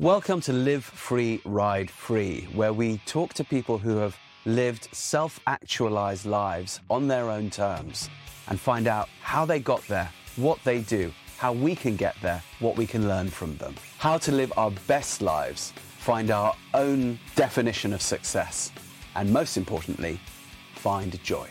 Welcome to Live Free, Ride Free, where we talk to people who have lived self actualized lives on their own terms and find out how they got there, what they do, how we can get there, what we can learn from them, how to live our best lives, find our own definition of success, and most importantly, find joy.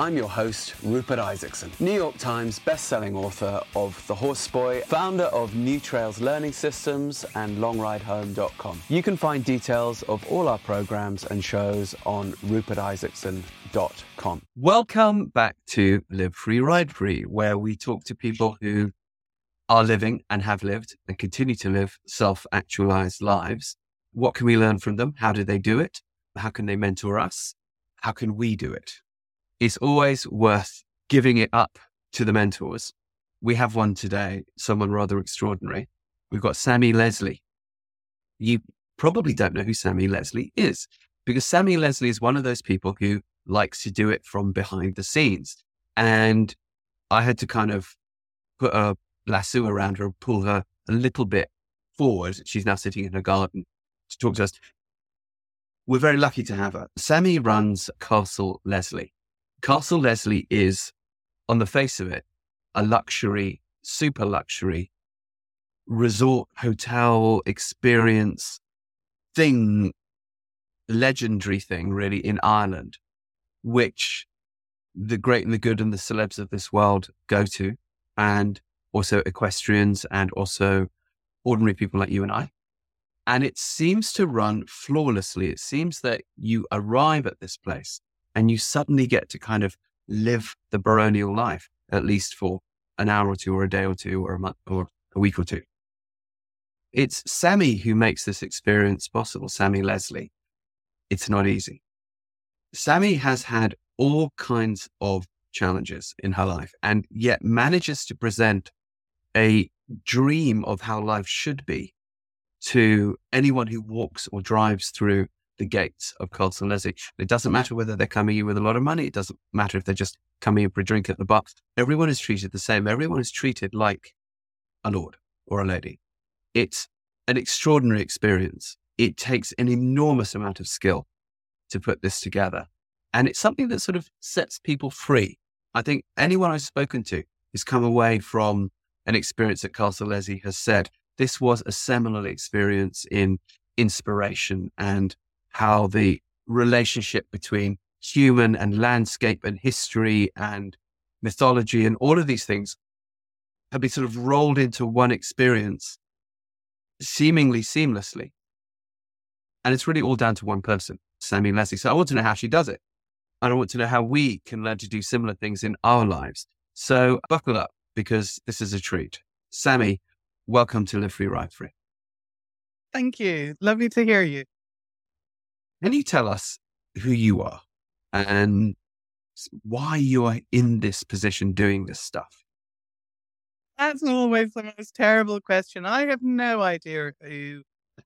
I'm your host, Rupert Isaacson, New York Times best-selling author of The Horse Boy, founder of New Trails Learning Systems and LongRideHome.com. You can find details of all our programs and shows on rupertisaacson.com. Welcome back to Live Free, Ride Free, where we talk to people who are living and have lived and continue to live self-actualized lives. What can we learn from them? How do they do it? How can they mentor us? How can we do it? It's always worth giving it up to the mentors. We have one today, someone rather extraordinary. We've got Sammy Leslie. You probably don't know who Sammy Leslie is because Sammy Leslie is one of those people who likes to do it from behind the scenes. And I had to kind of put a lasso around her and pull her a little bit forward. She's now sitting in her garden to talk to us. We're very lucky to have her. Sammy runs Castle Leslie. Castle Leslie is, on the face of it, a luxury, super luxury resort hotel experience thing, legendary thing, really, in Ireland, which the great and the good and the celebs of this world go to, and also equestrians and also ordinary people like you and I. And it seems to run flawlessly. It seems that you arrive at this place and you suddenly get to kind of live the baronial life, at least for an hour or two, or a day or two, or a month, or a week or two. It's Sammy who makes this experience possible, Sammy Leslie. It's not easy. Sammy has had all kinds of challenges in her life and yet manages to present a dream of how life should be to anyone who walks or drives through the gates of Castle Leslie. It doesn't matter whether they're coming in with a lot of money. It doesn't matter if they're just coming in for a drink at the bar. Everyone is treated the same. Everyone is treated like a lord or a lady. It's an extraordinary experience. It takes an enormous amount of skill to put this together. And it's something that sort of sets people free. I think anyone I've spoken to has come away from an experience at Castle Leslie has said, this was a seminal experience in inspiration and how the relationship between human and landscape and history and mythology and all of these things have been sort of rolled into one experience seemingly seamlessly. And it's really all down to one person, Sammy Leslie. So I want to know how she does it. And I want to know how we can learn to do similar things in our lives. So buckle up because this is a treat. Sammy, welcome to Live Free Ride Free. Thank you. Lovely to hear you. Can you tell us who you are and why you are in this position doing this stuff? That's always the most terrible question. I have no idea who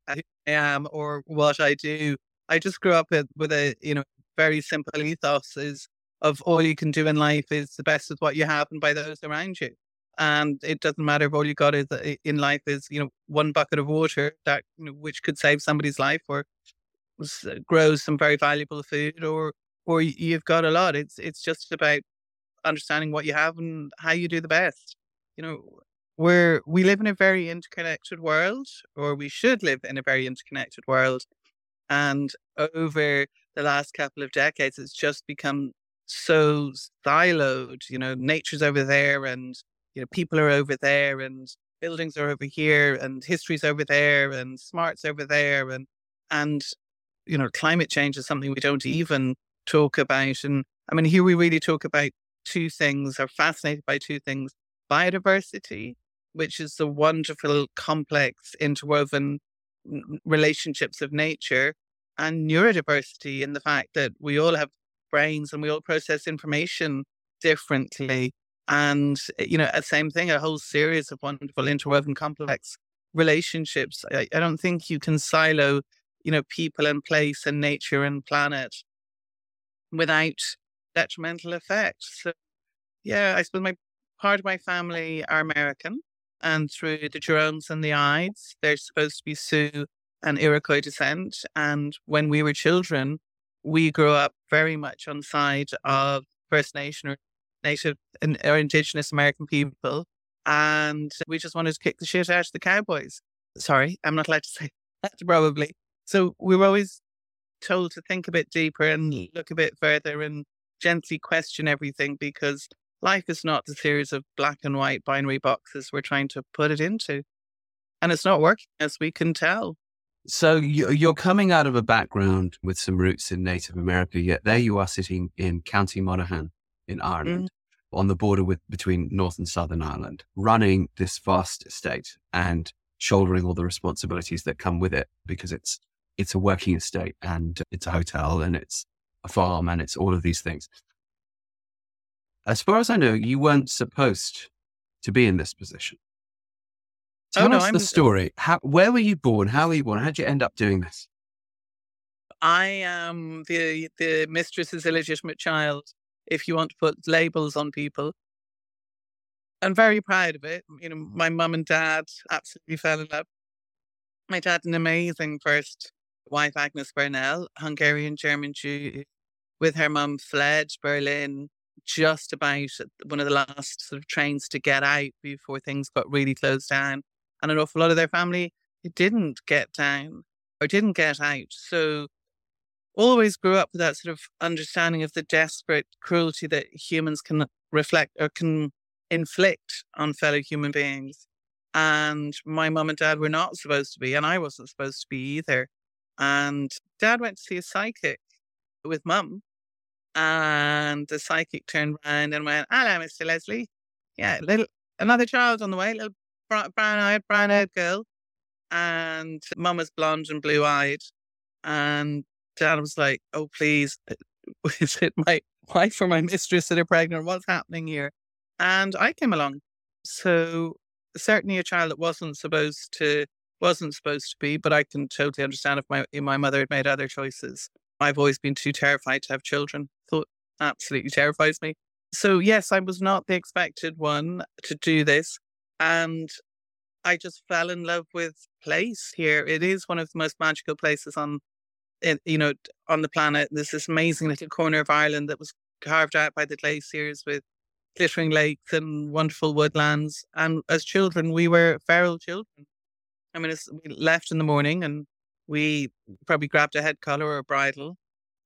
I am or what I do. I just grew up with, with a you know very simple ethos is of all you can do in life is the best of what you have and by those around you. And it doesn't matter if all you got is uh, in life is you know one bucket of water that you know, which could save somebody's life or grows some very valuable food or or you've got a lot. It's it's just about understanding what you have and how you do the best. You know we're we live in a very interconnected world or we should live in a very interconnected world and over the last couple of decades it's just become so siloed. You know nature's over there and you know people are over there and buildings are over here and history's over there and smarts over there and and you know, climate change is something we don't even talk about. And I mean, here we really talk about two things, are fascinated by two things biodiversity, which is the wonderful, complex, interwoven relationships of nature, and neurodiversity in the fact that we all have brains and we all process information differently. And, eh, you know, same thing, a whole series of wonderful, interwoven, complex relationships. I, I don't think you can silo you know, people and place and nature and planet without detrimental effects. So, yeah, I suppose my part of my family are American and through the Jeromes and the Ides. They're supposed to be Sioux and Iroquois descent. And when we were children, we grew up very much on the side of First Nation or Native or Indigenous American people. And we just wanted to kick the shit out of the cowboys. Sorry, I'm not allowed to say that probably. So we're always told to think a bit deeper and look a bit further and gently question everything because life is not the series of black and white binary boxes we're trying to put it into. And it's not working, as we can tell. So you're coming out of a background with some roots in Native America, yet there you are sitting in County Monaghan in Ireland, mm. on the border with between North and Southern Ireland, running this vast estate and shouldering all the responsibilities that come with it because it's it's a working estate and it's a hotel and it's a farm and it's all of these things. As far as I know, you weren't supposed to be in this position. Oh, Tell oh, no, us I'm... the story. How, where were you born? How were you born? How did you end up doing this? I am the the mistress's illegitimate child. If you want to put labels on people, I'm very proud of it. You know, my mum and dad absolutely fell in love. My dad, an amazing first wife, Agnes Bernelle, Hungarian German Jew, with her mum fled Berlin just about one of the last sort of trains to get out before things got really closed down and an awful lot of their family didn't get down or didn't get out. So always grew up with that sort of understanding of the desperate cruelty that humans can reflect or can inflict on fellow human beings. And my mum and dad were not supposed to be, and I wasn't supposed to be either. And dad went to see a psychic with mum. And the psychic turned around and went, Hello, Mr. Leslie. Yeah, little another child on the way, little brown eyed, brown eyed girl. And mum was blonde and blue eyed. And dad was like, Oh, please, uh, is it my wife or my mistress that are pregnant? What's happening here? And I came along. So certainly a child that wasn't supposed to wasn't supposed to be, but I can totally understand if my if my mother had made other choices. I've always been too terrified to have children. Thought absolutely terrifies me. So yes, I was not the expected one to do this. And I just fell in love with place here. It is one of the most magical places on, eh, you know, on the planet. There's this amazing little corner of Ireland that was carved out by the glaciers with glittering lakes and wonderful woodlands. And as children, we were feral children. I mean, we left in the morning and we probably grabbed a head collar or a bridle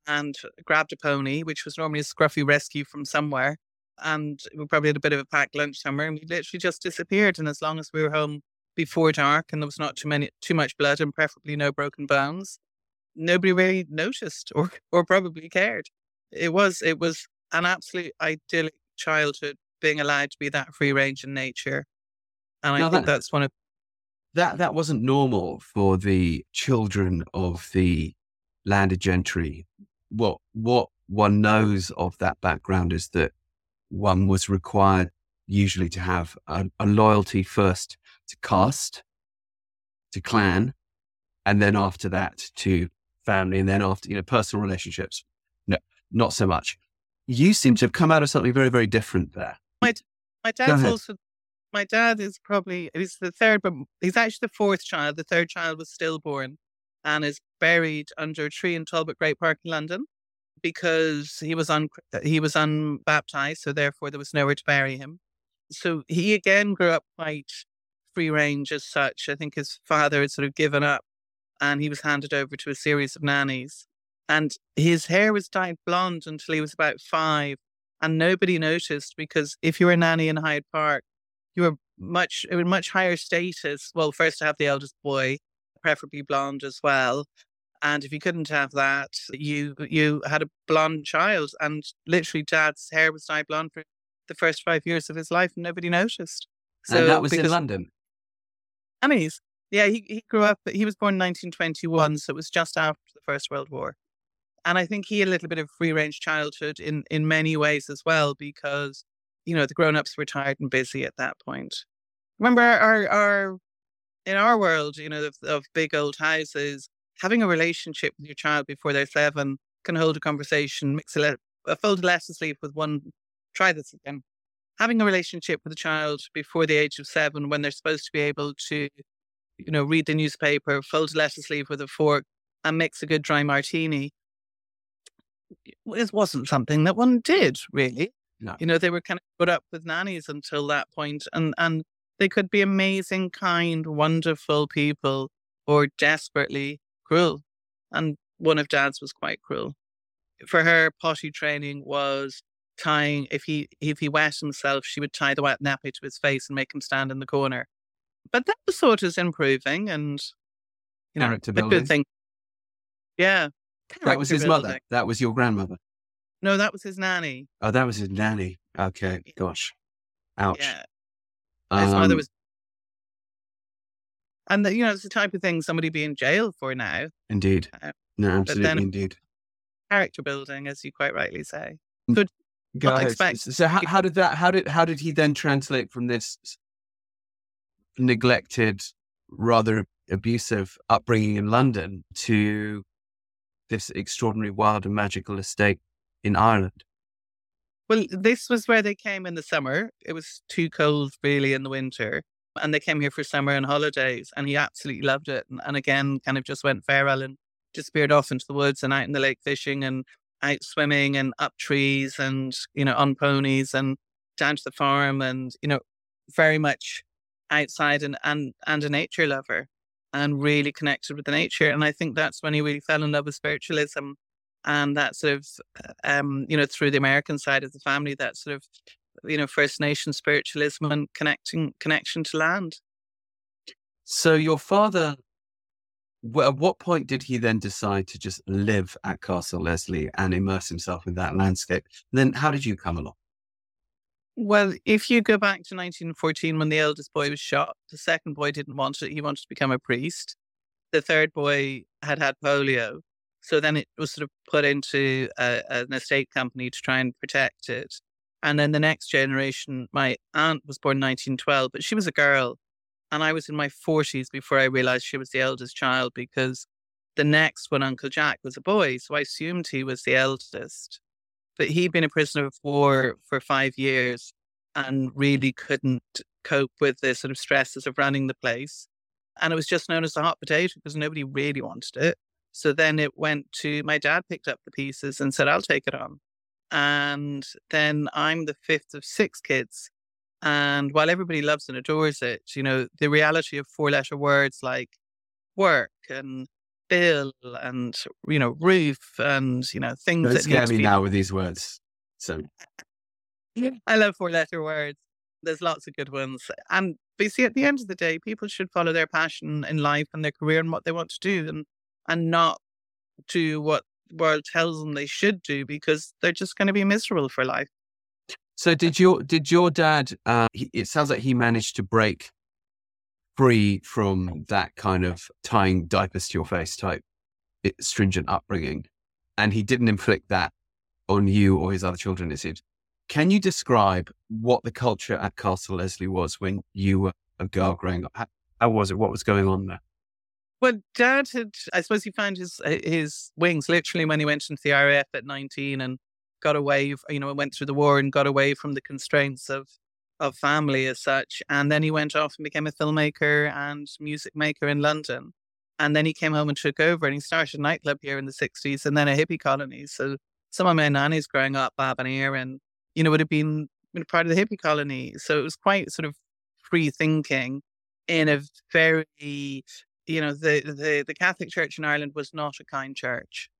and grabbed a pony, which was normally a scruffy rescue from somewhere and we probably had a bit of a packed lunch somewhere, and we literally just disappeared. And as long as we were home before dark and there was not too many, too much blood, and preferably no broken bones, nobody really noticed or or probably cared. It was it was an absolute idyllic childhood, being allowed to be that free range in nature, and I now think that, that's one of that that wasn't normal for the children of the landed gentry. What what one knows of that background is that one was required usually to have a, a loyalty first to caste, to clan, and then after that to family, and then after, you know, personal relationships. No, not so much. You seem to have come out of something very, very different there. My, my dad's also, my dad is probably, he's the third, but he's actually the fourth child. The third child was stillborn and is buried under a tree in Talbot Great Park in London because he was un he was unbaptized, so therefore there was nowhere to bury him. So he again grew up quite free range as such. I think his father had sort of given up, and he was handed over to a series of nannies. And his hair was dyed blonde until he was about five, and nobody noticed because if you were a nanny in Hyde Park, you were much it was much higher status. Well, first to have the eldest boy, preferably blonde as well, and if you couldn't have that, you you had a blonde child, and literally, Dad's hair was dyed blonde for the first five years of his life, and nobody noticed. So and that was in London. And he's yeah, he he grew up. He was born in 1921, so it was just after the First World War. And I think he had a little bit of free range childhood in in many ways as well, because you know the grown ups were tired and busy at that point. Remember our our in our world, you know, of, of big old houses, having a relationship with your child before they're seven can hold a conversation, mix a, le- a folded lettuce leaf with one, try this again, having a relationship with a child before the age of seven when they're supposed to be able to, you know, read the newspaper, fold a lettuce leaf with a fork, and mix a good dry martini, it wasn't something that one did really. No. You know, they were kind of put up with nannies until that point, and and they could be amazing, kind, wonderful people, or desperately cruel. And one of Dad's was quite cruel. For her, potty training was tying if he if he wet himself, she would tie the wet nappy to his face and make him stand in the corner. But that was sort of improving and you know a good thing. Yeah. That was his mother. That was your grandmother. No, that was his nanny. Oh, that was his nanny. Okay, gosh, ouch. Yeah. His mother Um, was and the, you know, it's the type of thing somebody be in jail for now. indeed. Uh, No, absolutely, then- indeed. Character building, as you quite rightly say. Go not expect- So how, how did that? How did how did he then translate from this neglected, rather abusive upbringing in London to this extraordinary, wild, and magical estate in Ireland? Well, this was where they came in the summer. It was too cold, really, in the winter. And they came here for summer and holidays, and he absolutely loved it. And, and again, kind of just went feral and disappeared off into the woods and out in the lake fishing and out swimming and up trees and, you know, on ponies and down to the farm and, you know, very much outside and, and, and a nature lover and really connected with the nature. And I think that's when he really fell in love with spiritualism and that sort of um, you know, through the American side of the family, that sort of, you know, First Nation spiritualism and connecting connection to land. So your father, at what point did he then decide to just live at Castle Leslie and immerse himself in that landscape? Then how did you come along? Well, if you go back to 1914 when the eldest boy was shot, the second boy didn't want it. He wanted to become a priest. The third boy had had polio. So then it was sort of put into a, an estate company to try and protect it. And then the next generation, my aunt was born in 1912, but she was a girl. And I was in my 40s before I realized she was the eldest child because the next one, Uncle Jack, was a boy. So I assumed he was the eldest. But he'd been a prisoner of war for five years and really couldn't cope with the sort of stresses of running the place. And it was just known as the hot potato because nobody really wanted it. So then it went to my dad picked up the pieces and said, I'll take it on. And then I'm the fifth of six kids. And while everybody loves and adores it, you know, the reality of four letter words like work and bill and, you know, roof and, you know, things Don't that scare me be now with these words. So I love four letter words. There's lots of good ones. And but you see, at the end of the day, people should follow their passion in life and their career and what they want to do and and not do what the world tells them they should do because they're just going to be miserable for life. So did your did your dad? Uh, he, it sounds like he managed to break free from that kind of tying diapers to your face type stringent upbringing, and he didn't inflict that on you or his other children. Is it. Can you describe what the culture at Castle Leslie was when you were a girl growing up? How, how was it? What was going on there? Well, Dad had, I suppose, he found his uh, his wings literally when he went into the RAF at 19 and got away. You know, went through the war and got away from the constraints of of family as such. And then he went off and became a filmmaker and music maker in London. And then he came home and took over and he started a nightclub here in the 60s and then a hippie colony. So some of my nannies growing up, Bob and Erin, you know, would have been know, part of the hippie colony. So it was quite sort of free thinking in a very you know the, the the catholic church in ireland was not a kind church.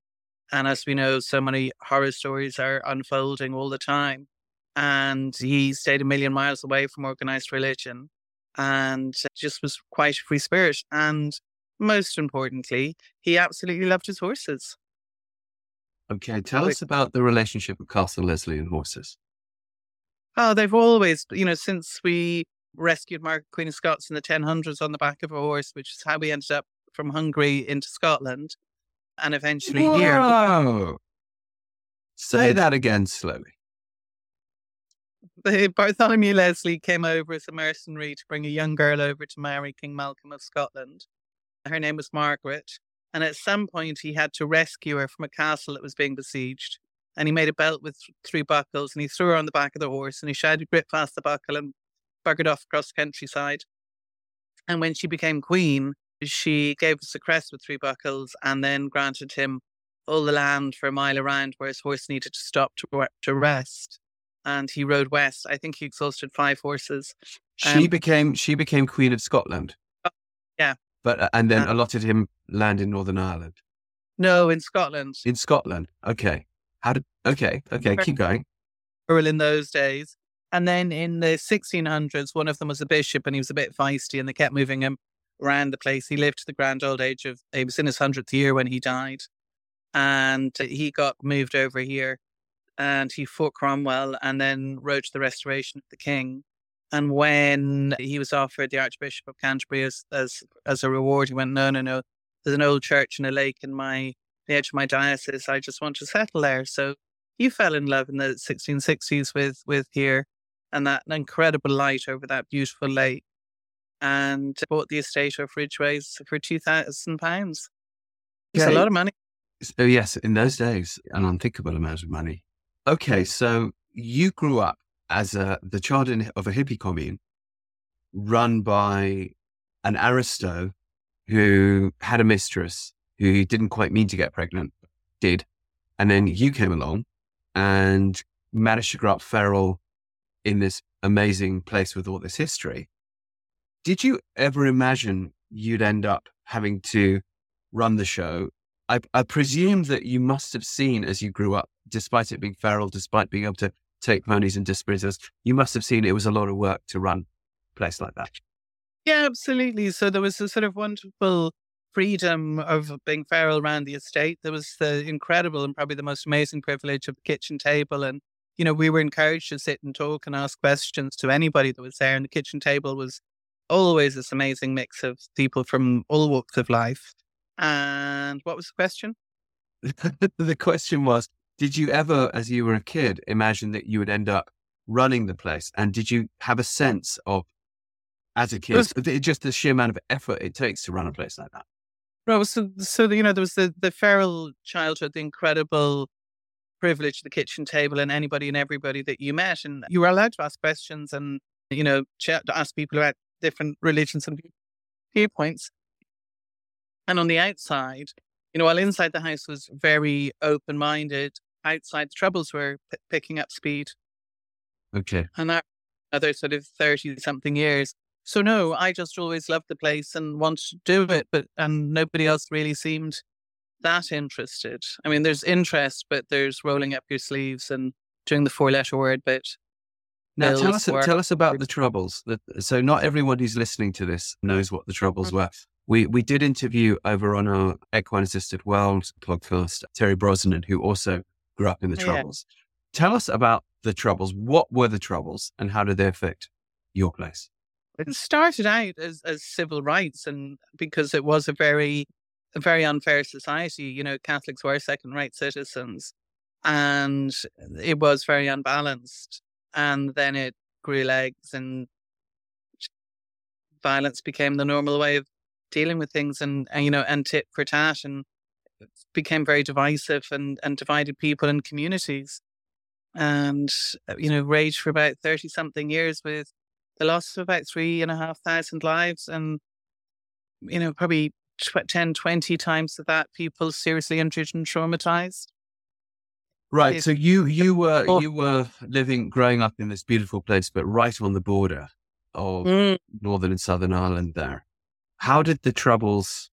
And as we know so many horror stories are unfolding all the time. And he stayed a million miles away from organized religion and just was quite a free spirit. And most importantly he absolutely loved his horses. Okay, tell us about the relationship of Castle Leslie and horses. oh they've always you know since we rescued margaret queen of scots in the 1000s on the back of a horse which is how we ended up from hungary into scotland and eventually here Say that again slowly. the Bartholomew Leslie came over as a mercenary to bring a young girl over to marry King Malcolm of Scotland. Her name was Margaret, and at some point he had to rescue her from a castle that was being besieged. and he made a belt with three buckles and he threw her on the back of the horse and he shouted, grip fast the buckle and buggered off across the countryside. And when she became queen, she gave us a crest with three buckles and then granted him all the land for a mile around where his horse needed to stop to, to rest. And he rode west. I think he exhausted five horses. She um, became she became queen of Scotland. Uh, yeah, but uh, and then uh, allotted him land in Northern Ireland. No, in Scotland. In Scotland. Okay. How did? Okay. Okay. Keep going. Rural in those days, and then in the 1600s, one of them was a bishop, and he was a bit feisty, and they kept moving him around the place. He lived to the grand old age of. He was in his hundredth year when he died, and he got moved over here, and he fought Cromwell, and then wrote the Restoration of the King. And when he was offered the Archbishop of Canterbury as, as as a reward, he went, "No, no, no. There's an old church and a lake in my the edge of my diocese. I just want to settle there." So he fell in love in the 1660s with with here, and that incredible light over that beautiful lake, and bought the estate of Ridgeways for two thousand pounds. It's a lot of money. Oh yes, in those days, an unthinkable amount of money. Okay, so you grew up as a, the child in, of a hippie commune run by an aristo who had a mistress who didn't quite mean to get pregnant, did. And then you came along and managed to grow up feral in this amazing place with all this history. Did you ever imagine you'd end up having to run the show? I, I presume that you must have seen as you grew up, despite it being feral, despite being able to take ponies and disabilities, you must have seen it was a lot of work to run a place like that. Yeah, absolutely. So there was a sort of wonderful freedom of being feral around the estate. There was the incredible and probably the most amazing privilege of the kitchen table. And, you know, we were encouraged to sit and talk and ask questions to anybody that was there. And the kitchen table was always this amazing mix of people from all walks of life. And what was the question? the question was did you ever, as you were a kid, imagine that you would end up running the place? And did you have a sense of, as a kid, was, just the sheer amount of effort it takes to run a place like that? Well, so, so you know, there was the, the feral childhood, the incredible privilege, the kitchen table, and anybody and everybody that you met. And you were allowed to ask questions and, you know, chat, to ask people about different religions and viewpoints. And on the outside, you know, while inside the house was very open minded, outside the troubles were p- picking up speed. Okay. And that another sort of 30 something years. So no, I just always loved the place and wanted to do it, but and nobody else really seemed that interested. I mean, there's interest, but there's rolling up your sleeves and doing the four letter word bit. Now tell us tell us about the troubles. So not everyone who's listening to this knows what the troubles mm-hmm. were. We we did interview over on our Equine Assisted World podcast Terry Brosnan, who also grew up in the Troubles. Yeah. Tell us about the Troubles. What were the Troubles and how did they affect your place? It started out as, as civil rights and because it was a very a very unfair society. You know, Catholics were second rate citizens and it was very unbalanced. And then it grew legs and violence became the normal way of dealing with things and, and you know, and tit for tat and became very divisive and, and divided people and communities. And, uh, you know, raged for about 30 something years with the loss of about three and a half thousand lives. And, you know, probably 10, 20 times of that, people seriously injured and traumatized. Right. So you you were you were living growing up in this beautiful place, but right on the border of mm. northern and southern Ireland there. How did the troubles,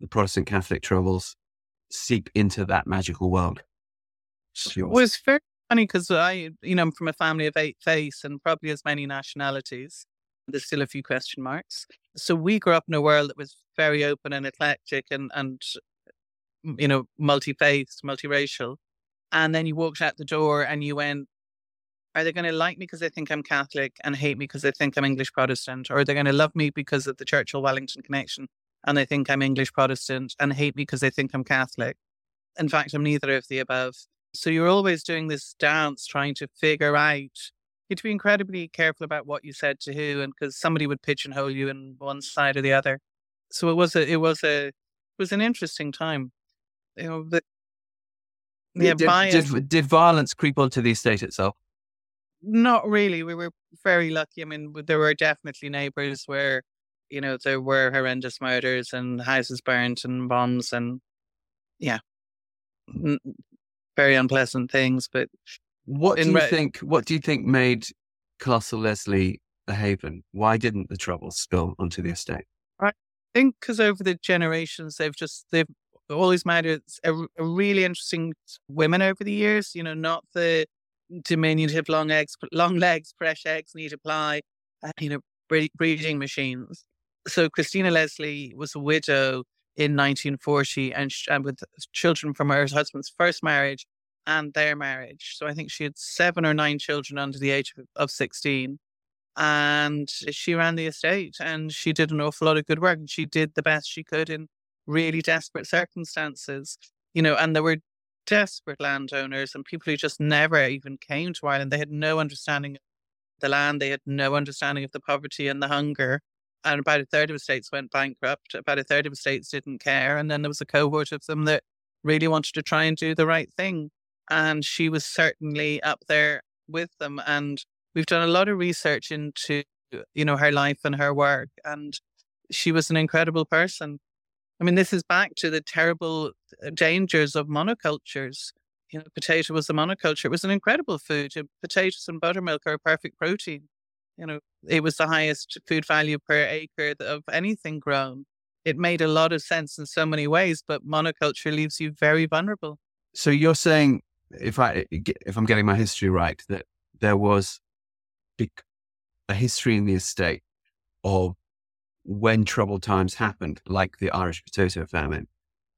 the Protestant Catholic troubles, seep into that magical world. It was very funny because I, you know, I'm from a family of eight faiths and probably as many nationalities. There's still a few question marks. So we grew up in a world that was very open and eclectic and, and you know, multi faith, multiracial. And then you walked out the door and you went, are they going to like me because they think I'm Catholic and hate me because they think I'm English Protestant? Or are they going to love me because of the Churchill Wellington connection and they think I'm English Protestant and hate me because they think I'm Catholic. In fact, I'm neither of the above. So you're always doing this dance trying to figure out. You have to be incredibly careful about what you said to who, and because somebody would pigeonhole you in one side or the other. So it was a, it was a, it was an interesting time. You know, the, Yeah, did, bias. did, did violence creep onto the estate itself? Not really. We were very lucky. I mean, there were definitely neighbours where, you know, there were horrendous murders and houses burnt and bombs and, yeah, n- very unpleasant things. But What do you re- think? What do you think made Castle Leslie a haven? Why didn't the troubles spill onto the estate? I think because over the generations, they've just, they've always married a, a really interesting women over the years, you know, not the diminutive long eggs, long legs, fresh eggs need apply, uh, you know, breeding machines. So Christina Leslie was a widow in 1940 and, sh- and with children from her husband's first marriage and their marriage. So I think she had seven or nine children under the age of, of 16. And she ran the estate and she did an awful lot of good work. And she did the best she could in really desperate circumstances, you know, and there were desperate landowners and people who just never even came to Ireland. They had no understanding of the land, they had no understanding of the poverty and the hunger. And about a third of estates went bankrupt, about a third of estates didn't care. And then there was a cohort of them that really wanted to try and do the right thing. And she was certainly up there with them. And we've done a lot of research into, you know, her life and her work. And she was an incredible person. I mean, this is back to the terrible uh, dangers of monocultures. You know, potato was a monoculture. It was an incredible food. Potatoes and buttermilk are a perfect protein. You know, it was the highest food value per acre of anything grown. It made a lot of sense in so many ways, but monoculture leaves you very vulnerable. So you're saying, if I eh, if I'm getting my history right, that there was a history in the estate of when troubled times happened, like the Irish potato famine,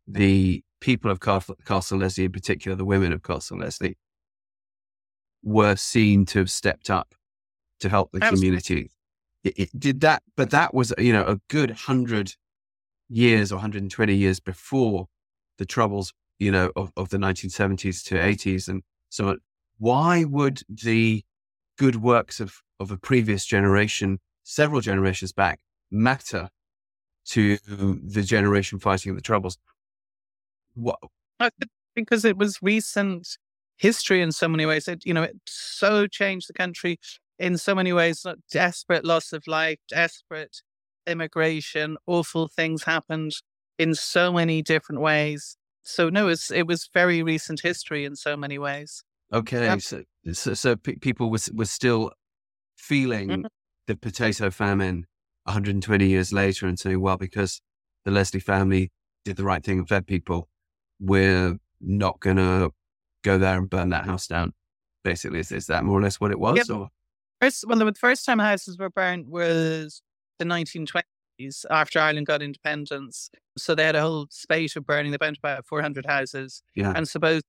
the people of Castle, Castle Leslie, in particular, the women of Castle Leslie, were seen to have stepped up to help the Absolutely. community. It, it did that, but that was, you know, a good hundred years or 120 years before the troubles, you know, of, of the 1970s to 80s and so on. Why would the good works of, of a previous generation, several generations back, matter to the generation fighting the troubles? What, because it was recent history in so many ways. It, you know, it so changed the country in so many ways. Desperate loss of life, desperate immigration, awful things happened in so many different ways. So no, it's it was very recent history in so many ways. okay, Yep. so, so, so people was, were still feeling Mhm. the potato famine 120 years later and saying, well, because the Leslie family did the right thing and fed people, we're not going to go there and burn that house down. Basically, is, is that more or less what it was? Yep. Or First, well, the first time houses were burnt was the 1920s after Ireland got independence. So they had a whole spate of burning. They burnt about 400 houses. yeah, and suppose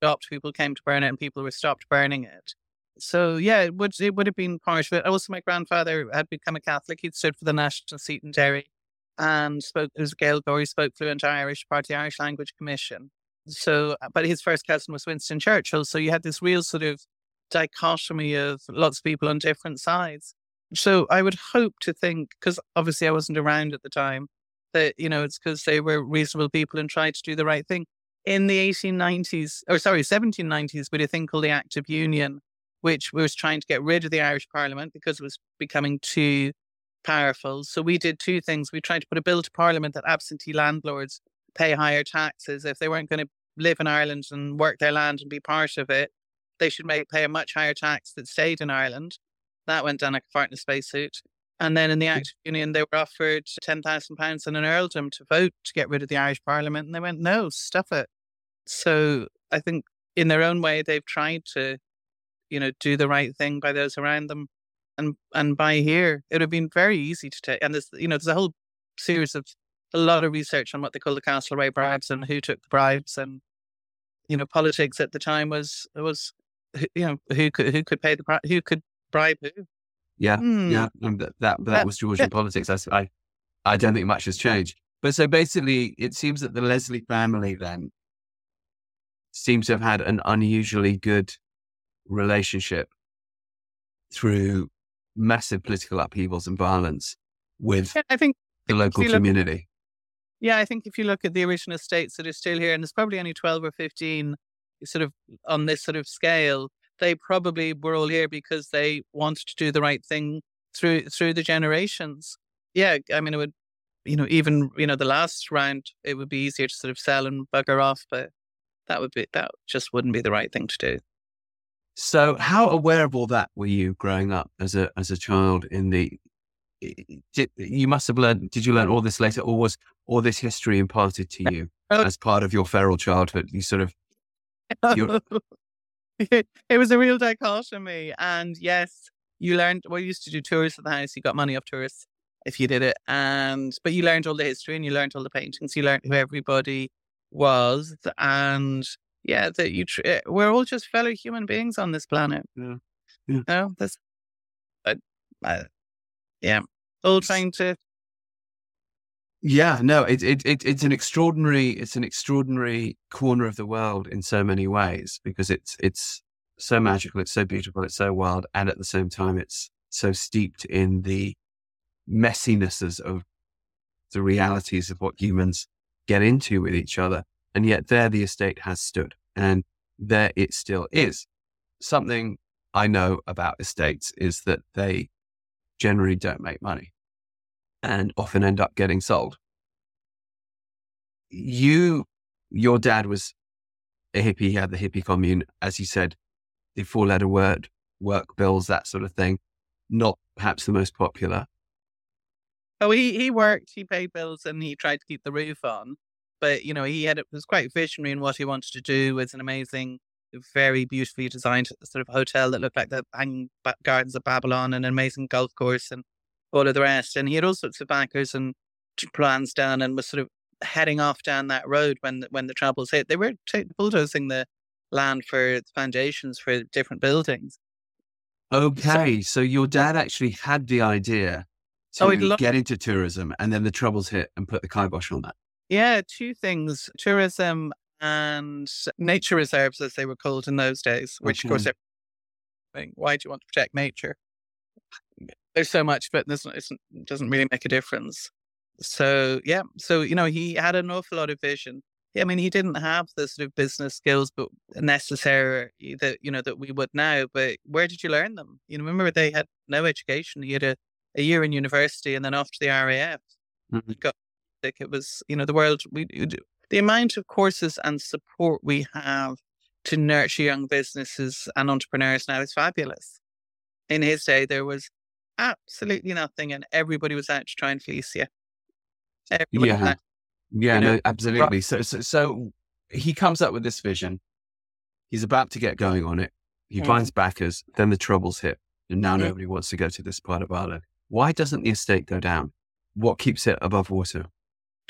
stopped people came to burn it and people were stopped burning it so yeah it would it would have been part of it also my grandfather had become a catholic he'd stood for the national seat in derry and spoke it was Gaeilgeoir spoke fluent irish part of the irish language commission so but his first cousin was winston churchill so you had this real sort of dichotomy of lots of people on different sides so i would hope to think because obviously i wasn't around at the time that you know it's because they were reasonable people and tried to do the right thing in the 1890s, or sorry, 1790s, we with a thing called the Act of Union, which was trying to get rid of the Irish Parliament because it was becoming too powerful. So we did two things. We tried to put a bill to Parliament that absentee landlords pay higher taxes if they weren't going to live in Ireland and work their land and be part of it. They should make pay a much higher tax that stayed in Ireland. That went down like a fart in a spacesuit. And then in the Act of Union, they were offered £10,000 and an earldom to vote to get rid of the Irish Parliament. And they went, no, stuff it. So I think in their own way, they've tried to, you know, do the right thing by those around them. And and by here, it would have been very easy to take. And there's, you know, there's a whole series of a lot of research on what they call the Castlereagh bribes and who took the bribes. And, you know, politics at the time was, was, you know, who could, who could pay the, who could bribe who. yeah, Hmm. yeah. And that, that, that was Georgian politics. I, I don't think much has changed. But so basically, it seems that the Leslie family then seems to have had an unusually good relationship through massive political upheavals and violence with Yeah, I think the local you look- community. Yeah, I think if you look at the original estates that are still here, and there's probably only 12 or 15 sort of on this sort of scale, they probably were all here because they wanted to do the right thing through through the generations. Yeah, I mean, it would, you know, even you know the last round, it would be easier to sort of sell and bugger off, but that would be that just wouldn't be the right thing to do. So, how aware of all that were you growing up as a as a child? In the did, you must have learned. Did you learn all this later, or was all this history imparted to you oh. as part of your feral childhood? You sort of. it was a real dichotomy, and yes, you learned. Well, you used to do tours of the house. You got money off tourists if you did it, and but you learned all the history and you learned all the paintings. You learned who everybody was, and yeah, that you tr- eh, we're all just fellow human beings on this planet. Yeah, yeah. No, that's, uh, uh, yeah, all trying to. Yeah, no, it, it it it's an extraordinary it's an extraordinary corner of the world in so many ways because it's it's so magical, it's so beautiful, it's so wild, and at the same time, it's so steeped in the messinesses of the realities of what humans get into with each other. And yet there the estate has stood and there it still is. Something I know about estates is that they generally don't make money and often end up getting sold. You, your dad was a hippie. He had the hippie commune, as you said, the four letter word, work bills, that sort of thing. Not perhaps the most popular. Oh, he, he worked, he paid bills, and he tried to keep the roof on but you know he had it was quite visionary in what he wanted to do. Was an amazing, very beautifully designed sort of hotel that looked like the hanging gardens of Babylon, and an amazing golf course, and all of the rest. And he had all sorts of backers and plans down, and was sort of heading off down that road when when the troubles hit. They were t- bulldozing the land for foundations for different buildings. Okay, so, so your dad actually had the idea oh, to oh, get into tourism, and then the troubles hit and put the kibosh on that. Yeah, two things tourism and nature reserves, as they were called in those days, which, okay. of course, why do you want to protect nature? There's so much, but this it doesn't really make a difference. So, yeah, so, you know, he had an awful lot of vision. I mean, he didn't have the sort of business skills, but necessary that, you know, that we would now. But where did you learn them? You know, remember they had no education. He had a, a year in university and then off to the RAF. Mm-hmm. Got it was, you know, the world, we the amount of courses and support we have to nurture young businesses and entrepreneurs now is fabulous. In his day, there was absolutely nothing, and everybody was out to try and fleece you. Everybody yeah, out, yeah, you know, no, absolutely. So, so, so he comes up with this vision. He's about to get going on it. He mm. finds backers. Then the troubles hit, and now mm. nobody wants to go to this part of Ireland. Why doesn't the estate go down? What keeps it above water?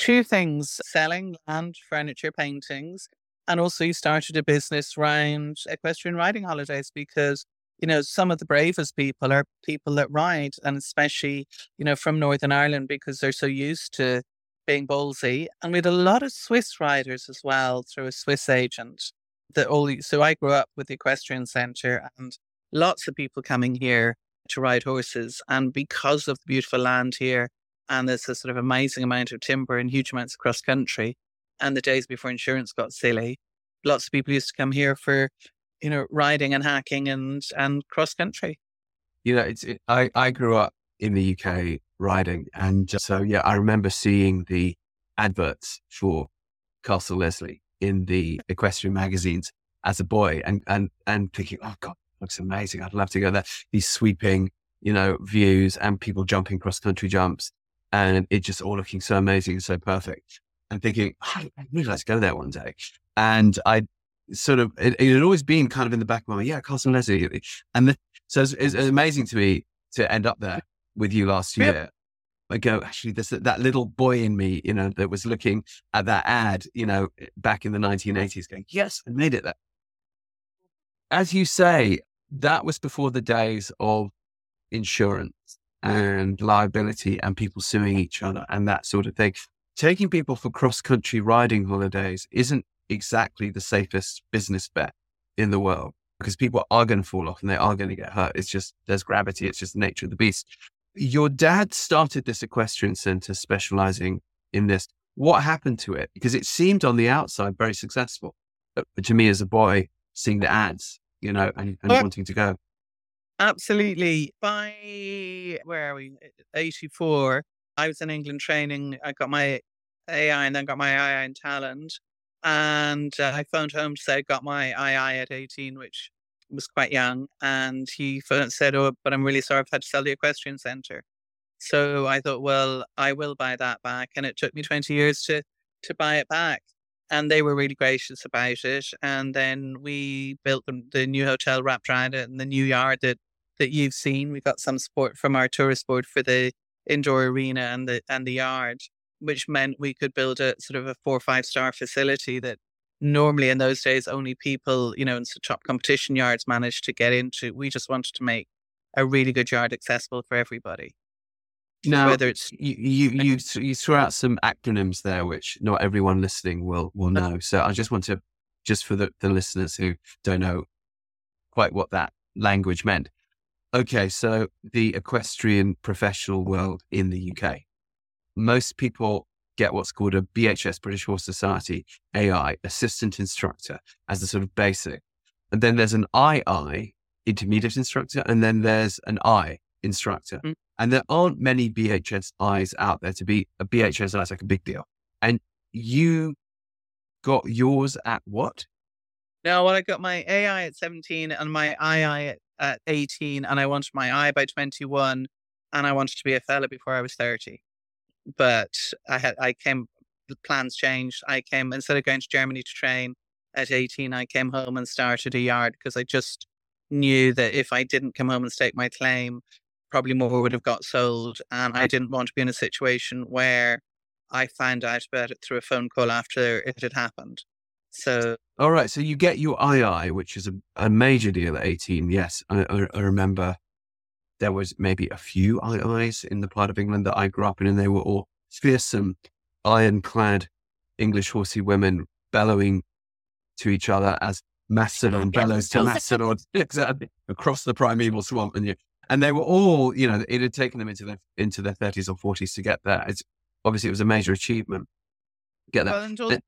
two things selling land, furniture, paintings. And also, you started a business around equestrian riding holidays because, you know, some of the bravest people are people that ride, and especially, you know, from Northern Ireland because they're so used to being ballsy. And we had a lot of Swiss riders as well through a Swiss agent. That all so I grew up with the equestrian centre and lots of people coming here to ride horses. And because of the beautiful land here, and there's a sort of amazing amount of timber and huge amounts across country. And the days before insurance got silly, lots of people used to come here for, you know, riding and hacking and and cross country. You know, it's it, I I grew up in the UK riding, and so yeah, I remember seeing the adverts for Castle Leslie in the equestrian magazines as a boy, and and and thinking, oh god, looks amazing. I'd love to go there. These sweeping, you know, views and people jumping cross country jumps and it just all looking so amazing and so perfect. And thinking, oh, I'd really like to go there one day. And I sort of, it, it, had always been kind of in the back of my mind, yeah, Castle Leslie. And the, so it's, it's, amazing to me to end up there with you last year. Yep. I go, actually, there's that little boy in me, you know, that was looking at that ad, you know, back in the 1980s going, yes, I made it there. As you say, that was before the days of insurance and liability and people suing each other and that sort of thing. Taking people for cross country riding holidays isn't exactly the safest business bet in the world because people are going to fall off and they are going to get hurt. It's just, there's gravity. It's just the nature of the beast. Your dad started this equestrian center specializing in this. What happened to it? Because it seemed on the outside very successful. But to me as a boy, seeing the ads, you know, and, and wanting to go. Absolutely. By where are we? 84. I was in England training. I got my AI and then got my AI in talent. And uh, I phoned home to say I got my II at 18, which was quite young. And he said, Oh, but I'm really sorry I've had to sell the equestrian centre. So I thought, well, I will buy that back. And it took me 20 years to, to buy it back. And they were really gracious about it. And then we built the, the new hotel wrapped around it and the new yard that that you've seen. We got some support from our tourist board for the indoor arena and the and the yard, which meant we could build a sort of a four or five star facility that normally in those days only people, you know, in top competition yards managed to get into. We just wanted to make a really good yard accessible for everybody. Now, whether it's you, you, you, you threw out some acronyms there, which not everyone listening will will uh-huh. know. So I just want to, just for the, the listeners who don't know quite what that language meant, Okay, so the equestrian professional world in the UK. Most people get what's called a BHS, British Horse Society AI, assistant instructor, as a sort of basic. And then there's an II, intermediate instructor, and then there's an I, instructor. Mm. And there aren't many BHS BHSIs out there to be a BHSI is like a big deal. And you got yours at what? No, well, I got my AI at 17 and my II at at 18 and I wanted my eye by 21 and I wanted to be a fella before I was 30. But I had, I came, the plans changed. I came, instead of going to Germany to train at 18, I came home and started a yard because I just knew that if I didn't come home and stake my claim, probably more would have got sold. And I didn't want to be in a situation where I found out about it through a phone call after it had happened. So, all right. So you get your II, which is a, a major deal at 18. Yes. I, I, remember there was maybe a few IIs in the part of England that I grew up in, and they were all fearsome, ironclad English horsey women bellowing to each other as Mastodon bellows to Mastodon exactly across the primeval swamp. And you, and they were all, you know, it had taken them into their, into their 30s or 40s to get there. It's obviously it was a major achievement. Get that. Well,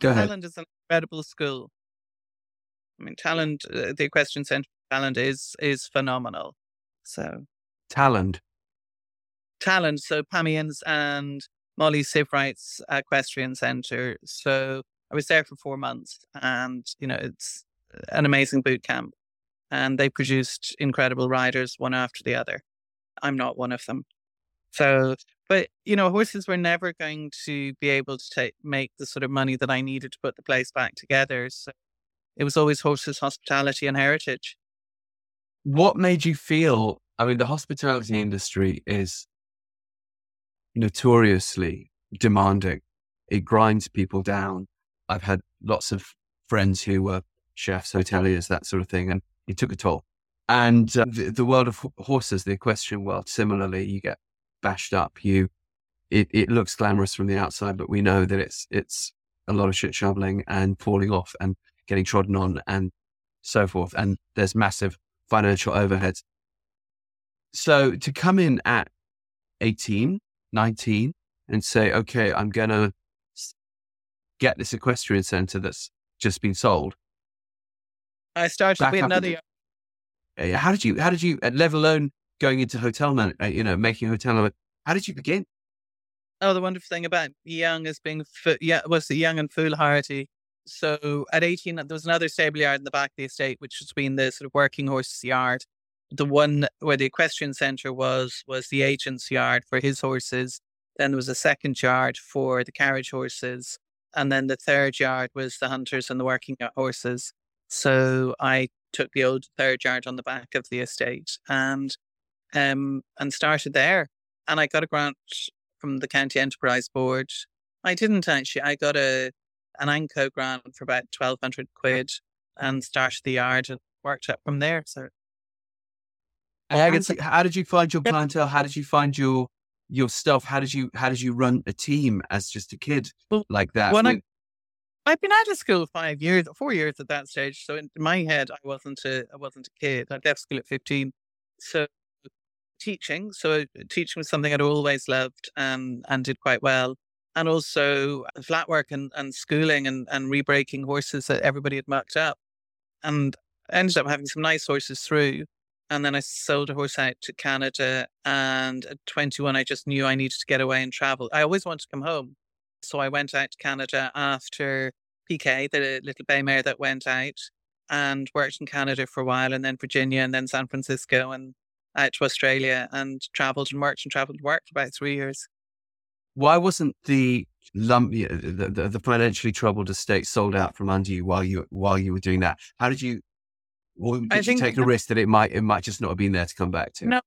Go ahead. Talland is an incredible school. I mean, Talland, uh, the Equestrian Centre Talland is is phenomenal. So, Talland, Talland. So, Pamians and Molly Sivewright's uh, Equestrian Centre. So, I was there for four months, and you know, it's an amazing boot camp, and they produced incredible riders one after the other. I'm not one of them. So but you know, horses were never going to be able to take, make the sort of money that I needed to put the place back together. So it was always horses, hospitality, and heritage. What made you feel? I mean, the hospitality industry is notoriously demanding. It grinds people down. I've had lots of friends who were chefs, hoteliers, that sort of thing, and it took a toll. And uh, the, the world of horses, the equestrian world, similarly, you get bashed up. You, it, it looks glamorous from the outside, but we know that it's, it's a lot of shit shoveling and falling off and getting trodden on and so forth. And there's massive financial overheads. So to come in at 18, 19 and say, okay, I'm going to get this equestrian center that's just been sold. I started with another. How did you, how did you, let alone going into hotel, man, uh, you know, making a hotel. How did you begin? Oh, the wonderful thing about young is being, yeah, was the young and foolhardy. So at 18, there was another stable yard in the back of the estate, which has been the sort of working horses yard. The one where the equestrian centre was, was the agent's yard for his horses. Then there was a second yard for the carriage horses. And then the third yard was the hunters and the working horses. So I took the old third yard on the back of the estate and um, and started there. And I got a grant from the County Enterprise Board. I didn't actually. I got a an ANCO grant for about twelve hundred quid and started the yard and worked up from there. So, how did, you, how did you find your clientele? How did you find your your stuff? How did you how did you run a team as just a kid well, like that? When I, I've been out of school five years, four years at that stage. So in my head, I wasn't a I wasn't a kid. I left school at fifteen. So teaching. So teaching was something I'd always loved um, and did quite well. And also flat work and, and schooling and, and rebreaking horses that everybody had mucked up. And ended up having some nice horses through. And then I sold a horse out to Canada. And at 21, I just knew I needed to get away and travel. I always wanted to come home. So I went out to Canada after PK, the little bay mare that went out, and worked in Canada for a while, and then Virginia, and then San Francisco, and out to Australia, and traveled and worked and traveled and worked for about three years. Why wasn't the lump uh, the, the, the financially troubled estate sold out from under you while you while you were doing that? How did you? Or did I you take a risk that it might it might just not have been there to come back to? No,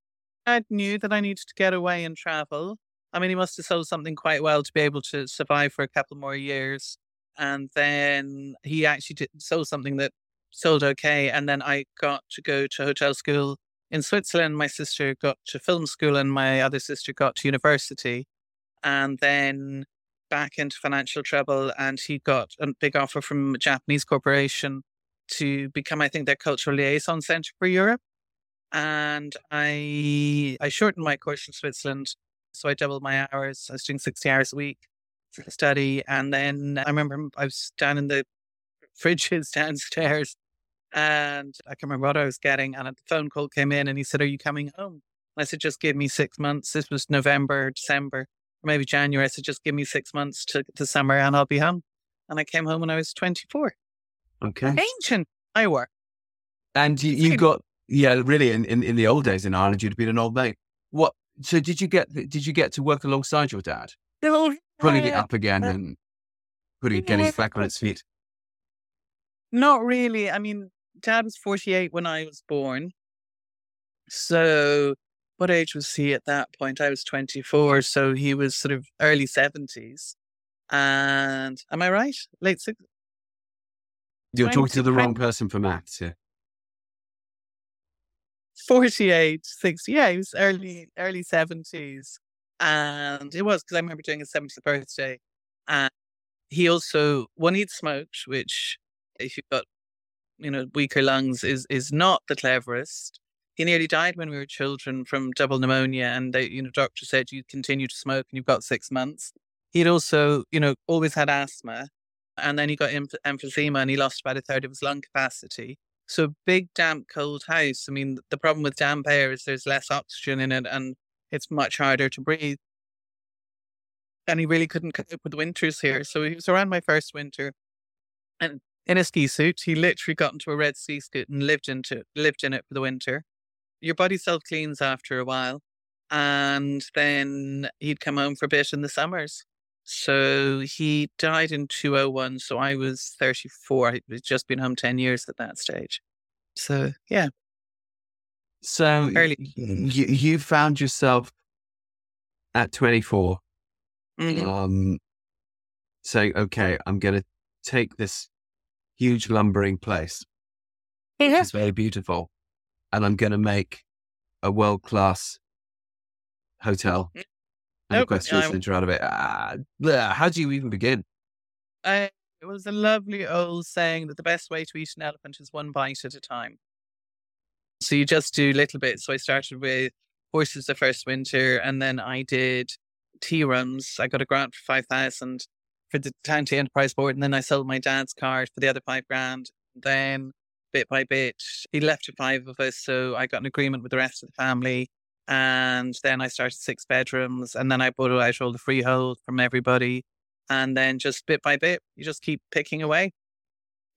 I knew that I needed to get away and travel. I mean, he must have sold something quite well to be able to survive for a couple more years. And then he actually did, sold something that sold okay. And then I got to go to hotel school in Switzerland. My sister got to film school, and my other sister got to university. And then back into financial trouble. And he got a big offer from a Japanese corporation to become, I think, their cultural liaison center for Europe. And I I shortened my course in Switzerland. So I doubled my hours. I was doing 60 hours a week for study. And then I remember I was down in the fridges downstairs and I can't remember what I was getting. And a phone call came in and he said, Are you coming home? I said, Just give me six months. This was November, December, maybe January. I said, Just give me six months to the summer and I'll be home. And I came home when I was 24. Okay. Ancient I work. And you, you got, yeah, really, in, in, in the old days in Ireland, you'd have been an old mate. What? So did you get did you get to work alongside your dad? No, pulling it up again and putting getting it back on its feet? Not really. I mean, dad was 48 when I was born. So, what age was he at that point? I was 24. So, he was sort of early 70s. And am I right? Late 60s? You're talking to the wrong person for maths here. 48, 60. Yeah, he was early, early 70s. And it was because I remember doing his 70th birthday. And he also, when he'd smoked, which if you've got, you know, weaker lungs, is is not the cleverest. He nearly died when we were children from double pneumonia. And the, you know, doctor said you continue to smoke and you've got six months. He'd also, you know, always had asthma. And then he got emphysema and he lost about a third of his lung capacity. So big, damp, cold house. I mean, the problem with damp air is there's less oxygen in it and it's much harder to breathe. And he really couldn't cope with winters here. So he was around my first winter and in a ski suit. He literally got into a red ski suit and lived into lived in it for the winter. Your body self cleans after a while. And then he'd come home for a bit in the summers. So he died in 201. So I was 34. I had just been home 10 years at that stage. So, yeah. So Early. You, you found yourself at 24 mm-hmm. um, saying, okay, I'm going to take this huge lumbering place, yeah. it's very beautiful, and I'm going to make a world class hotel mm. and nope, equestrian centre out of it. Uh, how do you even begin? Uh, it was a lovely old saying that the best way to eat an elephant is one bite at a time. So you just do little bits. So I started with horses the first winter, and then I did tea rooms. I got a grant for five thousand for the county enterprise board, and then I sold my dad's card for the other five grand. Then bit by bit, he left to five of us, so I got an agreement with the rest of the family. And then I started six bedrooms, and then I bought out all the freehold from everybody. And then just bit by bit, you just keep picking away.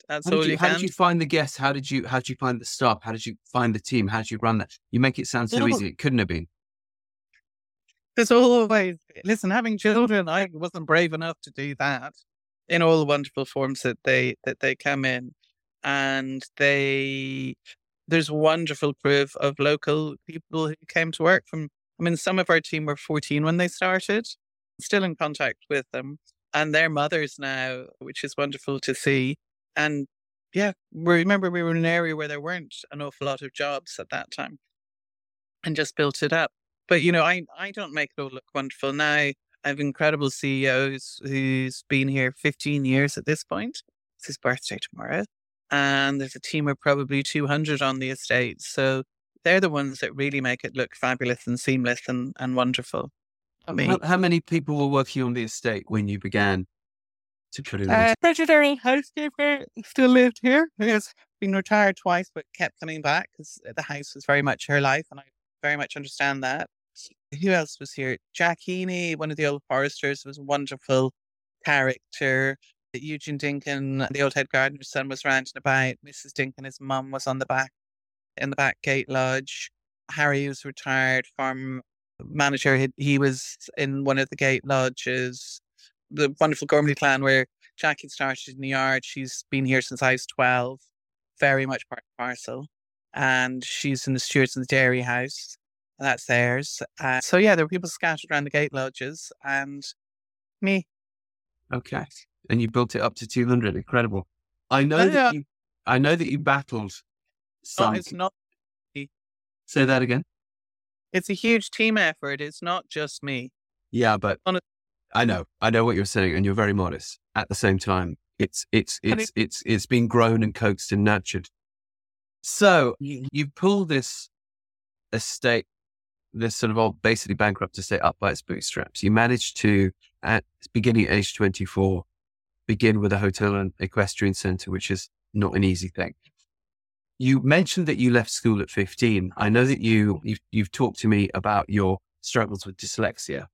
That's how all you, you How can. did you find the guests? How did you how did you find the staff? How did you find the team? How did you run that? You make it sound so no. easy. It couldn't have been. There's always listen. Having children, I wasn't brave enough to do that in all the wonderful forms that they that they come in, and they there's wonderful proof of local people who came to work from. I mean, some of our team were 14 when they started, still in contact with them, and their mothers now, which is wonderful to see. And yeah, we remember we were in an area where there weren't an awful lot of jobs at that time, and just built it up. But you know, I I don't make it all look wonderful now. I have incredible CEOs who's been here 15 years at this point. It's his birthday tomorrow. And there's a team of probably 200 on the estate. So they're the ones that really make it look fabulous and seamless and, and wonderful. me. How, how many people were working on the estate when you began to put it in? Uh, housekeeper still lived here. He has been retired twice, but kept coming back because the house was very much her life, and I very much understand that. Who else was here? Jack Heaney, one of the old foresters, was a wonderful character. Eugene Dinkin, the old head gardener's son, was ranting about. Mrs. Dinkin, his mum, was on the back in the back gate lodge. Harry was retired farm manager. He, he was in one of the gate lodges. The wonderful Gormley clan where Jackie started in the yard. She's been here since I was 12, very much part and parcel. And she's in the stewards in the dairy house. That's theirs. Uh, so, yeah, there were people scattered around the gate lodges and me. Okay. And you built it up to 200. Incredible. I know Oh, that yeah. you, I know that you battled No, some. it's not. Say that again. It's a huge team effort. It's not just me. Yeah, but I know, I know what you're saying, and you're very modest. At the same time, it's it's But it's it's it's been grown and coaxed and nurtured. So you, pull this estate, this sort of old, basically bankrupt estate, up by its bootstraps. You managed to, at beginning age 24, begin with a hotel and equestrian center, which is not an easy thing. You mentioned that you left school at 15. I know that you you've, you've talked to me about your struggles with dyslexia.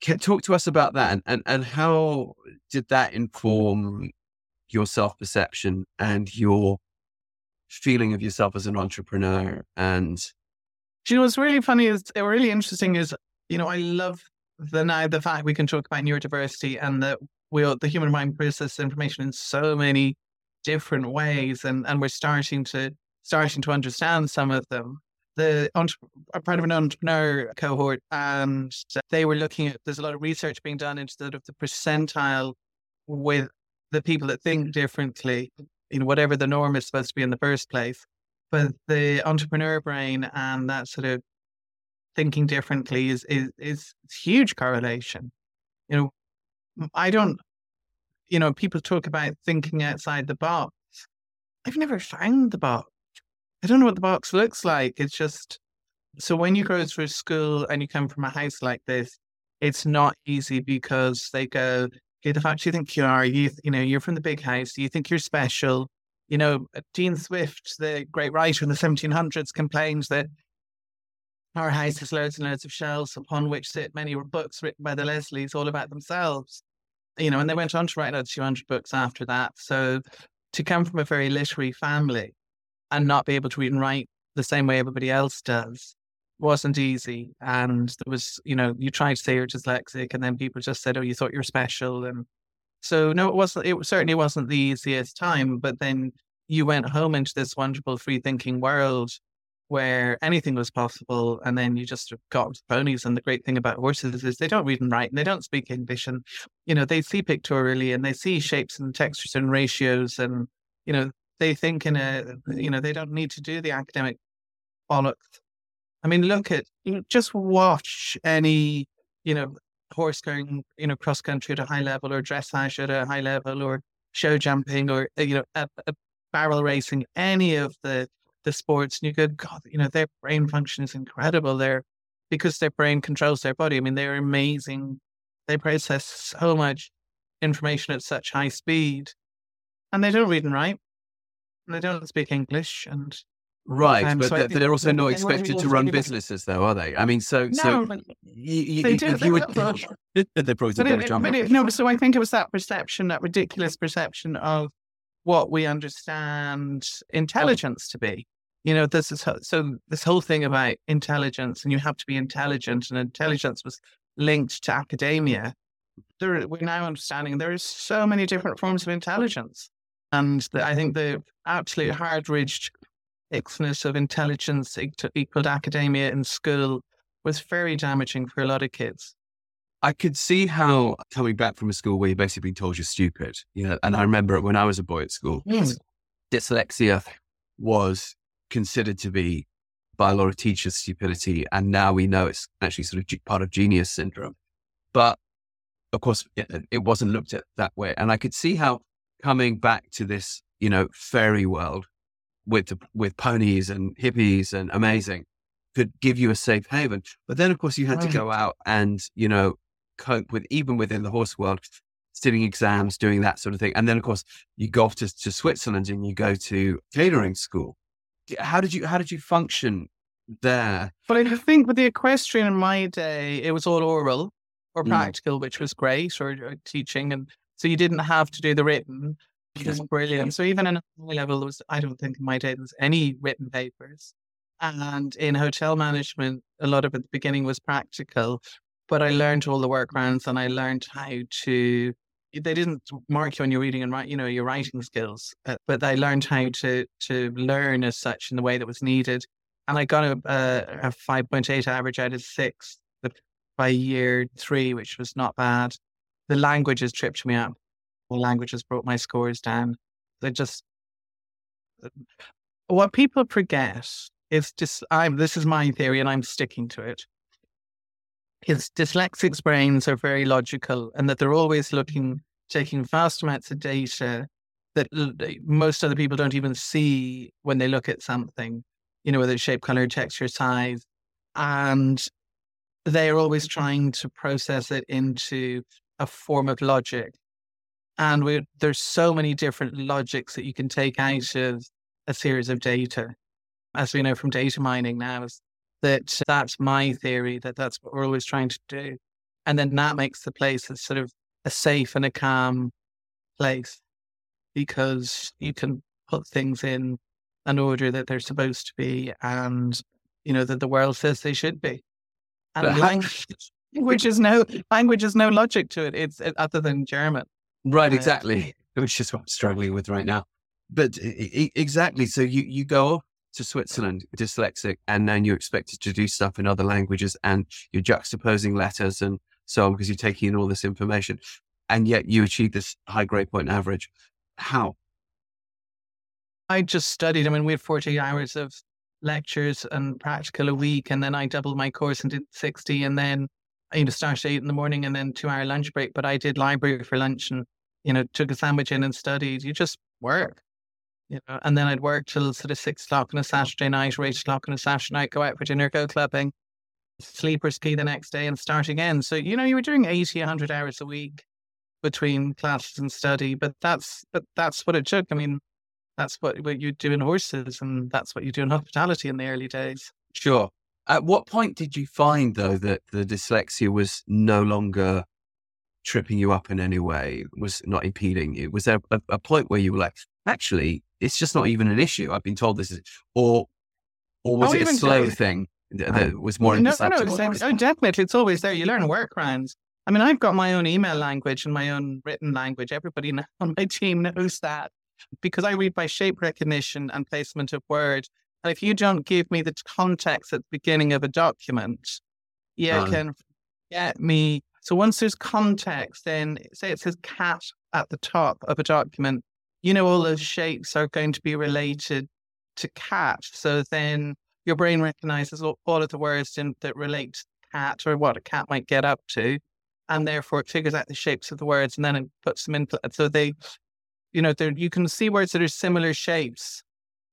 Can talk to us about that and, and, and how did that inform your self perception and your feeling of yourself as an entrepreneur? And you know what's really funny is uh, really interesting is you know I love the now the fact we can talk about neurodiversity and that we the human mind processes information in so many different ways and and we're starting to starting to understand some of them. The entre- part of an entrepreneur cohort and they were looking at there's a lot of research being done into sort of the percentile with the people that think differently, you know, whatever the norm is supposed to be in the first place but the entrepreneur brain and that sort of thinking differently is is is huge correlation. You know, I don't. You know, people talk about thinking outside the box. I've never found the box. I don't know what the box looks like. It's just so when you go through school and you come from a house like this, it's not easy because they go, okay, the fact you think you are, you you know, you're from the big house, you think you're special, you know, Dean Swift, the great writer in the 1700s, complains that our house has loads and loads of shelves upon which sit many books written by the Leslies all about themselves. You know, and they went on to write another 200 books after that. So to come from a very literary family and not be able to read and write the same way everybody else does wasn't easy. And there was, you know, you tried to say you're dyslexic and then people just said, oh, you thought you were special. And so, no, it wasn't, it certainly wasn't the easiest time. But then you went home into this wonderful free thinking world where anything was possible. And then you just got ponies. And the great thing about horses is they don't read and write and they don't speak English. And, you know, they see pictorially and they see shapes and textures and ratios. And, you know, they think in a, you know, they don't need to do the academic bollocks. I mean, look at, just watch any, you know, horse going, you know, cross country at a high level or dressage at a high level or show jumping or, you know, a, a barrel racing, any of the, the sports. And you go, God, you know, their brain function is incredible. They're, because their brain controls their body. I mean, they're amazing. They process so much information at such high speed and they don't read and write. And they don't speak English. And right, Um, but so they're, they're also not expected to run businesses, though, are they? I mean, so so no, but you, you, they do. They you will, would, they probably But, did a it, better but it, no, so I think it was that perception, that ridiculous perception of what we understand intelligence to be. You know, this is so this whole thing about intelligence, and you have to be intelligent, and intelligence was linked to academia. There, we're now understanding there is so many different forms of intelligence, and the, I think the absolute hard-ridged thickness of intelligence e- to- equal to academia in school was very damaging for a lot of kids. I could see how coming back from a school where you're basically told you're stupid, you know, and I remember when I was a boy at school, mm. dyslexia was considered to be by a lot of teachers stupidity, and now we know it's actually sort of part of genius syndrome. But of course, it, it wasn't looked at that way, and I could see how coming back to this, you know, fairy world with the, with ponies and hippies and amazing, could give you a safe haven. But then, of course, you had right. to go out and, you know, cope with, even within the horse world, sitting exams, doing that sort of thing. And then, of course, you go off to, to Switzerland and you go to catering school. How did you, how did you function there? But I think with the equestrian in my day, it was all oral or mm. practical, mm. which was great, or, or, teaching. And so you didn't have to do the written, which was brilliant. So even in a high level, there was, I don't think in my day there was any written papers. And in hotel management, a lot of it at the beginning was practical, but I learned all the workarounds and I learned how to. They didn't mark you on your reading and write, you know, your writing skills, uh, but I learned how to to learn as such in the way that was needed. And I got a, a, a five point eight average out of six by year three, which was not bad. The languages tripped me up. The languages brought my scores down. They just what people forget is just I'm this is my theory and I'm sticking to it. Is dyslexics' brains are very logical and that they're always looking, taking vast amounts of data that most other people don't even see when they look at something, you know, whether it's shape, color, texture, size. And they are always trying to process it into a form of logic. And there's so many different logics that you can take out of a series of data as we know from data mining now, is that that's my theory that that's what we're always trying to do. And then that makes the place a sort of a safe and a calm place because you can put things in an order that they're supposed to be and, you know, that the world says they should be. And language, language is no language is no logic to it. It's it, other than German. Right, uh, exactly. Which is what I'm struggling with right now. But exactly. So you, you go to Switzerland dyslexic and then you're expected to do stuff in other languages and you're juxtaposing letters and so on because you're taking in all this information and yet you achieve this high grade point average. How? I just studied. I mean, we had 40 hours of lectures and practical a week, and then I doubled my course and did 60. And then, I you know, started eight in the morning and then two hour lunch break. But I did library for lunch and, you know, took a sandwich in and studied. You just work you uh, know, and then I'd work till sort of six o'clock on a Saturday night or eight o'clock on a Saturday night, go out for dinner, go clubbing, sleepers key the next day and start again. So, you know, you were doing 80, 100 hours a week between classes and study, but that's, but that's what it took. I mean, that's what, what you do in horses and that's what you do in hospitality in the early days. Sure. At what point did you find though that the dyslexia was no longer tripping you up in any way, was not impeding you? Was there a, a point where you were like, actually, it's just not even an issue. I've been told this is, or, or was oh, it a slow thing that, that, was more no, no, no, oh, definitely. It's always there. You learn workarounds. I mean, I've got my own email language and my own written language. Everybody on my team knows that because I read by shape recognition and placement of word. And if you don't give me the context at the beginning of a document, you um, can get me. So once there's context, then say it says cat at the top of a document, you know, all those shapes are going to be related to cat. So then your brain recognizes all, of the words in, that relate to cat or what a cat might get up to. And therefore it figures out the shapes of the words and then it puts them in. So they, you know, you can see words that are similar shapes.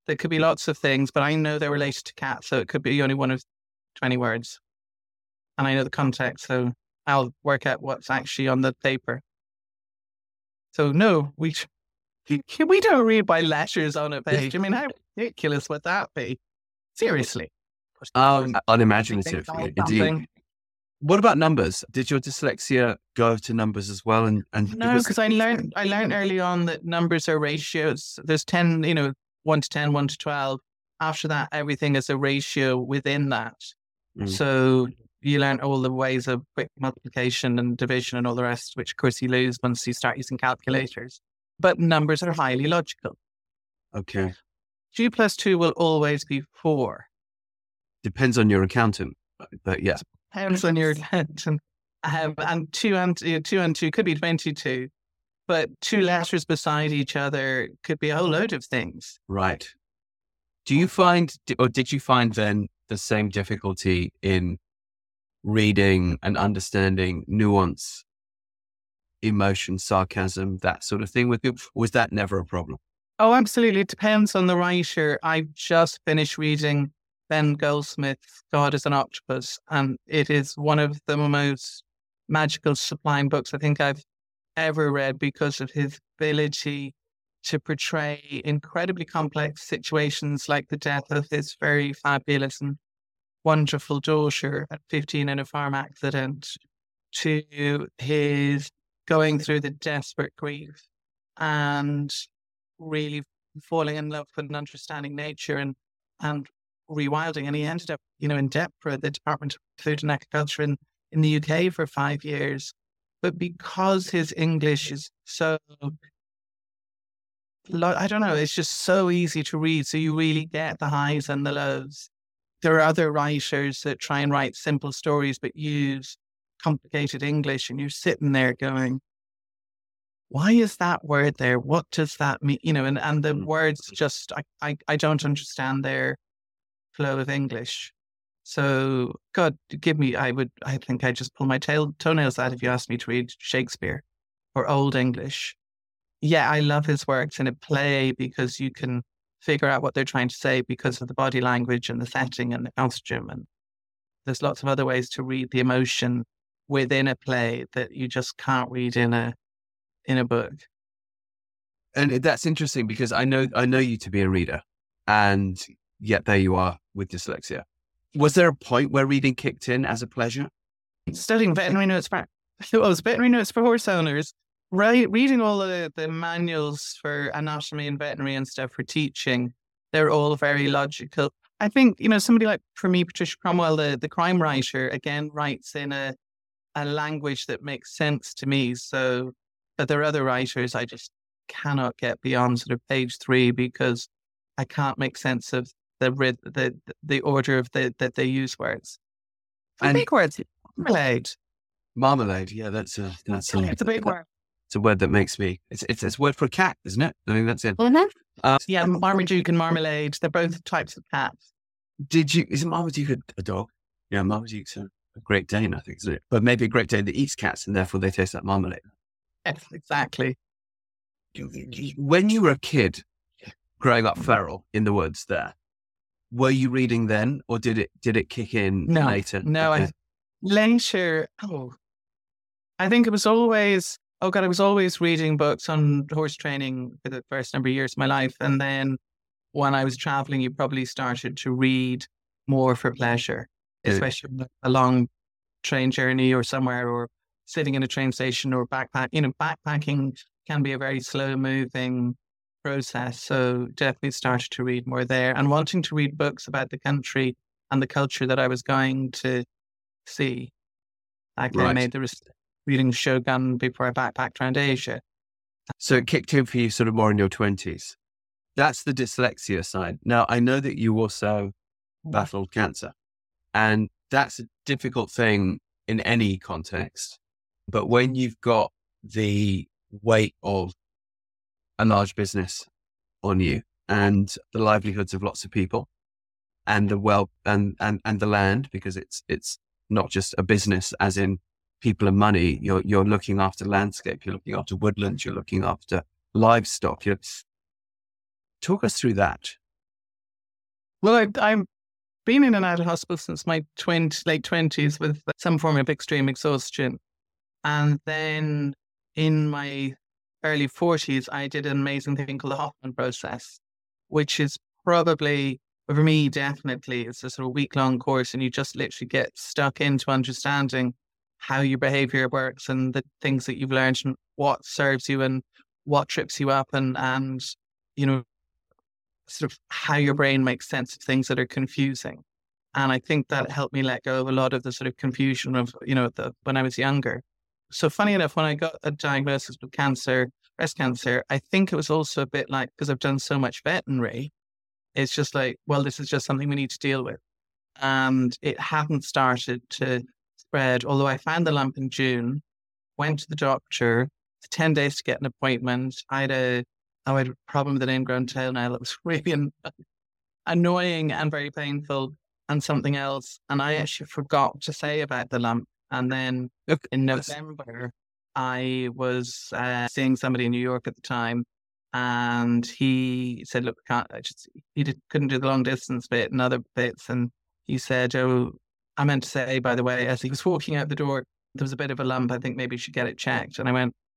There could be lots of things, but I know they're related to cat. So it could be only one of 20 words. And I know the context. So I'll work out what's actually on the paper. So no, we we don't read by letters on a page. I mean, how ridiculous would that be? Seriously. Um, unimaginative, indeed. What about numbers? Did your dyslexia go to numbers as well? And, and no, because I learned I learned early on that numbers are ratios. There's ten, you know, one to 10, 1 to twelve. After that, everything is a ratio within that. Mm. So you learn all the ways of quick multiplication and division and all the rest, which of course you lose once you start using calculators but numbers are highly logical. Okay. Two plus two will always be four. Depends on your accountant, but yeah. Depends on your accountant. Um, and two and uh, two and two could be twenty-two, but two letters beside each other could be a whole load of things. Right. Do you find, or did you find then the same difficulty in reading and understanding nuance emotion, sarcasm, that sort of thing with people? was that never a problem? Oh, absolutely. It depends on the writer. I just finished reading Ben Goldsmith's God is an Octopus. And it is one of the most magical, sublime books I think I've ever read because of his ability to portray incredibly complex situations like the death of his very fabulous and wonderful daughter at 15 in a farm accident to his going through the desperate grief and really falling in love with and understanding nature and and rewilding. And he ended up, you know, in DEFRA, the Department of Food and Agriculture in, in the UK for five years. But because his English is so I don't know, it's just so easy to read. So you really get the highs and the lows. There are other writers that try and write simple stories but use complicated English, and you're sitting there going, why is that word there? What does that mean? You know, and, and the mm. words just, I, I, I don't understand their flow of English. So, God, give me, I would, I think I'd just pull my tail, toenails out if you asked me to read Shakespeare or Old English. Yeah, I love his works in a play because you can figure out what they're trying to say because of the body language and the setting and the costume. And there's lots of other ways to read the emotion within a play that you just can't read in a in a book. And that's interesting because I know I know you to be a reader, and yet there you are with dyslexia. Was there a point where reading kicked in as a pleasure? Studying veterinary notes for it was veterinary notes for horse owners. Right, reading all the, the manuals for anatomy and veterinary and stuff for teaching, they're all very logical. I think, you know, somebody like, for me, Patricia Cornwell, the, the crime writer, again, writes in a, a language that makes sense to me. So but there are other writers I just cannot get beyond sort of page three because I can't make sense of the the the order of the that they use words. And big words, marmalade. Marmalade, yeah, that's a that's a, it's a big word. It's a word that makes me. It's it's, it's a word for a cat, isn't it? I mean, that's it. Mm-hmm. Uh, yeah, Marmaduke and Marmalade. They're both types of cats. Did you? Is Marmaduke a, a dog? Yeah, Marmaduke's a, a Great Dane, I think, isn't it? But maybe a Great Dane that eats cats, and therefore they taste like marmalade. Yes, exactly. When you were a kid growing up mm-hmm. feral in the woods there, were you reading then or did it did it kick in no, later? No, okay. I later oh I think it was always oh god, I was always reading books on horse training for the first number of years of my life. And then when I was traveling, you probably started to read more for pleasure, especially a long train journey or somewhere or sitting in a train station or backpack. You know, backpacking can be a very slow moving process. So definitely started to read more there and wanting to read books about the country and the culture that I was going to see. Like right. I made the reading Shogun before I backpacked around Asia. So it kicked in for you sort of more in your 20s. That's the dyslexia side. Now, I know that you also mm. battled cancer, and that's a difficult thing in any context. But when you've got the weight of a large business on you and the livelihoods of lots of people and the well and, and, and the land, because it's, it's not just a business as in people and money. You're, you're looking after landscape. You're looking after woodlands. You're looking after livestock. You're, talk us through that. Well, I, I'm been in and out of hospital since my 20, late 20s with some form of extreme exhaustion. And then in my early 40s, I did an amazing thing called the Hoffman process, which is probably, for me, definitely, it's a sort of week long course. And you just literally get stuck into understanding how your behavior works and the things that you've learned and what serves you and what trips you up and, and, you know, sort of how your brain makes sense of things that are confusing. And I think that helped me let go of a lot of the sort of confusion of, you know, the, when I was younger. So funny enough, when I got a diagnosis with cancer, breast cancer, I think it was also a bit like because I've done so much veterinary, it's just like, well, this is just something we need to deal with. And it hadn't started to spread, although I found the lump in June, went to the doctor, 10 days to get an appointment. I had a, I had a problem with an ingrown toenail. It was really annoying and very painful and something else. And I actually forgot to say about the lump. And then in November, I was uh, seeing somebody in New York at the time and he said, "Look, I can't." I just he did, couldn't do the long distance bit and other bits, and he said, "Oh, I meant to say, by the way, as he was walking out the door, there was a bit of a lump. I think maybe you should get it checked." And I went, "Oh,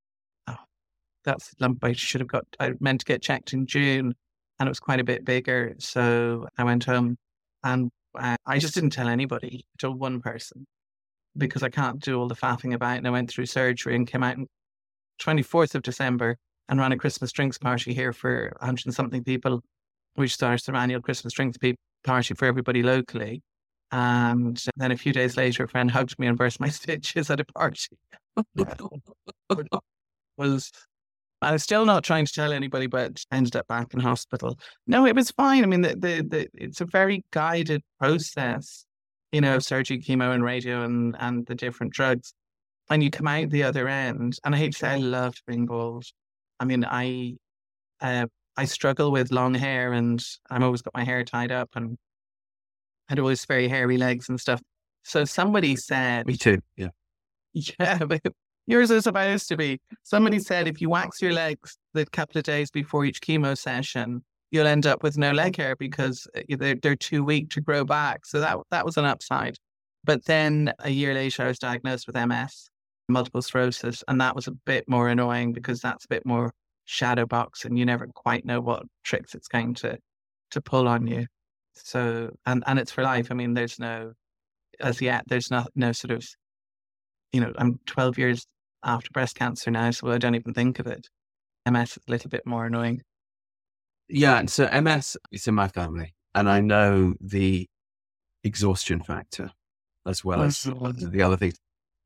that's the lump I should have got. I meant to get checked in June, and it was quite a bit bigger." So I went home, and I just didn't tell anybody. I told one person mm. because I can't do all the faffing about. And I went through surgery and came out on 24th of December and ran a Christmas drinks party here for 100 and something people, which starts our annual Christmas drinks party for everybody locally. And then a few days later, a friend hugged me and burst my stitches at a party. was I was still not trying to tell anybody, but ended up back in hospital. No, it was fine. I mean, the, the, the it's a very guided process you know, surgery, chemo, and radio, and and the different drugs, and you come out the other end. And I hate to say, I loved being bald. I mean, I uh, I struggle with long hair, and I'm always got my hair tied up, and I had always very hairy legs and stuff. So somebody said, "Me too." Yeah, yeah, but yours is supposed to be. Somebody said if you wax your legs the couple of days before each chemo session, you'll end up with no leg hair because uh, they're, they're too weak to grow back. So that, that was an upside. But then a year later, I was diagnosed with MS, multiple sclerosis, and that was a bit more annoying because that's a bit more shadow box and you never quite know what tricks it's going to to pull on you. So and and it's for life. I mean, there's no as yet there's no no sort of you know, I'm 12 years after breast cancer now, so I don't even think of it. MS is a little bit more annoying. Yeah, so MS is in my family, and I know the exhaustion factor as well as oh, the other things.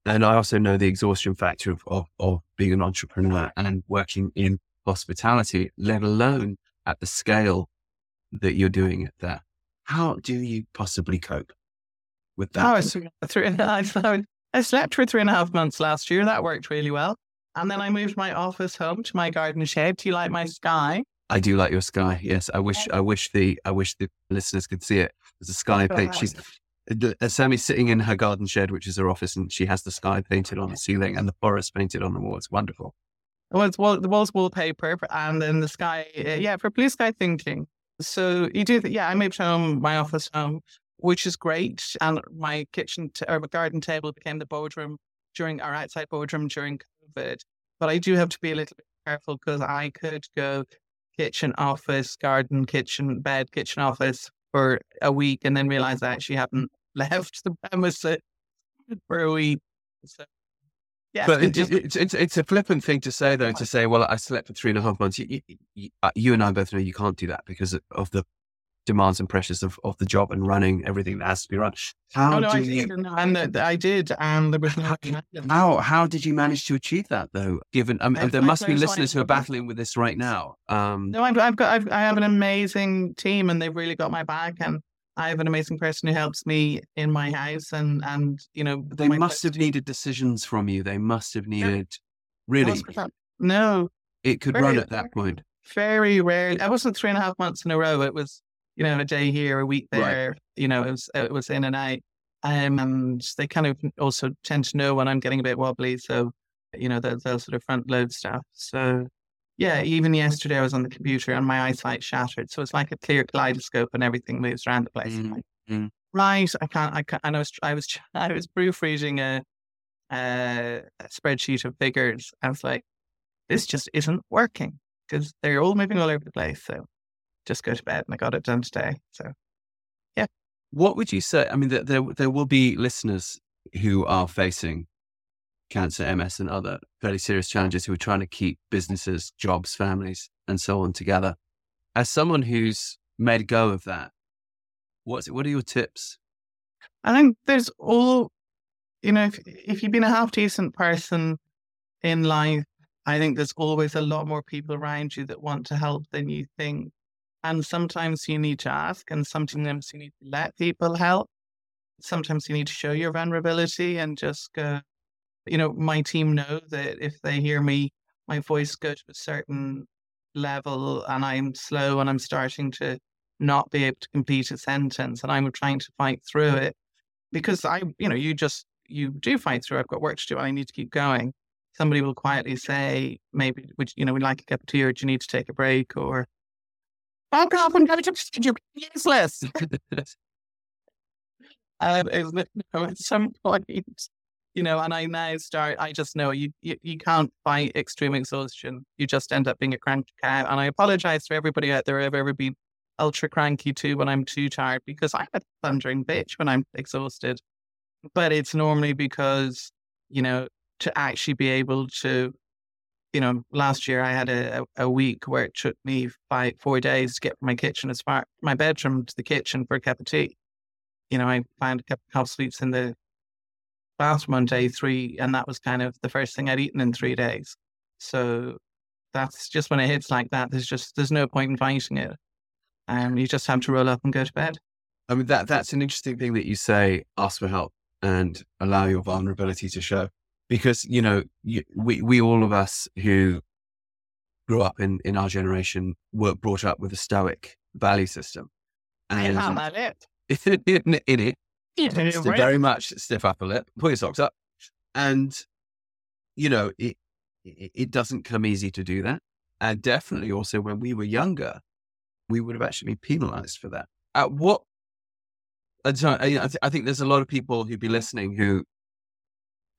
And I also know the exhaustion factor of, of, of being an entrepreneur and working in hospitality, let alone at the scale that you're doing it there. How do you possibly cope with that? Oh, I, three, I, I slept for three and a half months last year. That worked really well. And then I moved my office home to my garden shed. Do you like my sky? I do like your sky. Yes, I wish I wish the I wish the listeners could see it. There's a sky paint. She's Sammy's sitting in her garden shed, which is her office, and she has the sky painted on the ceiling and the forest painted on the wall. It's wonderful. Well, it's wall, the walls wallpaper, and then the sky. Uh, yeah, for blue sky thinking. So you do. yeah, I moved home, my office home, which is great, and my kitchen t- or my garden table became the boardroom during our outside boardroom during COVID. But I do have to be a little bit careful because I could go kitchen, office, garden, kitchen, bed, kitchen, office for a week and then realize I actually haven't left the premises for a week. So, yeah, but it, it's, it's it's a flippant thing to say though to say, well, I slept for three and a half months. You, you, you and I both know you can't do that because of the demands and pressures of, of the job and running everything that has to be run. How oh, no, do I you, did, and I did, and there was no how how did you manage to achieve that though? Given um, there must be listeners who are battling with this right now. Um, no, I've, I've got I've, I have an amazing team, and they've really got my back, and I have an amazing person who helps me in my house, and and you know they must have needed decisions from you. They must have needed really. No, it could run at that point. Very rarely. I wasn't three and a half months in a row. It was you know, a day here, a week there. Right. You know, it was it was in and out. Um, and they kind of also tend to know when I'm getting a bit wobbly, so you know they'll, they'll sort of front load stuff. So yeah, even yesterday I was on the computer and my eyesight shattered, so it's like a clear kaleidoscope and everything moves around the place. Mm-hmm. Right, I can't, I can't. And I was, I was, I was proofreading a, a, a spreadsheet of figures. I was like, this just isn't working because they're all moving all over the place. So just go to bed and I got it done today. So, yeah. What would you say? I mean, there, there, there will be listeners who are facing cancer, MS, and other fairly serious challenges who are trying to keep businesses, jobs, families, and so on together. As someone who's made a go of that, what's what are your tips? I think there's all, you know, if, if you've been a half decent person in life, I think there's always a lot more people around you that want to help than you think. And sometimes you need to ask, and sometimes you need to let people help. Sometimes you need to show your vulnerability and just go, you know, my team know that if they hear me, my voice go to a certain level and I'm slow and I'm starting to not be able to complete a sentence and I'm trying to fight through it because I, you know, you just, you do fight through. I've got work to do and I need to keep going. somebody will quietly say, maybe, which, you know, we'd like a cup of tea or do you need to take a break or, oh, God, I'm going to you're useless. um, at some point, you know, and I now start, I just know you, you, you can't fight extreme exhaustion. You just end up being a cranky cow. And I apologize to everybody out there who have ever been ultra cranky too when I'm too tired because I'm a thundering bitch when I'm exhausted. But it's normally because, you know, to actually be able to, you know, last year I had a, a week where it took me five, four days to get from my kitchen as far my bedroom to the kitchen for a cup of tea. You know, I found a cup of half sleeps in the bathroom on day three, and that was kind of the first thing I'd eaten in three days. So that's just when it hits like that. There's just there's no point in fighting it, and um, you just have to roll up and go to bed. I mean that that's an interesting thing that you say. Ask for help and allow your vulnerability to show, because you know you, we we all of us who grew up in in our generation were brought up with a stoic value system, and it. in, in it it's very much stiff upper lip, pull your socks up. And, you know, it, it, it doesn't come easy to do that. And definitely also when we were younger, we would have actually been penalized for that. At what, and so I, I think there's a lot of people who'd be listening who,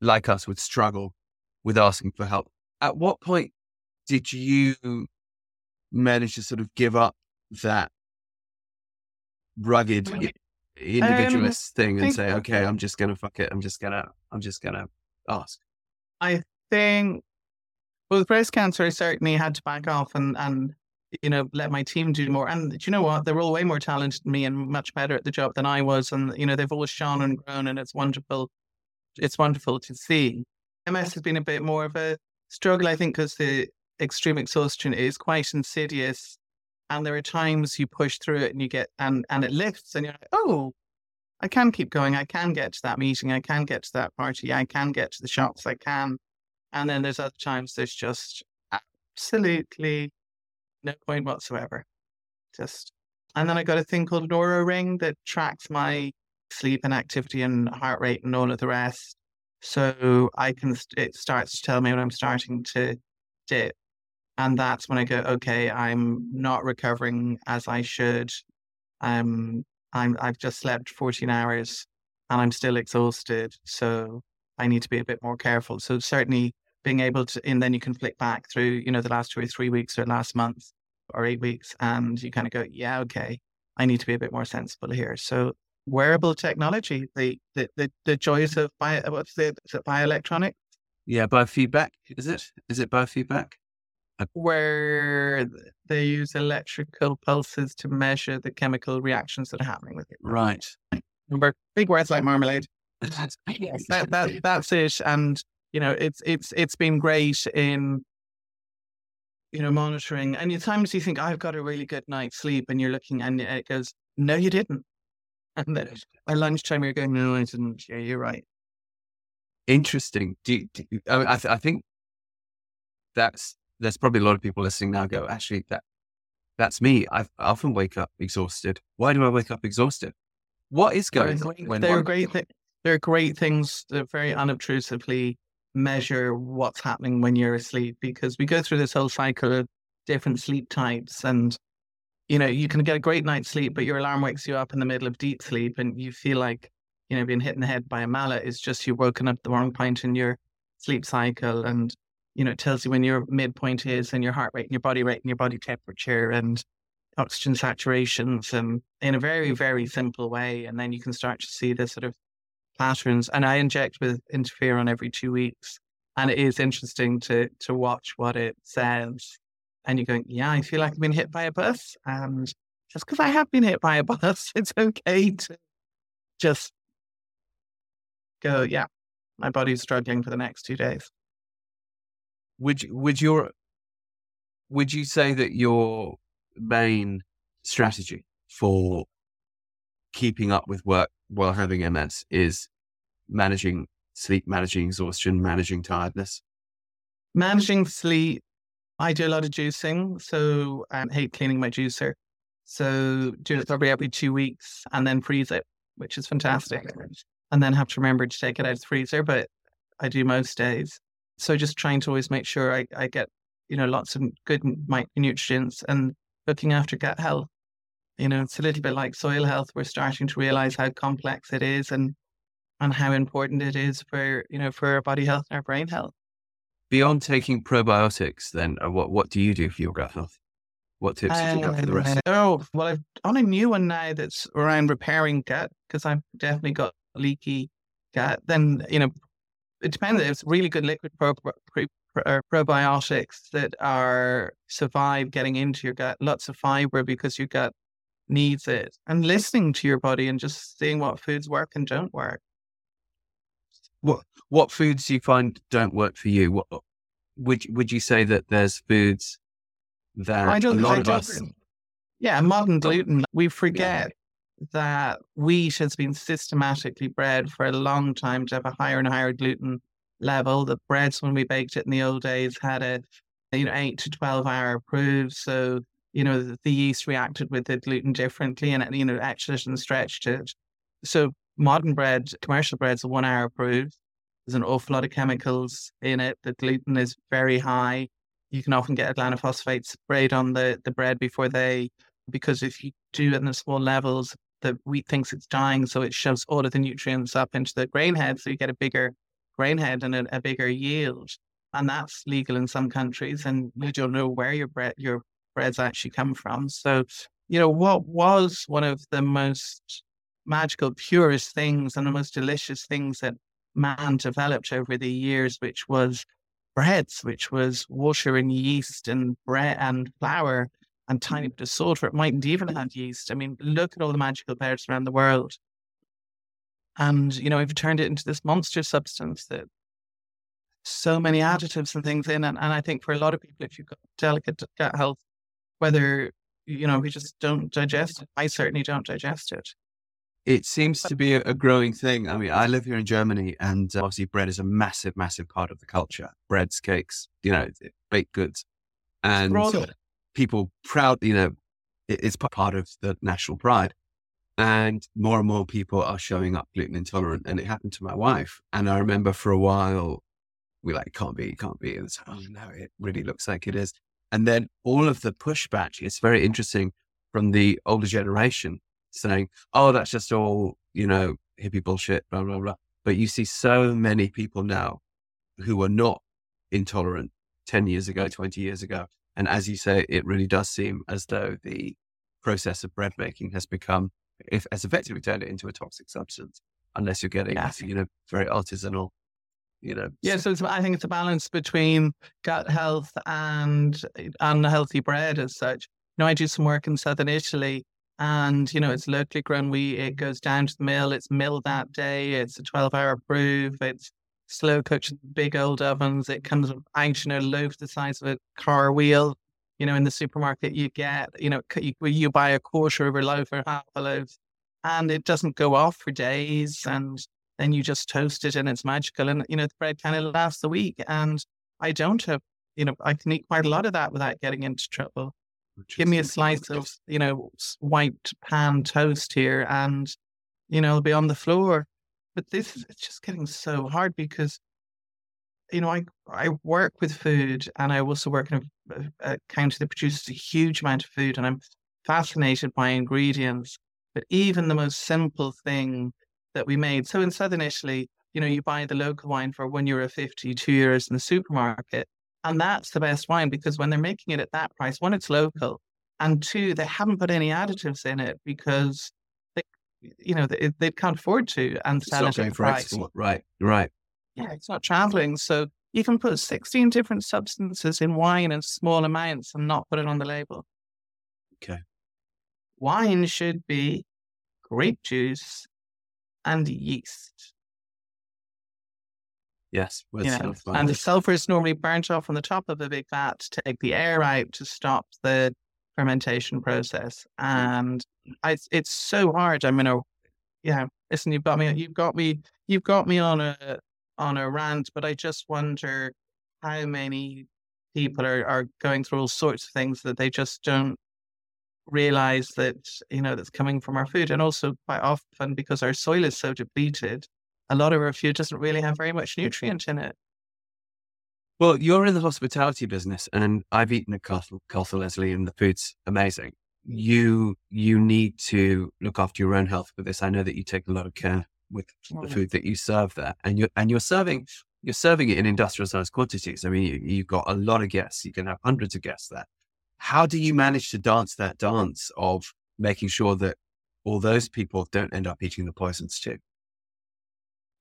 like us, would struggle with asking for help. At what point did you manage to sort of give up that rugged individualist um, thing and say, okay, I'm just gonna fuck it. I'm just gonna, I'm just gonna ask. I think with breast cancer, I certainly had to back off and and you know let my team do more. And do you know what? They're all way more talented than me and much better at the job than I was. And you know they've always shone and grown, and it's wonderful. It's wonderful to see. MS has been a bit more of a struggle, I think, because the extreme exhaustion is quite insidious and there are times you push through it and you get and and it lifts and you're like oh i can keep going. I can get to that meeting. I can get to that party. I can get to the shops. I can. And then there's other times there's just absolutely no point whatsoever. Just and then i got a thing called an Oura ring that tracks my sleep and activity and heart rate and all of the rest so i can it starts to tell me when i'm starting to dip and that's when I go, okay, I'm not recovering as I should. Um, I'm I've just slept 14 hours and I'm still exhausted. So I need to be a bit more careful. So certainly being able to, and then you can flick back through, you know, the last two or three weeks or last month or eight weeks, and you kind of go, yeah, okay, I need to be a bit more sensible here. So wearable technology, the the the, the joys of bio, uh, what's the is it bioelectronics? Yeah, biofeedback. Is it? Is it biofeedback? Uh, where they use electrical pulses to measure the chemical reactions that are happening with it. Right. Remember, big words like marmalade. yes, that, that, that's it. And you know, it's it's it's been great in you know monitoring. And at times you think I've got a really good night's sleep, and you're looking, and it goes, no, you didn't. And then by lunchtime you're going, no, I didn't. Yeah, you're right. Interesting. Do, you, do you, I, mean, I, th- I think that's there's probably a lot of people listening now go, actually, that that's me. I often wake up exhausted. Why do I wake up exhausted? What is going on? There are great, th- there are great things that very unobtrusively measure what's happening when you're asleep because we go through this whole cycle of different sleep types and you know you can get a great night's sleep but your alarm wakes you up in the middle of deep sleep and you feel like you know being hit in the head by a mallet is just you've woken up the wrong point in your sleep cycle and you know, it tells you when your midpoint is and your heart rate and your body rate and your body temperature and oxygen saturations and in a very, very simple way. And then you can start to see the sort of patterns. And I inject with interferon every two weeks. And it is interesting to to watch what it says. And you're going, yeah, I feel like I've been hit by a bus. And just because I have been hit by a bus, it's okay to just go, yeah, my body's struggling for the next two days would would your would you say that your main strategy for keeping up with work while having MS is managing sleep, managing exhaustion, managing tiredness? Managing sleep. I do a lot of juicing, so I hate cleaning my juicer. So do it probably every two weeks and then freeze it, which is fantastic. And then have to remember to take it out of the freezer, but I do most days. So just trying to always make sure I, I get, you know, lots of good micronutrients and looking after gut health. You know, it's a little bit like soil health. We're starting to realize how complex it is and and how important it is for, you know, for our body health and our brain health. Beyond taking probiotics, then uh, what what do you do for your gut health? What tips have you have for the rest? Uh, oh, well, I've on a new one now that's around repairing gut because I've definitely got leaky gut. Then, you know, it depends. It's really good liquid pro, pro, pro, probiotics that are survive getting into your gut, lots of fiber because your gut needs it, and listening to your body and just seeing what foods work and don't work. What what foods do you find don't work for you? What would would you say that there's foods that I don't, a lot I of us. Yeah, modern gluten. We forget yeah. that wheat has been systematically bred for a long time to have a higher and higher gluten level. The breads, when we baked it in the old days, had a you know eight to twelve hour proof. So you know the, the yeast reacted with the gluten differently, and you know etched it and stretched it. So modern bread, commercial bread's one hour proof. There's an awful lot of chemicals in it. The gluten is very high you can often get organophosphate sprayed on the, the bread before they, because if you do it in the small levels, the wheat thinks it's dying, so it shoves all of the nutrients up into the grain head, so you get a bigger grain head and a, a bigger yield. And that's legal in some countries, and you don't know where your bread your breads actually come from. So, you know, what was one of the most magical, purest things and the most delicious things that man developed over the years, which was breads, which was water and yeast and bread and flour and tiny mm-hmm. bit of salt, or it mightn't even have yeast. I mean, look at all the magical breads around the world. And, you know, we've turned it into this monster substance that so many additives and things in. And, and I think for a lot of people, if you've got delicate gut health, whether, you know, we just don't digest it, I certainly don't digest it it seems to be a, growing thing. I mean, I live here in Germany, and uh, obviously, bread is a massive, massive part of the culture. Breads, cakes, you know, baked goods, and people proud, you know, it's part of the national pride. And more and more people are showing up gluten intolerant, and it happened to my wife. And I remember for a while, we like, can't be, can't be. And it's, oh no, it really looks like it is. And then all of the pushback, it's very interesting from the older generation saying, oh, that's just all, you know, hippie bullshit, blah, blah, blah. But you see so many people now who were not intolerant 10 years ago, 20 years ago. And as you say, it really does seem as though the process of bread making has become, if has effectively turned it into a toxic substance, unless you're getting, yeah. you know, very artisanal, you know. Yeah. So I think it's a balance between gut health and eh, unhealthy bread as such. You know, I do some work in Southern Italy and you know it's locally grown wheat. It goes down to the mill. It's milled that day. It's a twelve-hour proof. It's slow cooked in big old ovens. It comes out in a loaf the size of a car wheel. You know, in the supermarket, you get you know you, you buy a quarter of a loaf or half a loaf, and it doesn't go off for days. And then you just toast it, and it's magical. And you know the bread kind of lasts a week. And I don't have you know I can eat quite a lot of that without getting into trouble. Give me a slice of, you know, white pan toast here and, you know, it'll be on the floor. But this is it's just getting so hard because, you know, I, I work with food and I also work in a, a county that produces a huge amount of food and I'm fascinated by ingredients. But even the most simple thing that we made. So in Southern Italy, you know, you buy the local wine for one euro fifty, two euros in the supermarket. And that's the best wine because when they're making it at that price, one, it's local, and two, they haven't put any additives in it because they, you know, they, they can't afford to and sell it at price. Export. Right, right. Yeah, it's not traveling. So you can put 16 different substances in wine in small amounts and not put it on the label. Okay. Wine should be grape juice and yeast. Yes. Yeah. And the sulfur is normally burnt off on the top of a big vat to take the air out to stop the fermentation process. Mm. And I, it's so hard. I mean, oh, yeah, listen, you've got me, you've got me, you've got me on a, on a rant, but I just wonder how many people are, are going through all sorts of things that they just don't realize that, you know, that's coming from our food. And also quite often because our soil is so depleted, a lot of our food doesn't really have very much nutrient in it. Well, you're in the hospitality business, and I've eaten at Castle, Castle Leslie, and the food's amazing. You you need to look after your own health with this. I know that you take a lot of care with the mm. food that you serve there, and you're and you're serving you're serving it in industrial sized quantities. I mean, you, you've got a lot of guests. You can have hundreds of guests there. How do you manage to dance that dance of making sure that all those people don't end up eating the poisons too?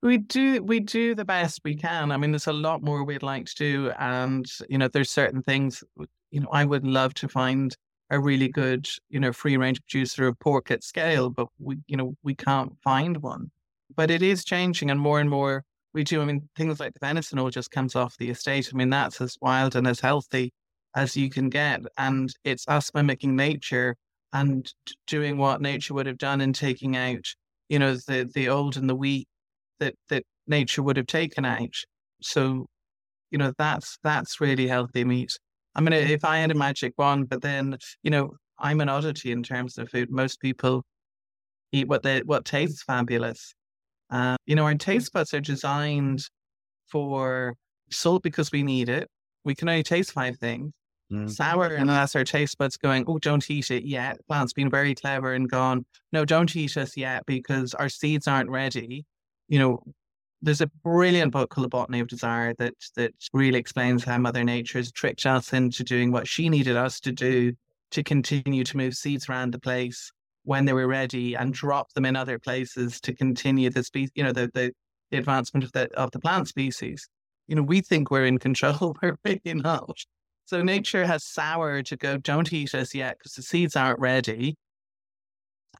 We do we do the best we can. I mean, there's a lot more we'd like to do, and you know, there's certain things. You know, I would love to find a really good, you know, free range producer of pork at scale, but we, you know, we can't find one. But it is changing, and more and more we do. I mean, things like the venison all just comes off the estate. I mean, that's as wild and as healthy as you can get, and it's us mimicking nature and doing what nature would have done and taking out, you know, the the old and the weak that that nature would have taken out. So, you know, that's that's really healthy meat. I mean, if I had a magic wand, but then, you know, I'm an oddity in terms of food. Most people eat what they what tastes fabulous. Uh, you know, our taste buds are designed for salt because we need it. We can only taste five things. Mm. Sour, and that's our taste buds going, oh, don't eat it yet. Plants being very clever and gone, no, don't eat us yet because our seeds aren't ready you know, there's a brilliant book called The Botany of Desire that that really explains how Mother Nature has tricked us into doing what she needed us to do to continue to move seeds around the place when they were ready and drop them in other places to continue the species, you know, the, the, the advancement of the of the plant species. You know, we think we're in control, we're really not. So nature has sour to go, don't eat us yet because the seeds aren't ready.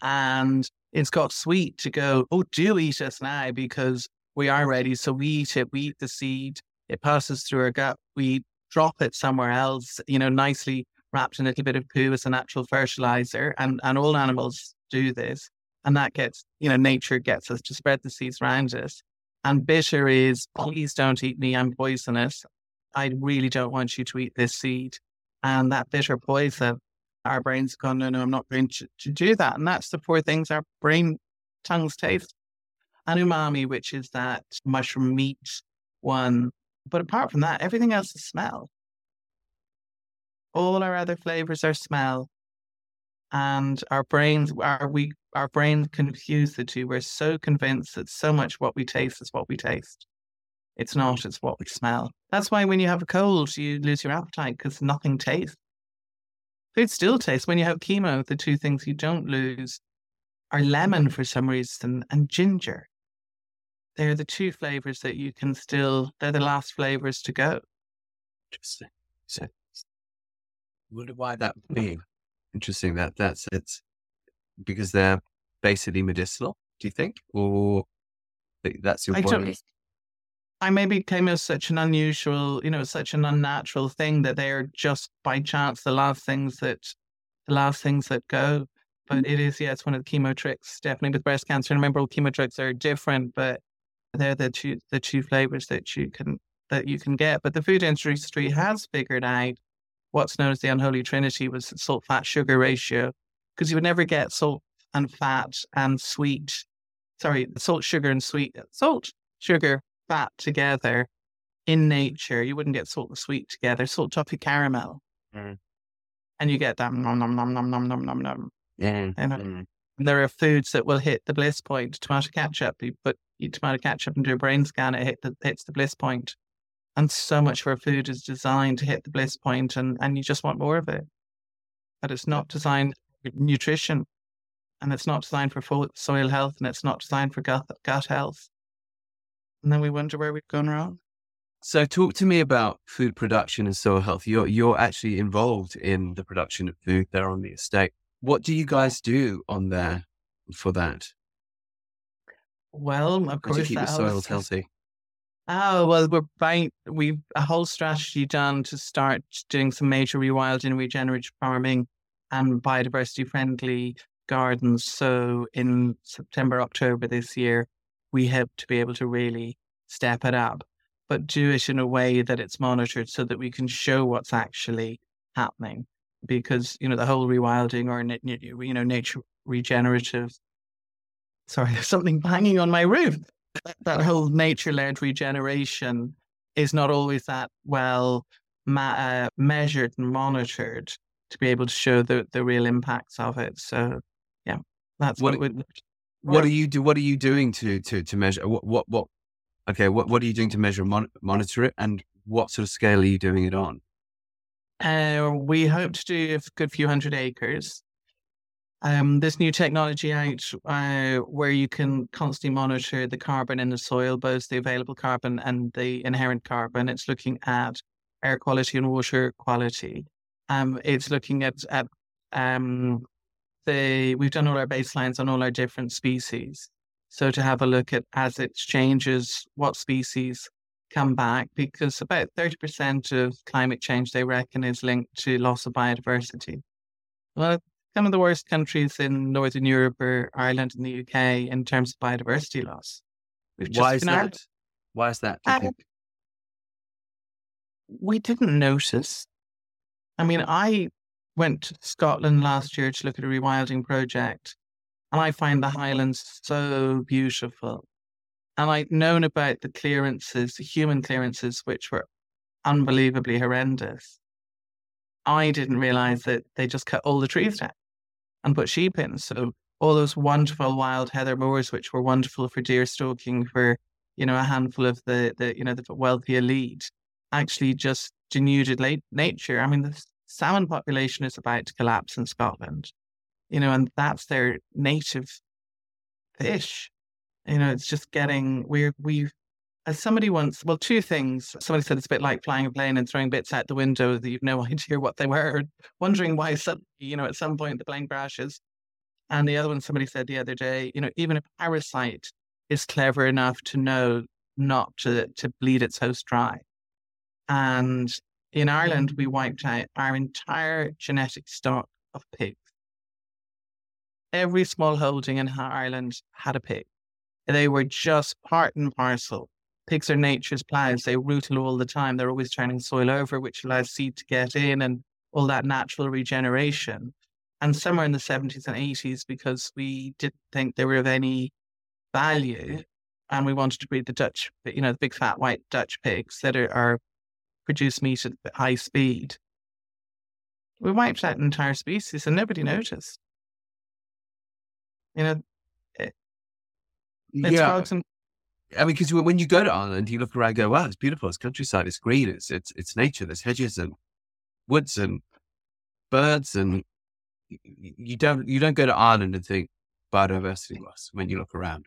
And it's got sweet to go, oh, do eat us now because we are ready. So we eat it, we eat the seed, it passes through our gut, we drop it somewhere else, you know, nicely wrapped in a little bit of poo as a natural fertilizer. And, and all animals do this. And that gets, you know, nature gets us to spread the seeds around us. And bitter is, please don't eat me, I'm poisonous. I really don't want you to eat this seed. And that bitter poison our brains gone, no, no, I'm not going to, to do that. And that's the four things our brain tongues taste. And umami, which is that mushroom meat one. But apart from that, everything else is smell. All our other flavors are smell. And our brains are we our brains confuse the two. We're so convinced that so much what we taste is what we taste. It's not, it's what we smell. That's why when you have a cold, you lose your appetite because nothing tastes. Food still tastes. When you have chemo, the two things you don't lose are lemon mm-hmm. for some reason and ginger. They're the two flavors that you can still, they're the last flavors to go. Interesting. So, wonder why that would be. Interesting that that's it's because they're basically medicinal, do you think? Or eh, that's your I point? I maybe came as such an unusual, you know, such an unnatural thing that they're just by chance the last things that the last things that go. But it is, yeah, it's one of the chemo tricks, definitely with breast cancer. And remember, all chemo tricks are different, but they're the two the two flavors that you can that you can get. But the food industry has figured out what's known as the unholy trinity was salt fat sugar ratio, because you would never get salt and fat and sweet, sorry, salt, sugar, and sweet salt, sugar, fat together in nature. You wouldn't get salt and sweet together, salt, toffee, caramel. Mm. And you get that nom nom nom nom nom nom nom nom. Yeah. Mm. And there are foods that will hit the bliss point. Tomato ketchup, you put tomato ketchup into a brain scan, it hit the, hits the bliss point. And so much of our food is designed to hit the bliss point and, and you just want more of it. But it's not designed for nutrition and it's not designed for soil health and it's not designed for gut, gut health and then we wonder where we've gone wrong. So, talk to me about food production and soil health. You're you're actually involved in the production of food there on the estate. What do you guys do on there for that? Well, of course, to keep the soils healthy. Oh well, we're buying. We've a whole strategy done to start doing some major rewilding regenerative farming and biodiversity friendly gardens. So in September, October this year, we hope to be able to really step it up, but do it in a way that it's monitored so that we can show what's actually happening. Because, you know, the whole rewilding or, you know, nature regenerative, sorry, there's something banging on my roof. That whole nature led regeneration is not always that well ma- uh, measured and monitored to be able to show the, the real impacts of it. So, yeah, that's what, what, what are you do? What are you doing to to to measure? What what what? Okay, what what are you doing to measure mon- monitor it, and what sort of scale are you doing it on? Uh, we hope to do a good few hundred acres. Um, this new technology out uh, where you can constantly monitor the carbon in the soil, both the available carbon and the inherent carbon. It's looking at air quality and water quality. Um, it's looking at at um, the we've done all our baselines on all our different species. So to have a look at as it changes, what species come back, because about thirty percent of climate change they reckon is linked to loss of biodiversity. Well, some of the worst countries in Northern Europe are Ireland and the UK in terms of biodiversity loss. Why is that? Why is that? Uh, we didn't notice. I mean, I went to Scotland last year to look at a rewilding project, and I find the Highlands so beautiful. And I'd known about the clearances, the human clearances, which were unbelievably horrendous. I didn't realize that they just cut all the trees down and put sheep in. So all those wonderful wild heather moors, which were wonderful for deer stalking for, you know, a handful of the, the you know, the wealthy elite, actually just denuded nature. I mean, salmon population is about to collapse in Scotland, you know, and that's their native fish. You know, it's just getting we're we've as somebody once well two things. Somebody said it's a bit like flying a plane and throwing bits out the window that you've no idea what they were wondering why suddenly you know at some point the plane crashes. And the other one somebody said the other day you know even a parasite is clever enough to know not to to bleed its host dry. And in mm-hmm. Ireland, we wiped out our entire genetic stock of pigs. Every small holding in Ireland had a pig. They were just part and parcel. Pigs are nature's plows. They root all the time. They're always turning soil over, which allows seed to get in and all that natural regeneration. And somewhere in the 70s and 80s, because we didn't think they were of any value, and we wanted to breed the Dutch, you know, the big fat white Dutch pigs that are, are produce meat at high speed. We wiped out an entire species and nobody noticed. You know, it, yeah. And- I mean, because when you go to Ireland, you look around, and go, "Wow, it's beautiful. It's countryside. It's green. It's it's it's nature. There's hedges and woods and birds, and you don't you don't go to Ireland and think biodiversity loss when you look around.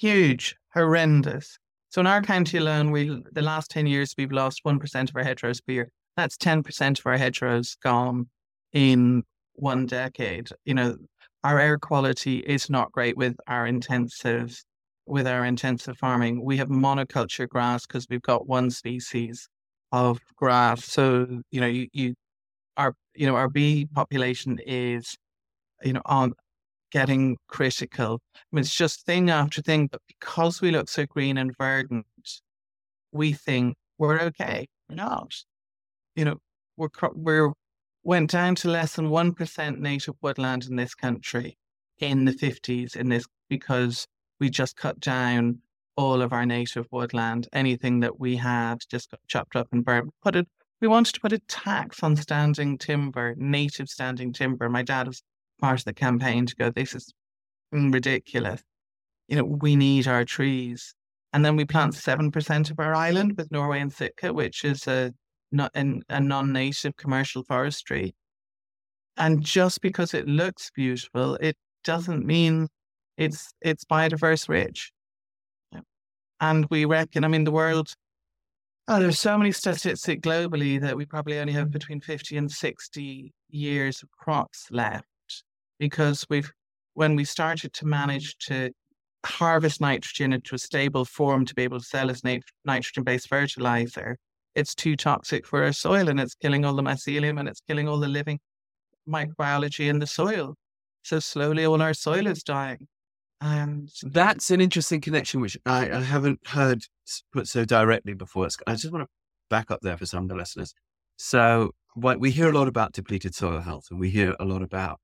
Huge, horrendous. So in our county alone, we the last 10 years, we've lost 1% of our hedgerows per year. That's 10% of our hedgerows gone in one decade. You know, our air quality is not great with our intensive with our intensive farming. We have monoculture grass because we've got one species of grass. So, you know, you, you our you know, our bee population is, you know, on getting critical. I mean, it's just thing after thing, but because we look so green and verdant, we think we're okay. We're not. You know, we're we're went down to less than one percent native woodland in this country in the fifties. In this because we just cut down all of our native woodland. Anything that we had just got chopped up and burned. Put it. We wanted to put a tax on standing timber, native standing timber. My dad was part of the campaign to go, this is ridiculous. You know, we need our trees. And then we plant 7% of our island with Norway and Sitka, which is a, not a non-native commercial forestry. And just because it looks beautiful, it doesn't mean it's it's biodiverse rich. And we reckon, I mean, the world, oh, there's so many statistics globally that we probably only have mm. between 50 and 60 years of crops left because we've when we started to manage to harvest nitrogen into a stable form to be able to sell as nit- nitrogen based fertilizer, it's too toxic for our soil and it's killing all the mycelium and it's killing all the living microbiology in the soil. So slowly all our soil is dying. And that's an interesting connection, which I, I haven't heard put so directly before. I just want to back up there for some of the listeners. So what, we hear a lot about depleted soil health and we hear a lot about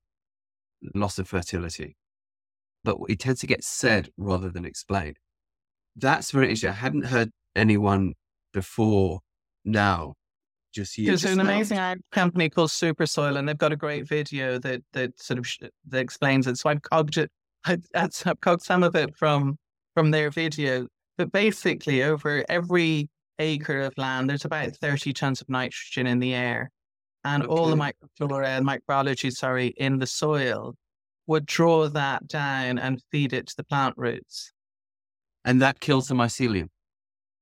loss of fertility. But it tends to get said rather than explained. That's very interesting. I hadn't heard anyone before now? Just years. There's an amazing company called Super Soil, and they've got a great video that that sort of that explains it. So I've cogged it, I've, I've cogged some of it from from their video. But basically, over every acre of land, there's about 30 tons of nitrogen in the air. And okay. all the and microbiology, sorry, in the soil would draw that down and feed it to the plant roots. And that kills the mycelium.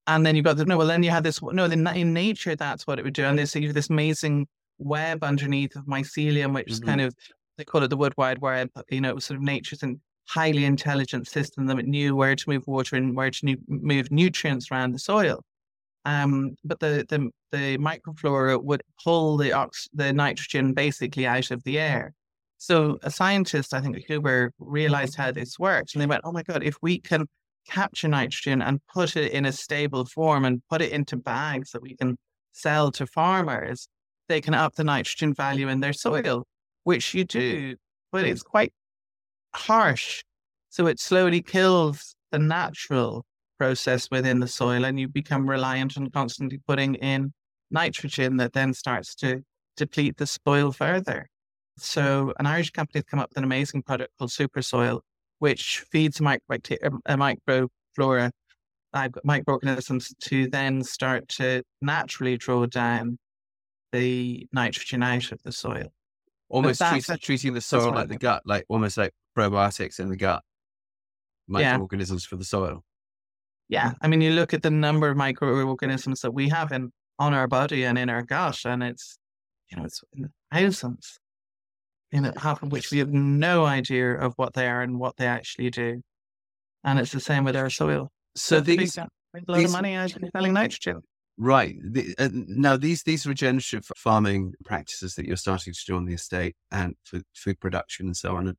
And then you've got the, no, well, then you have this, no, in, in nature, that's what it would do. And there's this amazing web underneath of mycelium, which mm-hmm. is kind of, they call it the wood wide web. You know, it was sort of nature's and highly intelligent system that knew where to move water and where to move nutrients around the soil. Um, but the, the the microflora would pull the ox the nitrogen basically out of the air. So a scientist, I think Haber, realized how this works, and they went, "Oh my god, if we can capture nitrogen and put it in a stable form and put it into bags that we can sell to farmers, they can up the nitrogen value in their soil, which you do, but it's quite harsh. So it slowly kills the natural process within the soil and you become reliant on constantly putting in nitrogen that then starts to deplete the soil further. So an Irish company has come up with an amazing product called Super Soil, which feeds microbacteria, um, a microflora, uh, microorganisms to then start to naturally draw down the nitrogen out of the soil. Almost treat, treating the soil like the gut, like almost like probiotics in the gut, microorganisms yeah. for the soil. Yeah, I mean, you look at the number of microorganisms that we have in on our body and in our gut, and it's you know it's thousands, in it, half of which we have no idea of what they are and what they actually do, and it's the same with our soil. So, so these, a lot these, of money out selling nitrogen. Right. The, uh, now, these these regenerative farming practices that you're starting to do on the estate and for food production and so on, and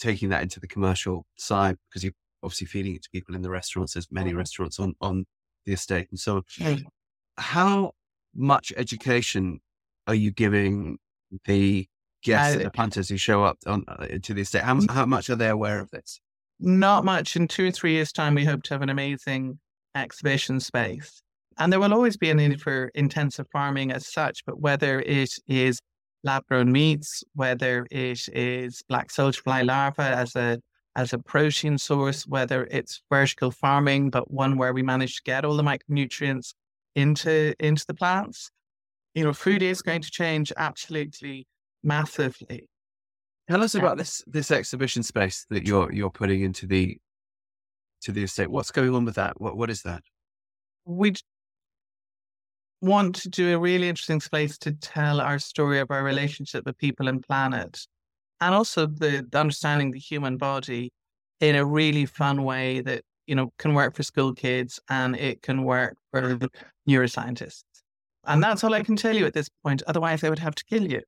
taking that into the commercial side because you're obviously feeding it to people in the restaurants. There's many mm-hmm. restaurants on on the estate and so on. How much education are you giving the guests, uh, the punters who show up on uh, to the estate? How, how much are they aware of this? Not much. In two or three years' time, we hope to have an amazing exhibition space. And there will always be a need for intensive farming as such, but whether it is lab grown meats, whether it is black soldier fly larvae as a as a protein source, whether it's vertical farming, but one where we manage to get all the micronutrients into into the plants. You know, food is going to change absolutely massively. Tell us about this this exhibition space that you're you're putting into the to the estate. What's going on with that? What what is that? We want to do a really interesting space to tell our story of our relationship with people and planet, and also the, the understanding the human body in a really fun way that you know can work for school kids and it can work for neuroscientists. And that's all I can tell you at this point. Otherwise, I would have to kill you,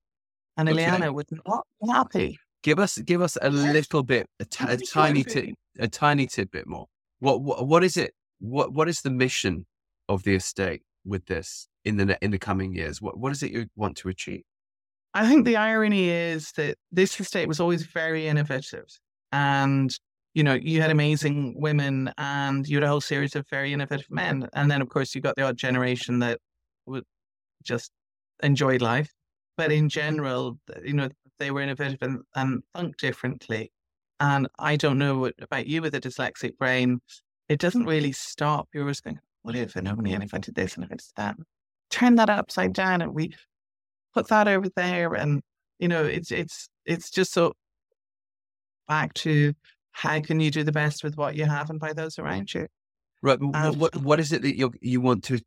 and okay. Ileana would not be happy. Give us give us a little bit, a, t- a tiny tip, a tiny tidbit more. What, what what is it? What what is the mission of the estate with this in the in the coming years? What what is it you want to achieve? I think the irony is that this estate was always very innovative, and you know, you had amazing women and you had a whole series of very innovative men. And then, of course, you got the odd generation that would just enjoyed life. But in general, you know, they were innovative and, and thunk differently. And I don't know what, about you with a dyslexic brain. It doesn't really stop. You're always going, what if and only and if I did this and if I did that? Turn that upside down and we put that over there. And, you know, it's, it's, it's just so back to how can you do the best with what you have and by those around you? Right. Um, what what is it that you you want to?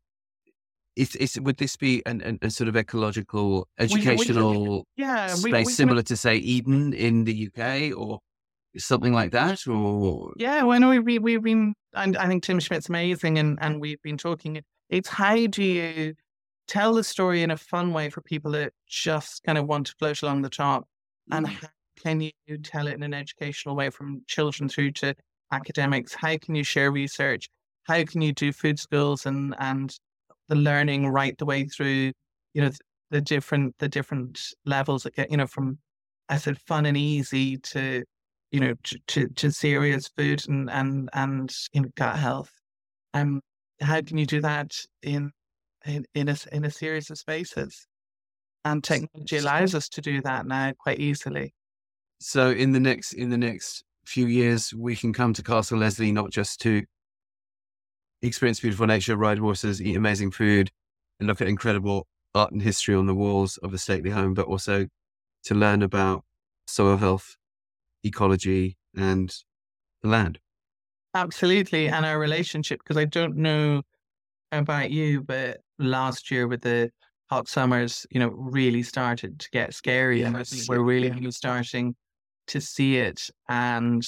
Is, is would this be an, an, a sort of ecological educational we, we, yeah, space we, similar to say Eden in the UK or something like that? Or yeah, well, we, we we've been and I think Tim Smit's amazing, and and we've been talking. It's how do you tell the story in a fun way for people that just kind of want to float along the top, and mm. how can you tell it in an educational way from children through to academics? How can you share research? How can you do food schools and, and the learning right the way through, you know, the different the different levels that get, you know, from I said fun and easy to, you know, to, to, to serious food and and and you know, gut health. Um how can you do that in in in a in a series of spaces? And technology allows us to do that now quite easily. So in the next in the next few years, we can come to Castle Leslie not just to experience beautiful nature, ride horses, eat amazing food, and look at incredible art and history on the walls of a stately home, but also to learn about soil health, ecology, and the land. Absolutely. And our relationship, because I don't know about you, but last year with the hot summers, you know, really started to get scary. And I think we're really starting to see it. And,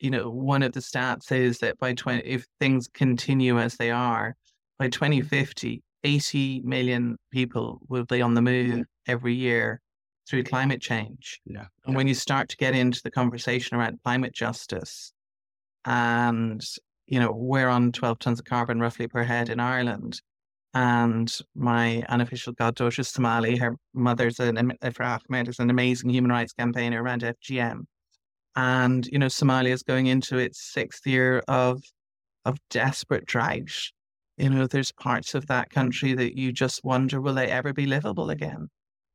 you know, one of the stats is that by 20, if things continue as they are, by mm-hmm. 2050, 80 million people will be on the move every year through climate change. Yeah. And when you start to get into the conversation around climate justice, and you know we're on 12 tons of carbon roughly per head in Ireland, and my unofficial goddaughter is Somali, her mother's an Ifrah uh, Ahmed is an amazing human rights campaigner around FGM, and you know Somalia is going into its sixth year of of desperate drought. You know, there's parts of that country that you just wonder will they ever be livable again?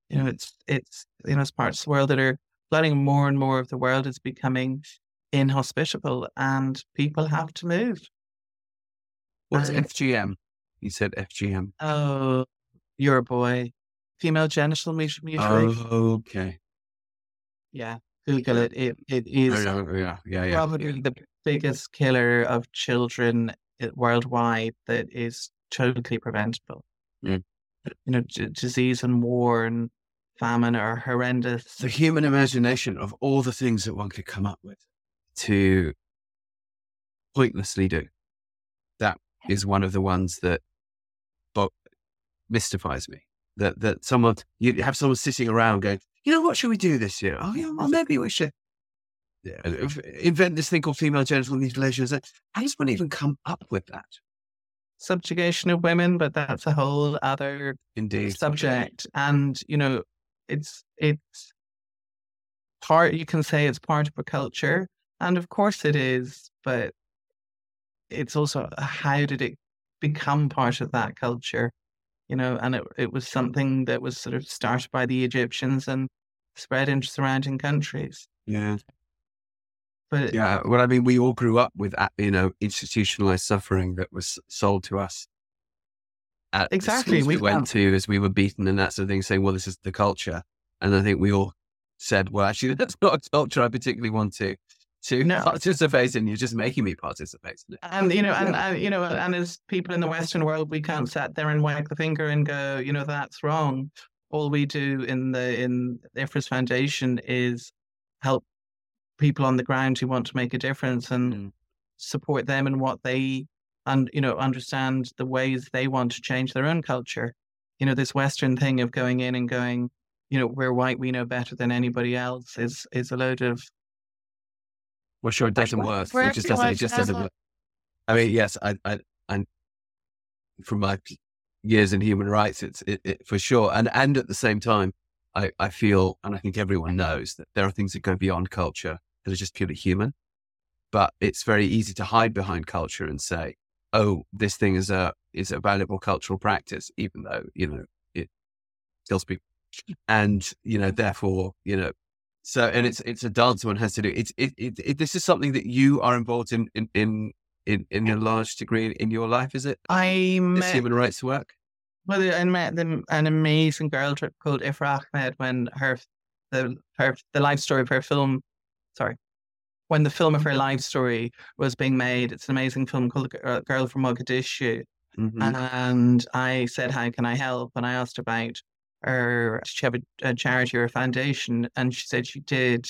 You know, it's it's you know, it's parts of the world that are flooding more and more of the world is becoming inhospitable and people have to move. What's and, FGM? You said FGM. Oh, you're a boy. Female genital mutilation. Oh, okay. Yeah. Google it. It it is yeah, yeah, yeah, yeah. probably the biggest killer of children eh, worldwide that is totally preventable. Mm. You know, d- disease and war and famine are horrendous. The human imagination of all the things that one could come up with to pointlessly do. That is one of the ones that bo- mystifies me. That that someone you have someone sitting around going, you know, what should we do this year? Oh, yeah, well, maybe we should yeah, invent this thing called female genital mutilation. How does one even come up with that? Subjugation of women, but that's a whole other Indeed. subject. And you know, it's it's part you can say it's part of a culture and of course it is but it's also uh, how did it become part of that culture you know and it, it was something that was sort of started by the egyptians and spread into surrounding countries. Yeah. But yeah well i mean we all grew up with you know institutionalized suffering that was sold to us exactly we, we went to as we were beaten and that sort of thing, saying, "Well, this is the culture." And I think we all said, "Well, actually, that's not a culture I particularly want to to no. participate in. You're just making me participate in it." And you know, and, and you know, and as people in the Western world, we can't sit there and wag the finger and go, "You know, that's wrong." All we do in the in the IFRS Foundation is help people on the ground who want to make a difference and mm. support them in what they and you know understand the ways they want to change their own culture you know this western thing of going in and going you know we're white we know better than anybody else is is a load of well sure it doesn't work. it just doesn't it just doesn't work. I mean yes i i and from my years in human rights it's it, it, for sure and and at the same time i i feel and i think everyone knows that there are things that go beyond culture that are just purely human but it's very easy to hide behind culture and say oh, this thing is a is a valuable cultural practice, even though you know it kills people, and you know therefore you know so and it's it's a dance one has to do. It's it, it, it this is something that you are involved in in in in, in a large degree in your life, is it? I met human rights work. Well, I met them, an amazing girl called Ifrah Ahmed when her the her the life story of her film, sorry, when the film of her life story was being made. It's an amazing film called uh, Girl from Mogadishu. Mm-hmm. And I said, How can I help? And I asked about did she have a, a charity or a foundation? And she said she did,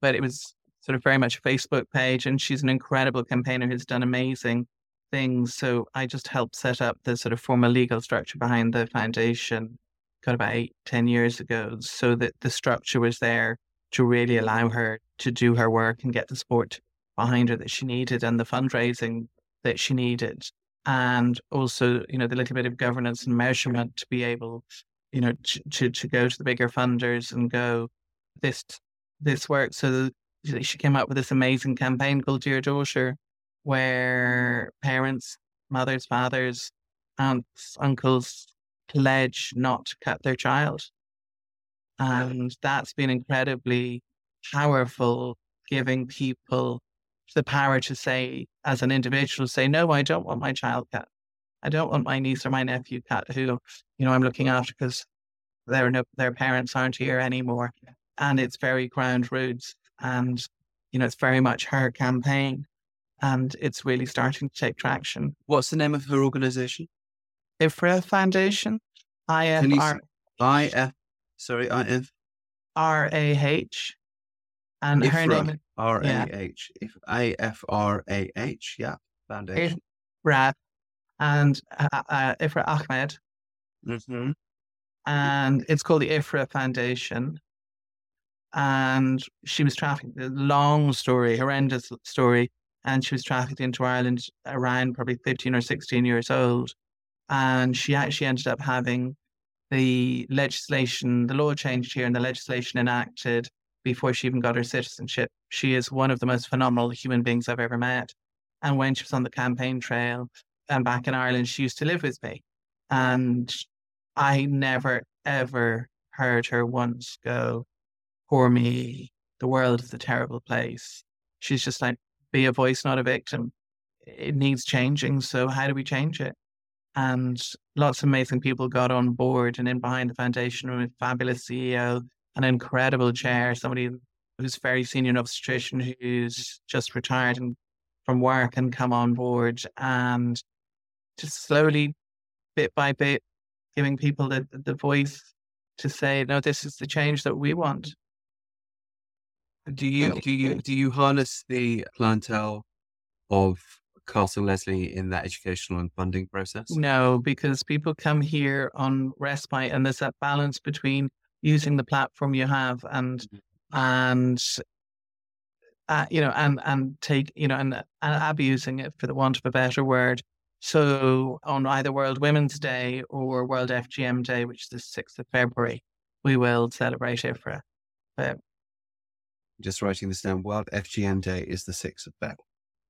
but it was sort of very much a Facebook page. And she's an incredible campaigner who's done amazing things. So I just helped set up the sort of formal legal structure behind the foundation, got about eight, ten years ago, so that the structure was there to really allow her to do her work and get the support behind her that she needed and the fundraising that she needed. And also, you know, the little bit of governance and measurement to be able, you know, to, to, go to the bigger funders and go, this this works. So she came up with this amazing campaign called Dear Daughter, where parents mothers, fathers, aunts, uncles pledge not to cut their child. And that's been incredibly powerful, giving people the power to say, as an individual, say, no, I don't want my child cut. I don't want my niece or my nephew who, you know, I'm looking after because their no, their parents aren't here anymore. And it's very ground roots. And, you know, it's very much her campaign. And it's really starting to take traction. What's the name of her organization? Ifrah Foundation. IFR. IF. Sorry, IF. R A H. And her name is R A H. If A F R A H. Yeah. Foundation. IFRA. And uh, uh, Ifrah Ahmed. Mm-hmm. And it's called the Ifrah Foundation. And she was trafficked, a long story, horrendous story. And she was trafficked into Ireland around probably 15 or 16 years old. And she actually ended up having the legislation, the law changed here and the legislation enacted before she even got her citizenship. She is one of the most phenomenal human beings I've ever met. And when she was on the campaign trail and back in Ireland, she used to live with me. And I never, ever heard her once go, Poor me, the world is a terrible place. She's just like, be a voice, not a victim. It needs changing. So, how do we change it? And lots of amazing people got on board and in behind the foundation with fabulous CEO an incredible chair, somebody who's very senior in obstetrician who's just retired and from work and come on board and just slowly, bit by bit, giving people the, the voice to say, no, this is the change that we want. Do you do you do you harness the clientele of Castle Leslie in that educational and funding process? No, because people come here on respite, and there's that balance between using the platform you have and mm-hmm. and uh, you know and and take you know and, and abusing it for the want of a better word so on either world women's day or world fgm day which is the 6th of february we will celebrate ifrah but, just writing this down world fgm day is the 6th of february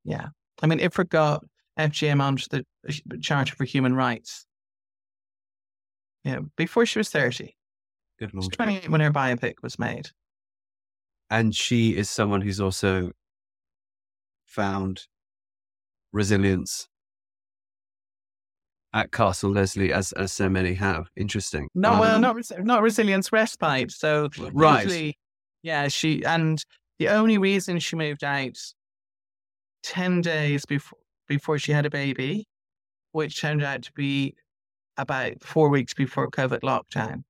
yeah i mean ifrah got fgm onto the charter for human rights yeah before she was 30 Good Lord. 28 when her biopic was made. And she is someone who's also found resilience at Castle Leslie, as as so many have. Interesting. No, um, well, not not resilience, respite. So right, usually, yeah, she and the only reason she moved out ten days before before she had a baby, which turned out to be about four weeks before COVID lockdown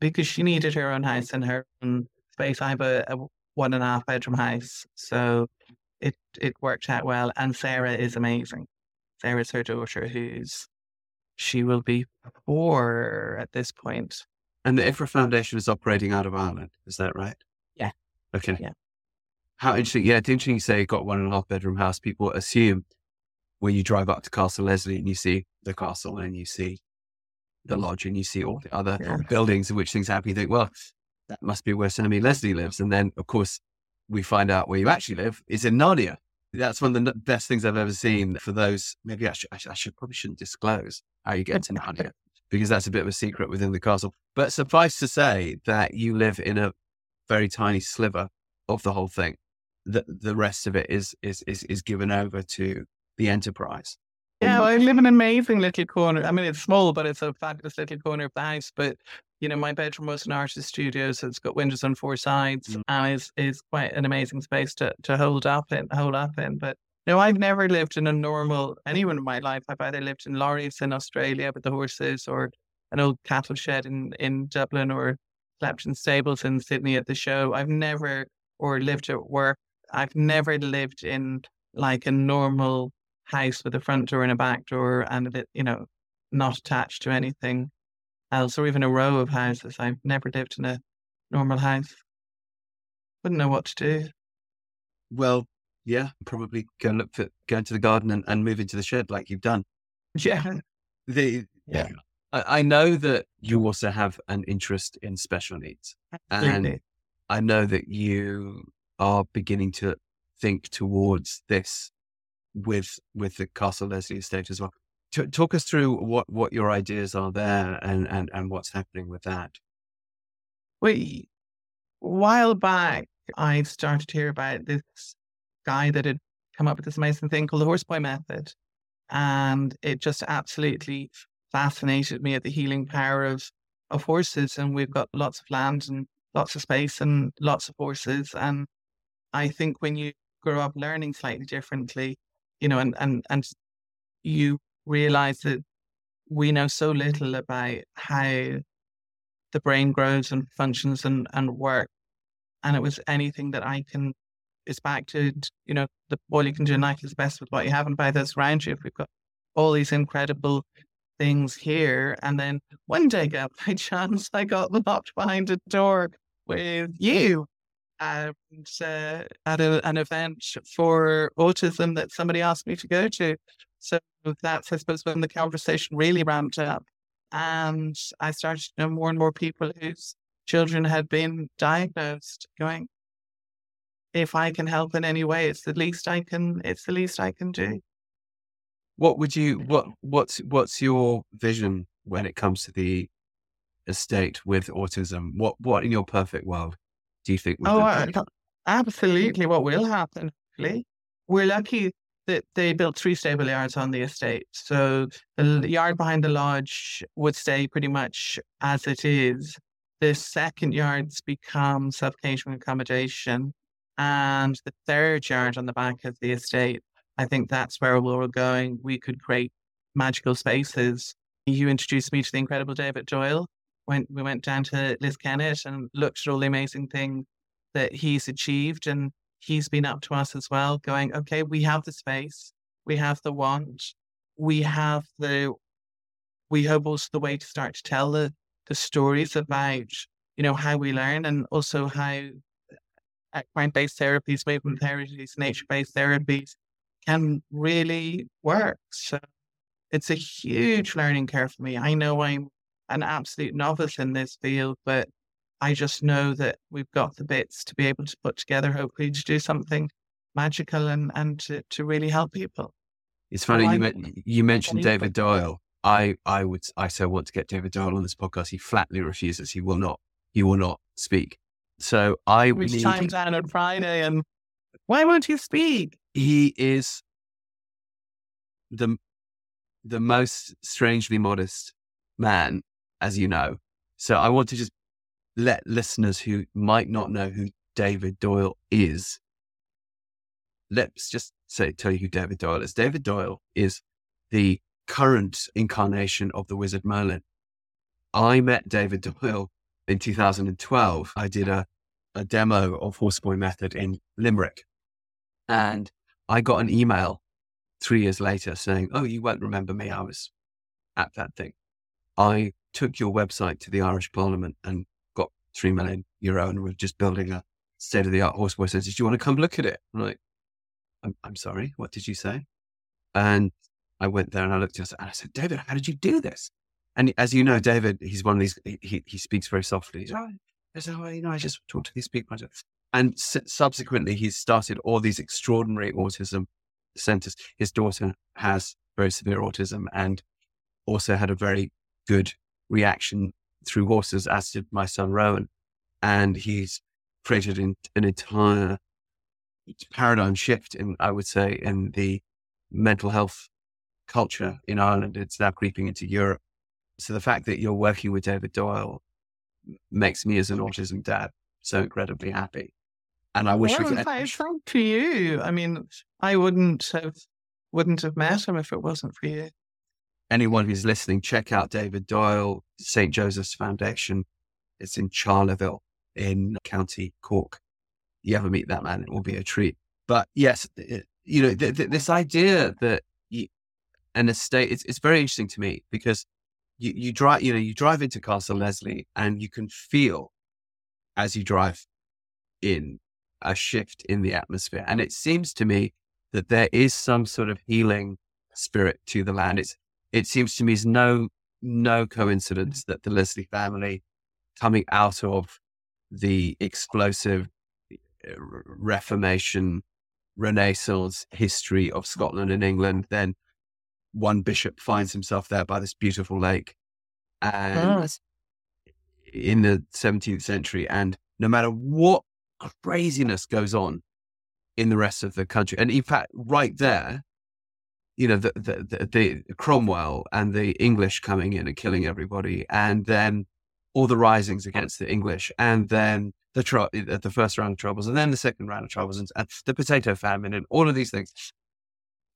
because she needed her own house and her own space. I have a, a one and a half bedroom house, so it it worked out well. And Sarah is amazing. Sarah's her daughter, who's she will be four at this point. And the Ifrah Foundation is operating out of Ireland. Is that right? Yeah. Okay. Yeah. How interesting. Yeah, it's interesting you say got one and a half bedroom house. People assume when you drive up to Castle Leslie and you see the castle and you see the mm. lodge and you see all the other yeah. buildings in which things happen, you think, well, that must be where Sammy Leslie lives. And then, of course, we find out where you actually live is in Narnia. That's one of the best things I've ever seen for those. Maybe I should, I should, I should probably shouldn't disclose how you get to Narnia because that's a bit of a secret within the castle. But suffice to say that you live in a very tiny sliver of the whole thing. The, the rest of it is, is, is, is given over to the enterprise. Yeah, well, I live in an amazing little corner. I mean, it's small, but it's a fabulous little corner of the house. But you know, my bedroom was an artist studio, so it's got windows on four sides, mm. and is is quite an amazing space to to hold up in, hold up in. But no, I've never lived in a normal anyone in my life. I've either lived in lorries in Australia with the horses, or an old cattle shed in in Dublin, or slept in stables in Sydney at the show. I've never or lived at work. I've never lived in like a normal house with a front door and a back door and a bit, you know, not attached to anything else or even a row of houses. I've never lived in a normal house. Wouldn't know what to do. Well, yeah, probably go look for go into the garden and, and move into the shed like you've done. Yeah. The yeah. I, I know that you also have an interest in special needs. Absolutely. And I know that you are beginning to think towards this with with the Castle Leslie estate as well. T- talk us through what what your ideas are there and and and what's happening with that. We while back, I started to hear about this guy that had come up with this amazing thing called the horseboy method, and it just absolutely fascinated me at the healing power of of horses. And we've got lots of land and lots of space and lots of horses, and I think when you grow up learning slightly differently, you know, and and and you realize that we know so little about how the brain grows and functions and and work, and it was anything that I can. It's back to you know the all you can do in life is best with what you have, and by this around you, If we've got all these incredible things here, and then one day, by chance, I got locked behind a door with you and uh, at a, an event for autism that somebody asked me to go to. So that's, I suppose, when the conversation really ramped up. And I started to know more and more people whose children had been diagnosed, going, if I can help in any way, it's the least I can, it's the least I can do. What would you, what, what's, what's your vision when it comes to the estate with autism? What, what in your perfect world do you think? Oh, uh, absolutely. What will happen? Really? We're lucky that they built three stable yards on the estate. So the yard behind the lodge would stay pretty much as it is. The second yard's become self-catering accommodation. And the third yard on the back of the estate, I think that's where we're going. We could create magical spaces. You introduced me to the incredible David Doyle, went we went down to Liz Kennett and looked at all the amazing things that he's achieved and he's been up to us as well, going, okay, we have the space, we have the want, we have the we hope also the way to start to tell the the stories about, you know, how we learn and also how uh, equine based therapies, movement therapies, nature based therapies can really work. So it's a huge learning curve for me. I know I'm an absolute novice in this field, but I just know that we've got the bits to be able to put together, hopefully, to do something magical and, and to, to really help people. It's funny so you, you mentioned David Doyle. I, I would I so want to get David Doyle on this podcast. He flatly refuses. He will not. He will not speak. So I we need... time down on Friday, and why won't he speak? He is the the most strangely modest man as you know. So I want to just let listeners who might not know who David Doyle is, let's just say, tell you who David Doyle is. David Doyle is the current incarnation of the wizard Merlin. I met David Doyle in 2012. I did a, a demo of Horseboy Method in Limerick. And I got an email three years later saying, Oh, you won't remember me. I was at that thing. I took your website to the Irish Parliament and three million euro and we're just building a state of the art horseboy centre. Do you want to come look at it? I'm like, I'm, I'm sorry, what did you say? And I went there and I looked at it and I said, David, how did you do this? And as you know, David, he's one of these, he, he speaks very softly. He's, oh, I said, oh, you know, I just talk to these people. And subsequently, he's started all these extraordinary autism centers. His daughter has very severe autism and also had a very good reaction through horses, as did my son Rowan. And he's created an, an entire paradigm shift in, I would say, in the mental health culture in Ireland. It's now creeping into Europe. So the fact that you're working with David Doyle makes me as an autism dad so incredibly happy. And I wish well, we could. Thank to you. I mean, I wouldn't have wouldn't have met him if it wasn't for you anyone who's listening, check out David Doyle, St. Joseph's Foundation. It's in Charleville in County Cork. You ever meet that man, it will be a treat. But yes, it, you know, th- th- this idea that you, an estate, it's, it's very interesting to me because you, you drive, you know, you drive into Castle Leslie and you can feel as you drive in a shift in the atmosphere. And it seems to me that there is some sort of healing spirit to the land. It's it seems to me is no no coincidence that the Leslie family, coming out of the explosive uh, Reformation Renaissance history of Scotland and England. Then one bishop finds himself there by this beautiful lake, and Oh. in the 17th century. And no matter what craziness goes on in the rest of the country, and in fact, right there, you know, the, the, the, the Cromwell and the English coming in and killing mm-hmm. everybody, and then all the risings against the English, and then the tr- eh, the first round of troubles, and then the second round of troubles, and, and the potato famine, and all of these things.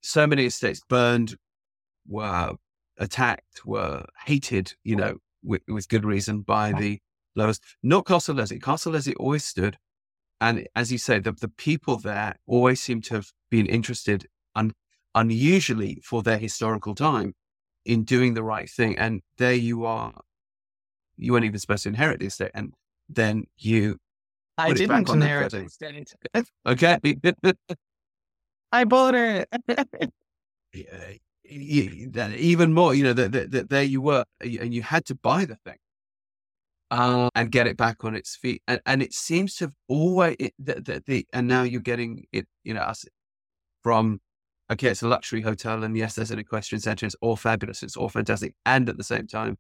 So many estates burned, were attacked, were hated, you know, with, with good reason by the lowest. Not Castle Leslie. Castle Leslie always stood. And as you say, the, the people there always seem to have been interested, un, unusually for their historical time, in doing the right thing. And there you are. You weren't even supposed to inherit the estate. And then you, I Put it back didn't inherit footing. it. okay. I bought it. Yeah, even more, you know, that that- that there you were, and you had to buy the thing uh, and get it back on its feet. And, and it seems to have always, it, the, the, the, and now you're getting it, you know, us from, okay, it's a luxury hotel, and yes, there's an equestrian center, it's all fabulous, it's all fantastic. And at the same time,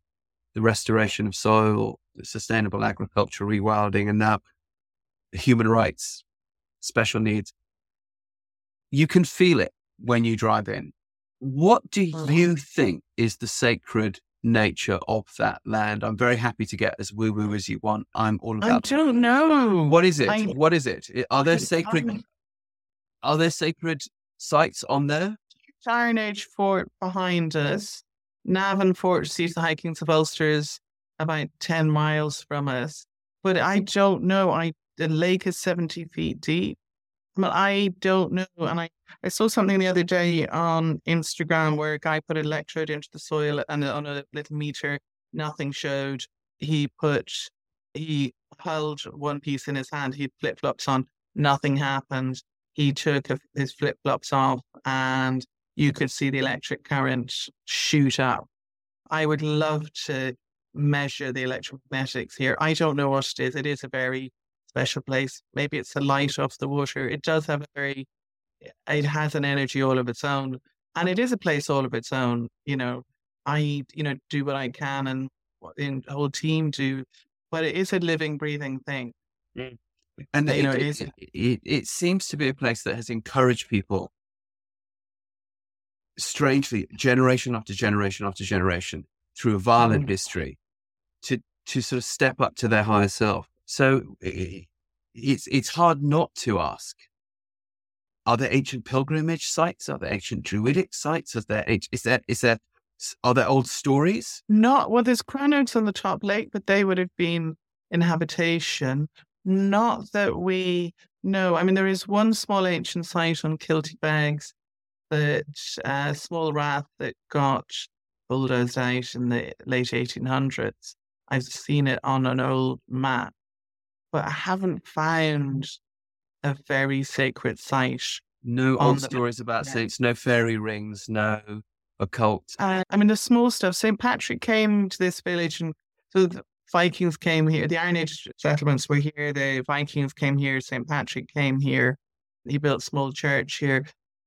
the restoration of soil, the sustainable agriculture, rewilding, and now human rights, special needs. You can feel it when you drive in. What do Mhm. you think is the sacred nature of that land? I'm very happy to get as woo woo as you want. I'm all about. I don't know. What is it? I- what is it? Are there sacred? Are there sacred sites on there? Iron Age fort behind us. Navan Fort, sees the of Ulster is about 10 miles from us. But I don't know. I The lake is 70 feet deep. But I don't know. And I, I saw something the other day on Instagram where a guy put an electrode into the soil and on a little meter, nothing showed. He put, he held one piece in his hand, he flip flops on, nothing happened. He took his flip flops off and you could see the electric current shoot up. I would love to measure the electromagnetics here. I don't know what it is. It is a very special place. Maybe it's the light off the water. It does have a very, it has an energy all of its own. And it is a place all of its own. You know, I, you know, do what I can and the whole team do, but it is a living, breathing thing. Mm. And You it, know, it it, it, seems to be a place that has encouraged people, strangely, generation after generation after generation, through a violent Mm. history, to to sort of step up to their higher self. So it's it's hard not to ask: Are there ancient pilgrimage sites? Are there ancient druidic sites? Is there is there is there are there old stories? Not well. There's crannogs on the top lake, but they would have been in habitation. Not that we know. I mean, there is one small ancient site on Kilty Bags, that uh, small rath that got bulldozed out in the late 1800s. I've seen it on an old map, but I haven't found a very sacred site. No old the- stories about saints. No fairy rings. No occult. Uh, I mean, the small stuff. St. Patrick came to this village, and so the Vikings came here. The Iron Age settlements were here. The Vikings came here. St. Patrick came here. He built a small church here.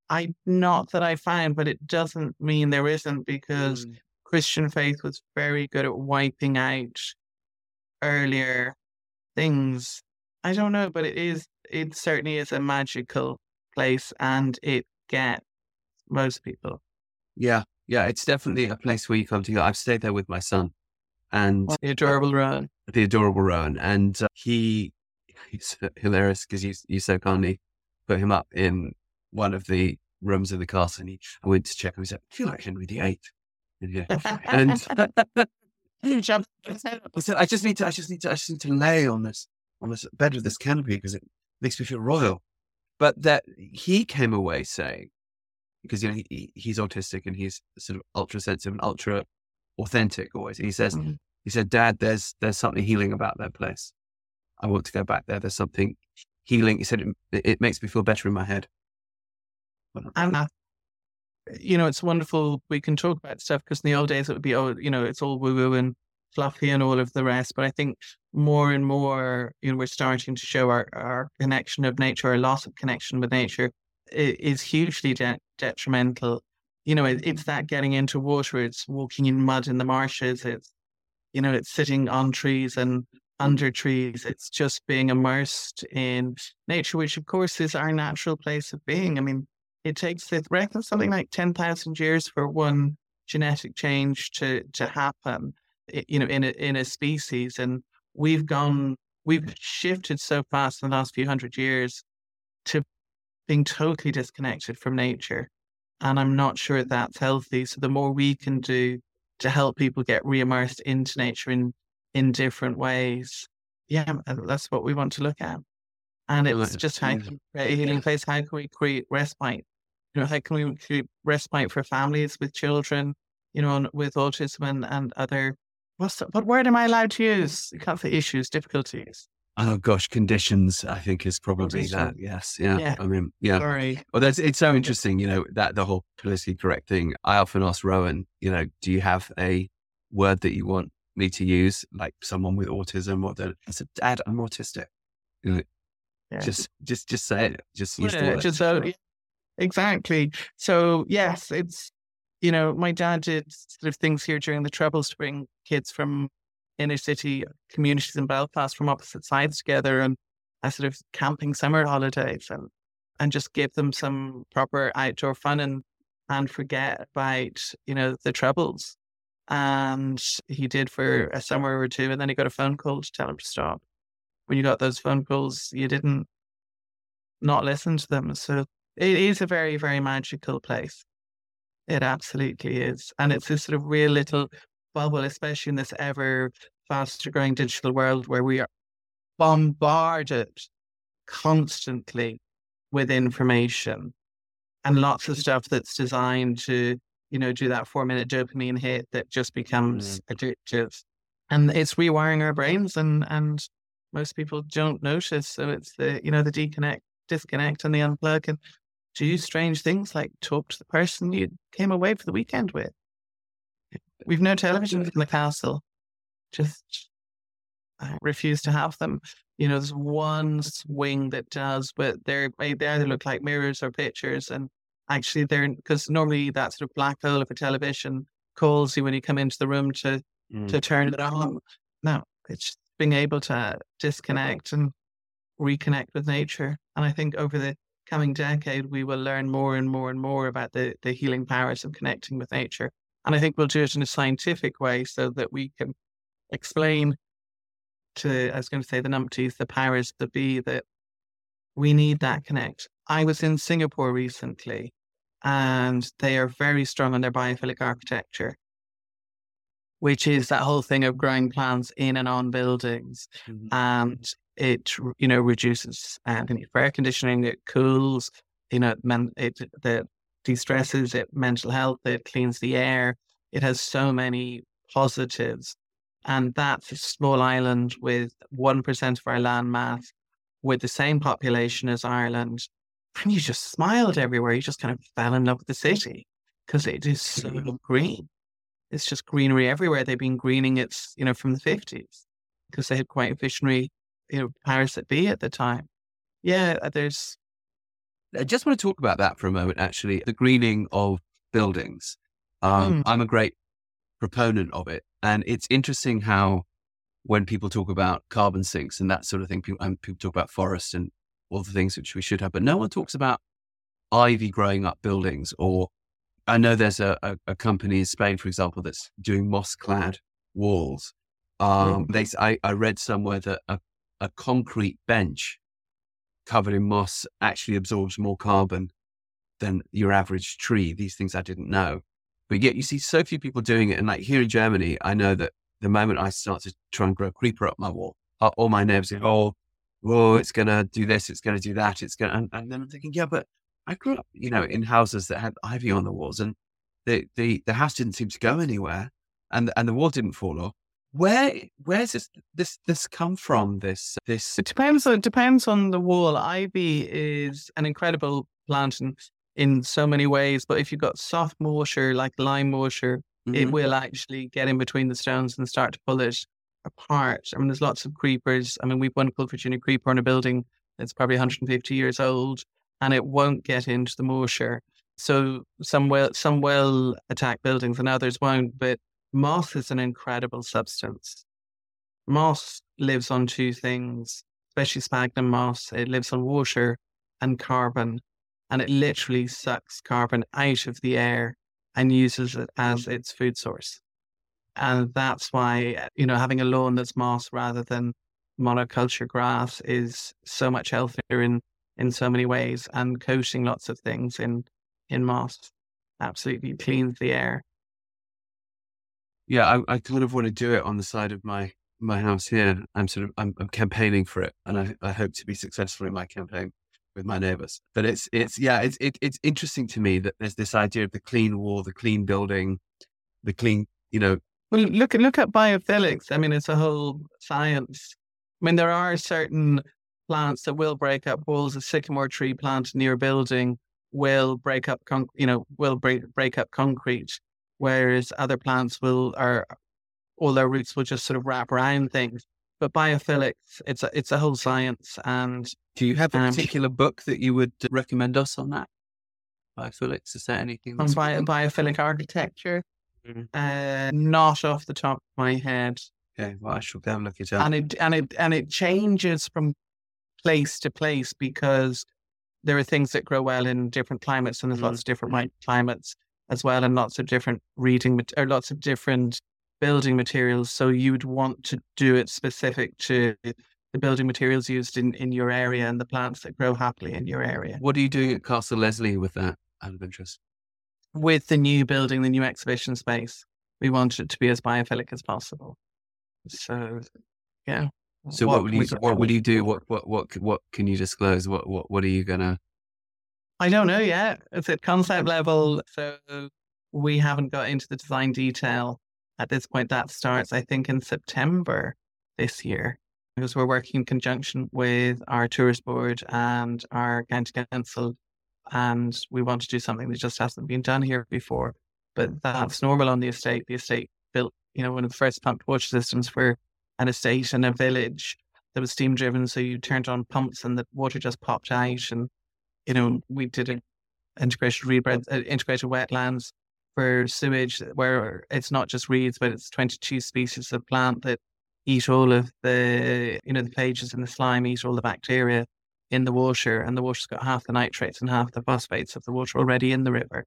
I not that I find, but it doesn't mean there isn't because Mm. Christian faith was very good at wiping out earlier things. I don't know, but it is. It certainly is a magical place, and it gets most people. Yeah, yeah, it's definitely a place where you come to go. I've stayed there with my son and The adorable Rowan. the adorable Rowan, and uh, he he's hilarious because you you so kindly put him up in one of the rooms of the castle, and he I went to check him. He said, "I feel like Henry VIII." And, yeah. and Jump his head up. I said, "I just need to, I just need to, I just need to lay on this on this bed with this canopy because it makes me feel royal." But that he came away saying, because you know he, he's autistic and he's sort of ultra sensitive and ultra authentic always. He says, Mhm. he said, "Dad, there's there's something healing about that place. I want to go back there. There's something healing." He said, "It, it makes me feel better in my head." And that, you know, it's wonderful. We can talk about stuff because in the old days it would be, oh, you know, it's all woo woo and fluffy and all of the rest. But I think more and more, you know, we're starting to show our, our connection of nature, our loss of connection with nature is hugely de- detrimental. You know, it, it's that getting into water, it's walking in mud in the marshes, it's, you know, it's sitting on trees and mm. under trees. It's just being immersed in nature, which of course is our natural place of being. I mean, it takes, it reckons something like 10,000 years for one genetic change to, to happen, you know, in a, in a species. And we've gone, we've shifted so fast in the last few hundred years to being totally disconnected from nature. And I'm not sure that's healthy. So the more we can do to help people get re-immersed into nature in in different ways, yeah, uh, that's what we want to look at. And it's just how can we create a healing place? How can we create respite? You know, how can we create respite for families with children, you know, with autism and, and other what's the, what word am I allowed to use? You can't say issues, difficulties. Oh gosh, conditions. I think is probably that. Yes, yeah. yeah. I mean, yeah. Sorry. Well, that's it's so interesting. You know that the whole politically correct thing. I often ask Rowan. You know, do you have a word that you want me to use, like someone with autism, or that I said, Dad, I'm autistic. You know, yeah. Just, just, just say it. Just use yeah, Just so, exactly. So yes, it's you know, my dad did sort of things here during the Troubles to bring kids from inner city communities in Belfast from opposite sides together and a sort of camping summer holidays and and just give them some proper outdoor fun and and forget about you know the troubles. And he did for hmm. a summer or two, and then he got a phone call to tell him to stop. When you got those phone calls, you didn't not listen to them. So it is a very very magical place. It absolutely is, and it's this sort of real little bubble, especially in this ever faster growing digital world where we are bombarded constantly with information and lots of stuff that's designed to, you know, do that four minute dopamine hit that just becomes mm. addictive. And it's rewiring our brains and, and most people don't notice. So it's the, you know, the deconnect, disconnect and the unplug and do strange things like talk to the person you came away for the weekend with. We've no televisions in the castle. Just I refuse to have them. You know, there's one wing that does, but they're they either look like mirrors or pictures, and actually they're because normally that sort of black hole of a television calls you when you come into the room to mm. to turn it on. No, it's being able to disconnect and reconnect with nature. And I think over the coming decade, we will learn more and more and more about the, the healing powers of connecting with nature. And I think we'll do it in a scientific way so that we can explain to, I was going to say the numpties, the powers that be, that we need that connect. I was in Singapore recently and they are very strong on their biophilic architecture, which is that whole thing of growing plants in and on buildings. Mm-hmm. And it, you know, reduces uh, the need for air conditioning, it cools, you know, it, the de-stresses it mental health, it cleans the air. It has so many positives. And that's a small island with 1% of our land mass with the same population as Ireland. And you just smiled everywhere. You just kind of fell in love with the city because it is so green. It's just greenery everywhere. They've been greening it, you know, from the 50s because they had quite a visionary, you know, powers that be at the time. Yeah, uh, there's I just want to talk about that for a moment, actually. The greening of buildings. Um, mm. I'm a great proponent of it. And it's interesting how when people talk about carbon sinks and that sort of thing, people, and people talk about forests and all the things which we should have, but no one talks about ivy growing up buildings. Or I know there's a, a, a company in Spain, for example, that's doing moss clad walls. Um, mm. they, I, I read somewhere that a, a concrete bench covered in moss actually absorbs more carbon than your average tree. These things I didn't know. But yet you see so few people doing it. And like here in Germany, I know that the moment I start to try and grow creeper up my wall, uh, all my neighbors go, oh, whoa, it's going to do this, it's going to do that. It's going and, and then I'm thinking, yeah, but I grew up, you know, in houses that had ivy on the walls and the, the, the house didn't seem to go anywhere and, and the wall didn't fall off where where's this this this come from? This this it depends. It depends on the wall. Ivy is an incredible plant in, in so many ways, but if you've got soft mortar like lime mortar, mm-hmm. it will actually get in between the stones and start to pull it apart. I mean, there's lots of creepers. I mean, we've one called Virginia creeper in a building that's probably 150 years old, and it won't get into the moisture. So some well some will attack buildings and others won't. But moss is an incredible substance. Moss lives on two things, especially sphagnum moss. It lives on water and carbon, and it literally sucks carbon out of the air and uses it as its food source. And that's why, you know, having a lawn that's moss rather than monoculture grass is so much healthier in, in so many ways. And coating lots of things in, in moss absolutely cleans the air. Yeah, I, I kind of want to do it on the side of my my house here. I'm sort of I'm, I'm campaigning for it, and I, I hope to be successful in my campaign with my neighbors. But it's it's yeah, it's it, it's interesting to me that there's this idea of the clean wall, the clean building, the clean you know well, look look at biophilics. I mean, it's a whole science. I mean, there are certain plants that will break up walls. A sycamore tree plant near a building will break up, con- you know, will break break up concrete, whereas other plants will are all their roots will just sort of wrap around things. But biophilics, it's a it's a whole science. And do you have a um, particular book that you would recommend us on that? Biophilics, is there anything? On bio, biophilic architecture. Mm-hmm. Uh, not off the top of my head. Okay, well, I shall go and look it up. And it and it and it changes from place to place because there are things that grow well in different climates, and there's mm-hmm. lots of different climates as well, and lots of different reading or lots of different building materials. So you'd want to do it specific to the building materials used in, in your area and the plants that grow happily in your area. What are you doing at Castle Leslie with that out of interest? with the new building, the new exhibition space, we wanted it to be as biophilic as possible. So, yeah. So what, what will you what will you do? What what what what can you disclose? What what what are you gonna? I don't know yet. It's at concept level, so we haven't got into the design detail at this point. That starts, I think, in September this year because we're working in conjunction with our tourist board and our county council and we want to do something that just hasn't been done here before. But that's normal on the estate. The estate built, you know, one of the first pumped water systems for an estate and a village that was steam driven. So you turned on pumps and the water just popped out. And, you know, we did an integrated rebred, uh, integrated wetlands for sewage where it's not just reeds, but it's 22 species of plant that eat all of the, you know, the phages and the slime, eat all the bacteria in the water, and the water's got half the nitrates and half the phosphates of the water already in the river.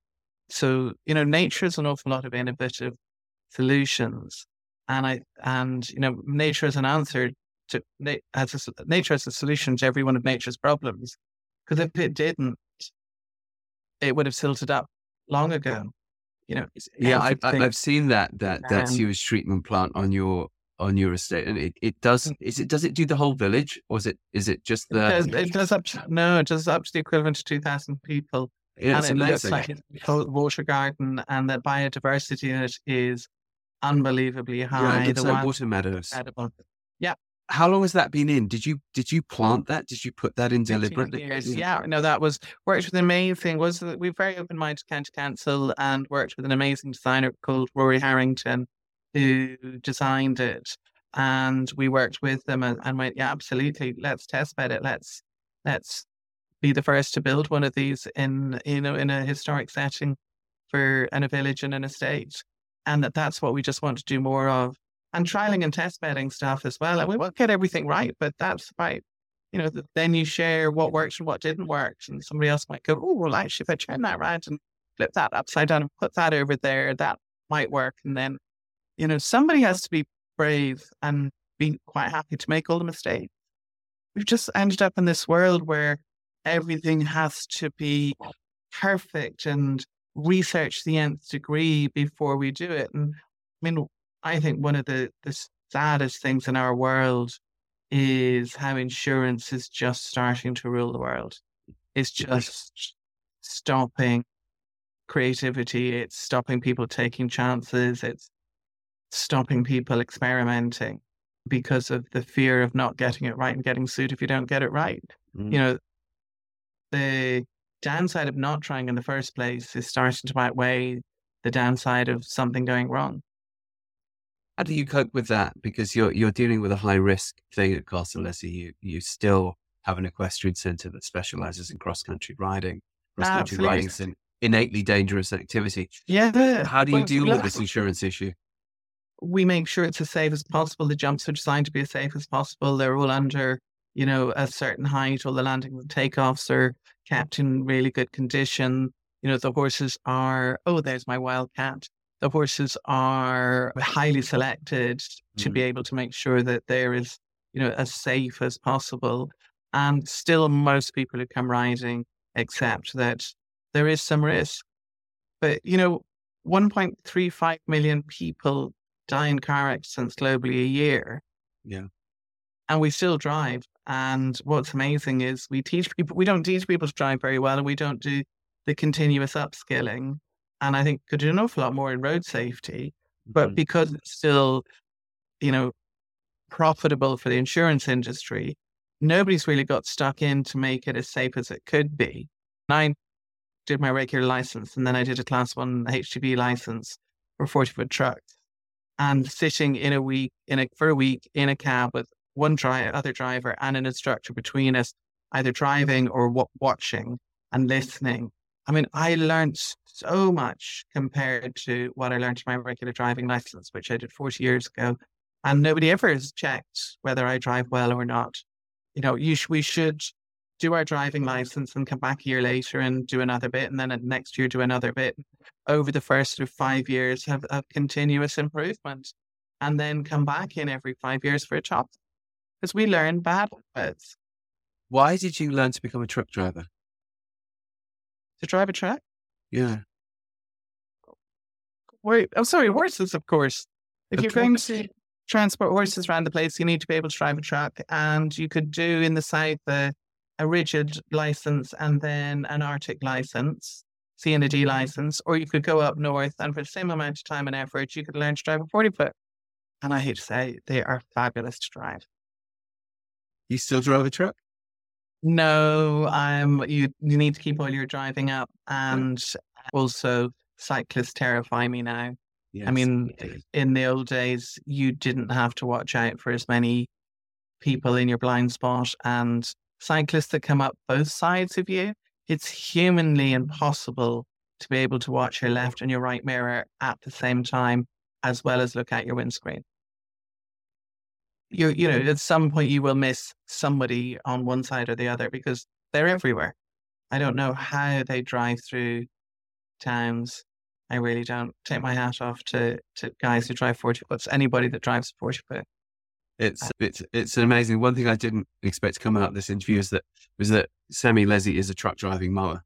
So, you know, nature has an awful lot of innovative solutions. And I, and, you know, nature has an answer to, as a, nature has a solution to every one of nature's problems. Because if it didn't, it would have silted up long ago. You know, yeah, I, have seen that that that sewage treatment plant on your on your estate, and it, it does mm. is it does it do the whole village, or is it is it just the? It does, it does up to, no, it does up to the equivalent to two thousand people, yeah, and it amazing. looks like it's a water garden, and the biodiversity in it is unbelievably high. Yeah, the like water meadows. Incredible. How long has that been in? Did you did you plant that? Did you put that in deliberately? Years. Yeah, no, that was worked with an amazing. Was that we very open minded county council and worked with an amazing designer called Rory Harrington, who designed it. And we worked with them and, and went, yeah, absolutely, let's test bed it. Let's let's be the first to build one of these in you know in a historic setting for in a village and an estate. And that that's what we just want to do more of. And trialing and test bedding stuff as well. And we won't get everything right, but that's right. You know, then you share what works and what didn't work. And somebody else might go, oh, well, actually, if I turn that around and flip that upside down and put that over there, that might work. And then you know, somebody has to be brave and be quite happy to make all the mistakes. We've just ended up in this world where everything has to be perfect and research the nth degree before we do it. And I mean, I think one of the, the saddest things in our world is how insurance is just starting to rule the world. It's just stopping creativity. It's stopping people taking chances. It's stopping people experimenting because of the fear of not getting it right and getting sued if you don't get it right. Mm. You know, the downside of not trying in the first place is starting to outweigh the downside of something going wrong. How do you cope with that? Because you're you're dealing with a high risk thing at Castle Leslie. You you still have an equestrian centre that specialises in cross country riding. Cross country riding is an innately dangerous activity. Yeah. How do you deal with this insurance issue? We make sure it's as safe as possible. The jumps are designed to be as safe as possible. They're all under, you know, a certain height. All the landings and takeoffs are kept in really good condition. You know, the horses are, oh, there's my wild cat. The horses are highly selected to be mm. able to make sure that there is, you know, as safe as possible. And still, most people who come riding accept that there is some risk. But, you know, 1.35 million people die in car accidents globally a year. Yeah. And we still drive. And what's amazing is we teach people, we don't teach people to drive very well, and we don't do the continuous upskilling. And I think could do an awful lot more in road safety. But mm-hmm. because it's still, you know, profitable for the insurance industry, nobody's really got stuck in to make it as safe as it could be. And I did my regular license and then I did a class one HGV license for 40 foot trucks. And sitting in a week, in a for a week in a cab with one driver, other driver, and an instructor between us, either driving or w- watching and listening. I mean, I learned so much compared to what I learned in my regular driving license, which I did 40 years ago. And nobody ever has checked whether I drive well or not. You know, you sh- we should do our driving license and come back a year later and do another bit, and then next year do another bit. Over the first of five years, have, have continuous improvement, and then come back in every five years for a chop because we learn bad habits. Why did you learn to become a truck driver? To drive a truck? Yeah. Wait, I'm oh, sorry, horses, of course. If you're going to transport horses around the place, you need to be able to drive a truck. And you could do in the south a, a rigid license and then an Arctic license, C and a D license, or you could go up north and for the same amount of time and effort, you could learn to drive a 40 foot. And I hate to say, they are fabulous to drive. You still drive a truck? No, I'm. You you need to keep all your driving up, and also cyclists terrify me now. Yes. I mean, in the old days, you didn't have to watch out for as many people in your blind spot, and cyclists that come up both sides of you. It's humanly impossible to be able to watch your left and your right mirror at the same time, as well as look at your windscreen you you know at some point you will miss somebody on one side or the other because they're everywhere. I don't know how they drive through towns. I really don't take my hat off to to guys who drive forty foots. Anybody that drives forty foot. It's uh it's it's amazing. One thing I didn't expect to come out of this interview is that was that Sammy Leslie is a truck driving mower.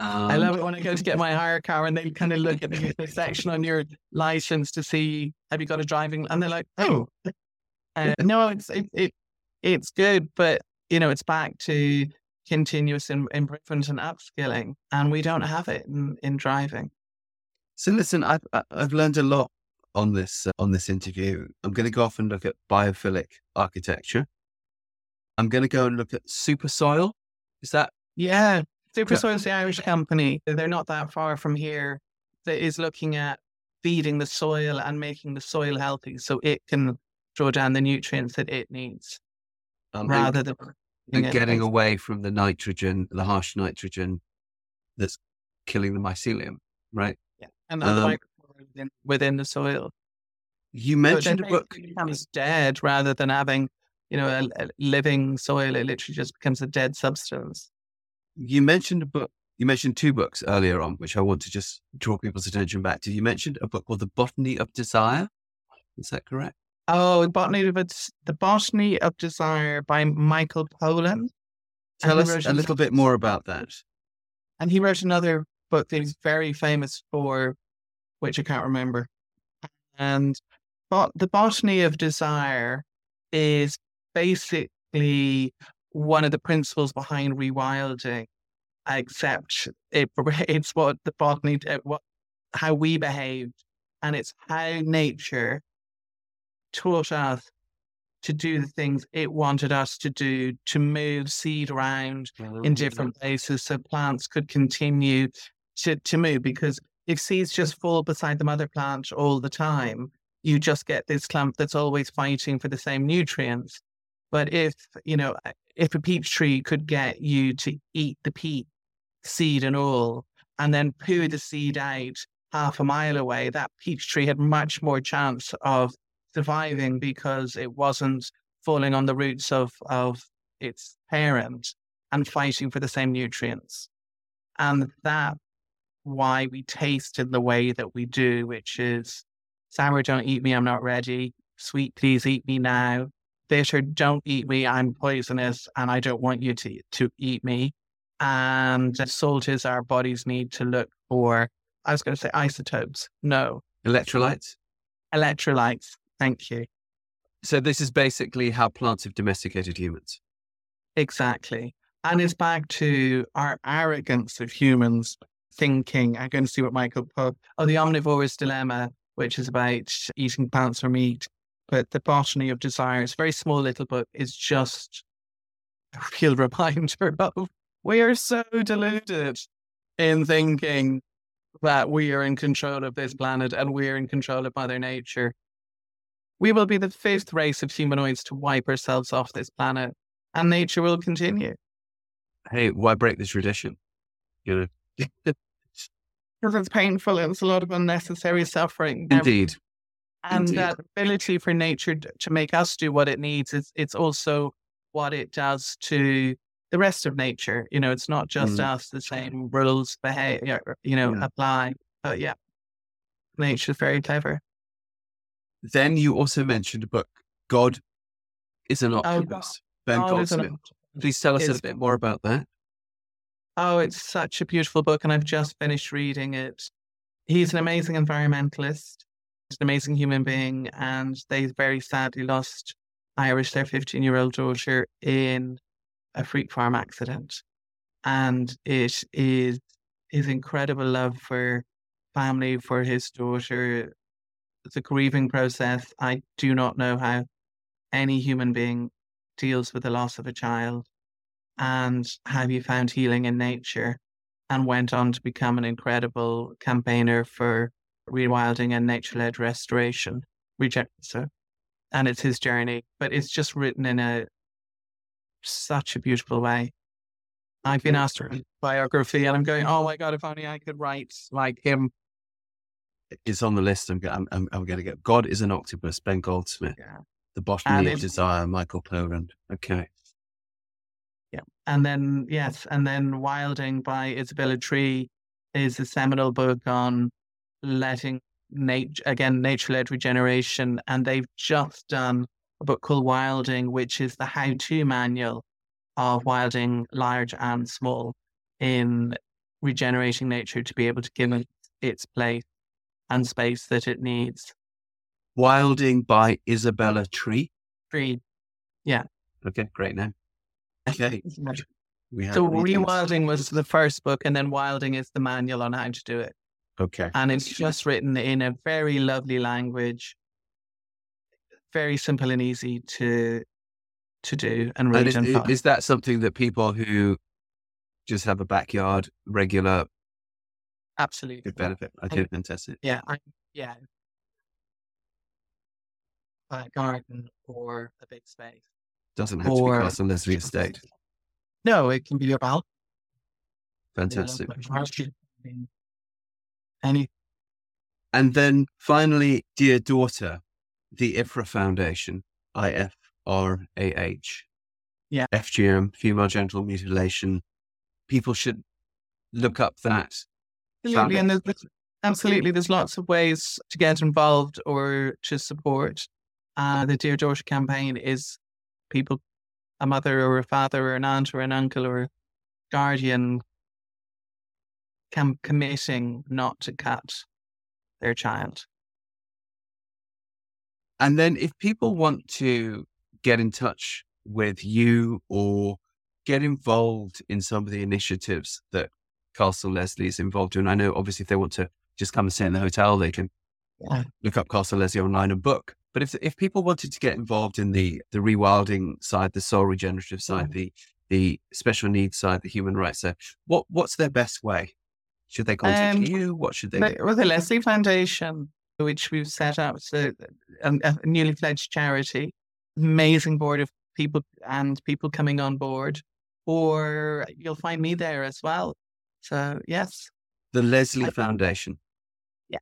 Um, I love it when I go to get my hire car and they kind of look at the, the section on your license to see have you got a driving, and they're like, oh, uh, no, it's it, it it's good, but you know, it's back to continuous in, improvement and upskilling, and we don't have it in, in driving. So listen, I've I've learned a lot on this uh, on this interview. I'm going to go off and look at biophilic architecture. I'm going to go and look at super soil. Is that yeah? Super Soil is the Irish company. They're not that far from here. That is looking at feeding the soil and making the soil healthy, so it can draw down the nutrients that it needs um, rather and, than and getting away from the nitrogen, the harsh nitrogen that's killing the mycelium, right? And um, within, within the soil. You mentioned so a book becomes dead rather than having, you know, a, a living soil. It literally just becomes a dead substance. You mentioned a book you mentioned two books earlier on, which I want to just draw people's attention back to. You mentioned a book called The Botany of Desire. Is that correct? Oh, Botany of it's the Botany of Desire by Michael Pollan. Tell us a little bit more about that. And he wrote another book that he's very famous for, which I can't remember. And but the Botany of Desire is basically one of the principles behind rewilding, except it, it's what the botany, uh, what how we behaved, and it's how nature taught us to do the things it wanted us to do, to move seed around in different places so plants could continue to, to move. Because if seeds just fall beside the mother plant all the time, you just get this clump that's always fighting for the same nutrients. But if, you know, if a peach tree could get you to eat the peach, seed and all, and then poo the seed out half a mile away, that peach tree had much more chance of surviving because it wasn't falling on the roots of, of its parent and fighting for the same nutrients. And that why we taste in the way that we do, which is sour, don't eat me, I'm not ready. Sweet, please eat me now. Bitter, don't eat me, I'm poisonous and I don't want you to, to eat me. And salt is our bodies need to look for, I was going to say isotopes. No. Electrolytes? Electrolytes. Thank you. So this is basically how plants have domesticated humans. Exactly. And it's back to our arrogance of humans thinking. I'm going to see what Michael put. Oh, the omnivore's dilemma, which is about eating plants or meat. But the botany of desire, it's a very small little book, is just a real reminder of we are so deluded in thinking that we are in control of this planet and we are in control of Mother Nature. We will be the fifth race of humanoids to wipe ourselves off this planet, and nature will continue. Hey, why break the tradition? You know, because it's painful and it's a lot of unnecessary suffering. Indeed. And Indeed. that ability for nature to make us do what it needs is it's also what it does to the rest of nature. You know, it's not just Mm. us, the same rules behave, you know, Yeah. apply. But yeah, nature's very clever. Then you also mentioned a book, God is an Optimist. ben God is an Goldsmith. Please tell us a bit more about that. Oh, it's such a beautiful book, and I've just finished reading it. He's an amazing environmentalist, an amazing human being, and they very sadly lost Iris, their 15 year old daughter, in a freak farm accident. And it is his incredible love for family, for his daughter. the grieving process. I do not know how any human being deals with the loss of a child and how he found healing in nature and went on to become an incredible campaigner for rewilding and nature led restoration. Regen- so, and it's his journey, but it's just written in a such a beautiful way. I've been asked a biography, and I'm going, oh my God, if only I could write like him. It's on the list. I'm, I'm, I'm, going to get God is an Octopus, Ben Goldsmith. Yeah. The Botany And of it- Desire, Michael Pollan. Okay. Yeah. And then, yes, and then Wilding by Isabella Tree is a seminal book on letting nature, again, nature led regeneration. And they've just done a book called Wilding, which is the how to manual of wilding large and small in regenerating nature to be able to give it its place and space that it needs. Wilding by Isabella Tree. Tree. Yeah. Okay, great name. Okay. We have So. Rewilding was the first book, and then Wilding is the manual on how to do it. Okay. and it's just written in a very lovely language, very simple and easy to to do and And read is, and, is that something that people who just have a backyard regular Absolutely, I could benefit? Okay, fantastic. yeah, I, yeah, a garden or a big space. Doesn't have Or- to be Castle Leslie Estate. No, it can be about Fantastic. Any And then finally, dear daughter, the Ifrah Foundation, I F R A H. Yeah. FGM, female genital mutilation. People should look up that. absolutely, and there's, there's- absolutely, there's lots of ways to get involved or to support. Uh, the Dear Daughter campaign is people, a mother or a father or an aunt or an uncle or a guardian, com- committing not to cut their child. And then if people want to get in touch with you or get involved in some of the initiatives that Castle Leslie is involved in, I know obviously if they want to just come and stay in the hotel, they can Yeah. look up Castle Leslie online and book. But if if people wanted to get involved in the the rewilding side, the soul regenerative side, the the special needs side, the human rights side, what what's their best way? Should they contact Um, you? What should they with the Leslie Foundation, which we've set up, it's a, a, a newly fledged charity, amazing board of people and people coming on board, or you'll find me there as well. So yes, The Leslie Foundation. Yeah.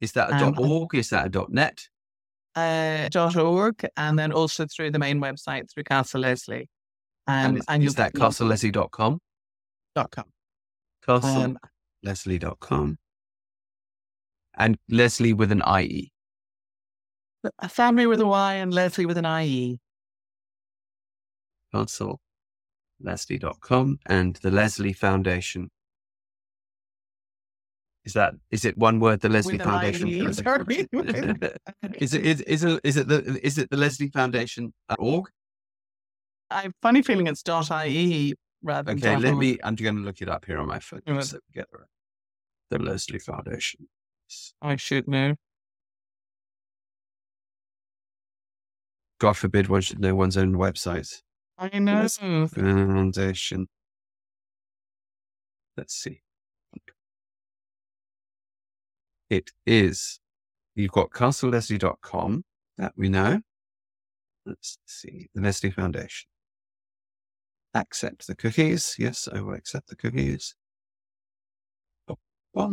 Is that a Um, .org? Is that a .net? Uh, .org, and then also through the main website through Castle Leslie. And Um, is, and is that castleleslie.com? dot com. Castle Um, leslie.com and leslie with an ie a family with a Y and Leslie with an. IE. castle leslie.com and the leslie foundation is that is it one word the leslie With foundation is it is, is it is it the is it the leslie foundation org I have funny feeling it's dot .ie rather than okay let .org. me i'm going to look it up here on my phone so get the, the leslie foundation I should know. god forbid one should know one's own website I know. Foundation. Let's see. It is, you've got castleleslie.com, that we know. Let's see, the Leslie Foundation. Accept the cookies. Yes, I will accept the cookies. Uh,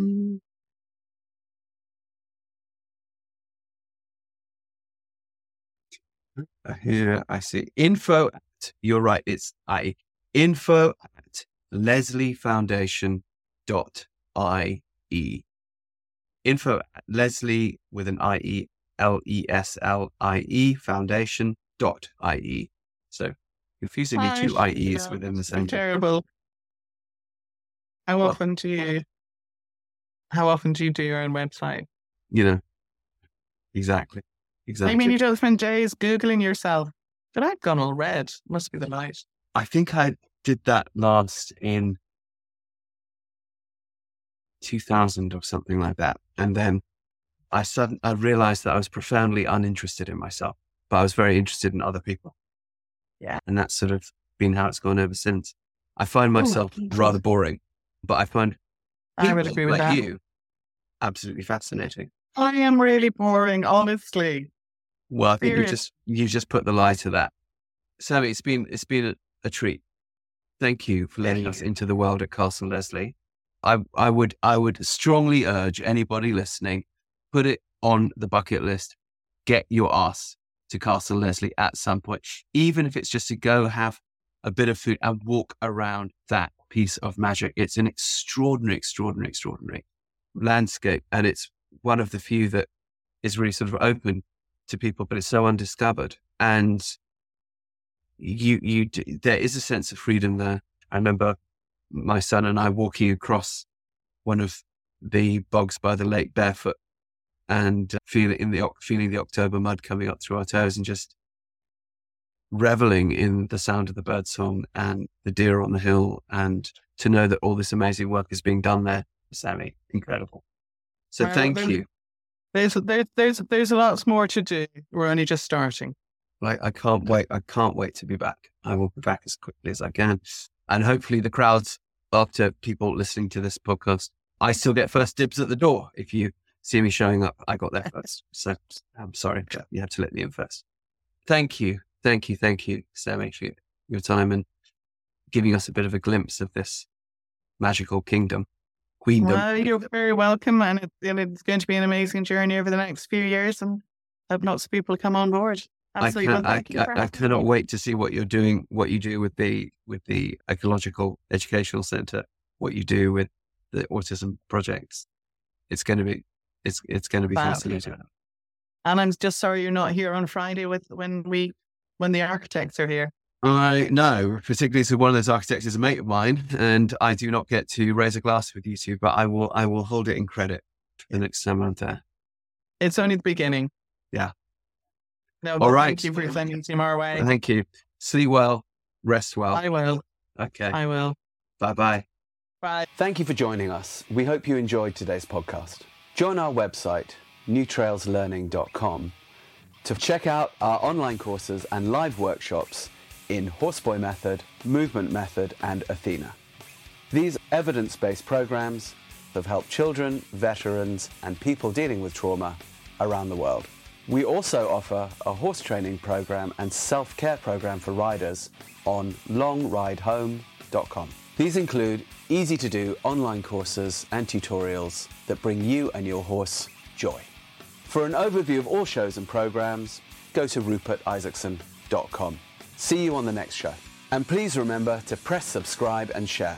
Here I see info at, you're right, it's I info at Leslie Foundation dot IE. Info at Leslie with an IE, L E S L I E foundation dot IE. So confusingly I two IEs know. within the same. Terrible. How Well- often do you? How often do you do your own website? You know, exactly. Exactly. I mean, you don't spend days googling yourself. But I've gone all red. Must be the light. I think I did that last in 2000 or something like that. And then I suddenly I realized that I was profoundly uninterested in myself, but I was very interested in other people. Yeah. And that's sort of been how it's gone ever since. I find oh, myself people. rather boring, but I find I would people agree with like that. you absolutely fascinating. I am really boring, honestly. Well, I think you just you just put the lie to that. Sammy, it's been it's been a, a treat. Thank you for letting Thank us you. into the world at Castle Leslie. I I would I would strongly urge anybody listening, put it on the bucket list. Get your ass to Castle Leslie at some point, even if it's just to go have a bit of food and walk around that piece of magic. It's an extraordinary, extraordinary, extraordinary landscape, and it's one of the few that is really sort of open to people, but it's so undiscovered. And you, you, there is a sense of freedom there. I remember my son and I walking across one of the bogs by the lake barefoot and uh, feeling in the feeling the October mud coming up through our toes and just reveling in the sound of the bird song and the deer on the hill and to know that all this amazing work is being done there, Sammy, incredible. So Well, thank then- you. There's there's there's there's lots more to do. We're only just starting. Like I can't wait. I can't wait to be back. I will be back as quickly as I can. And hopefully the crowds after people listening to this podcast, I still get first dibs at the door. If you see me showing up, I got there first. So I'm sorry, you have to let me in first. Thank you. Thank you. Thank you, Sammy, for your time and giving us a bit of a glimpse of this magical kingdom. Queendom. Well, you're very welcome, and, it, and it's going to be an amazing journey over the next few years, and hope lots of people come on board. I, can, I, I, I cannot wait to see what you're doing, what you do with the with the ecological educational center, what you do with the autism projects. It's going to be it's it's going to be Fab. fascinating. And I'm just sorry you're not here on Friday with when we when the architects are here. I know, particularly so one of those architects is a mate of mine, and I do not get to raise a glass with you two, but I will I will hold it in credit for the next time I'm there. It's only the beginning. Yeah. No, All but right. Thank you for sending him our way. Thank you. Sleep well, rest well. I will. Okay. I will. Bye bye. Bye. Thank you for joining us. We hope you enjoyed today's podcast. Join our website, newtrailslearning.com, to check out our online courses and live workshops in Horseboy Method, Movement Method, and Athena. These evidence based programs have helped children, veterans, and people dealing with trauma around the world. We also offer a horse training program and self care program for riders on longridehome.com. These include easy to do online courses and tutorials that bring you and your horse joy. For an overview of all shows and programs, go to rupertisaacson.com. See you on the next show. And please remember to press subscribe and share.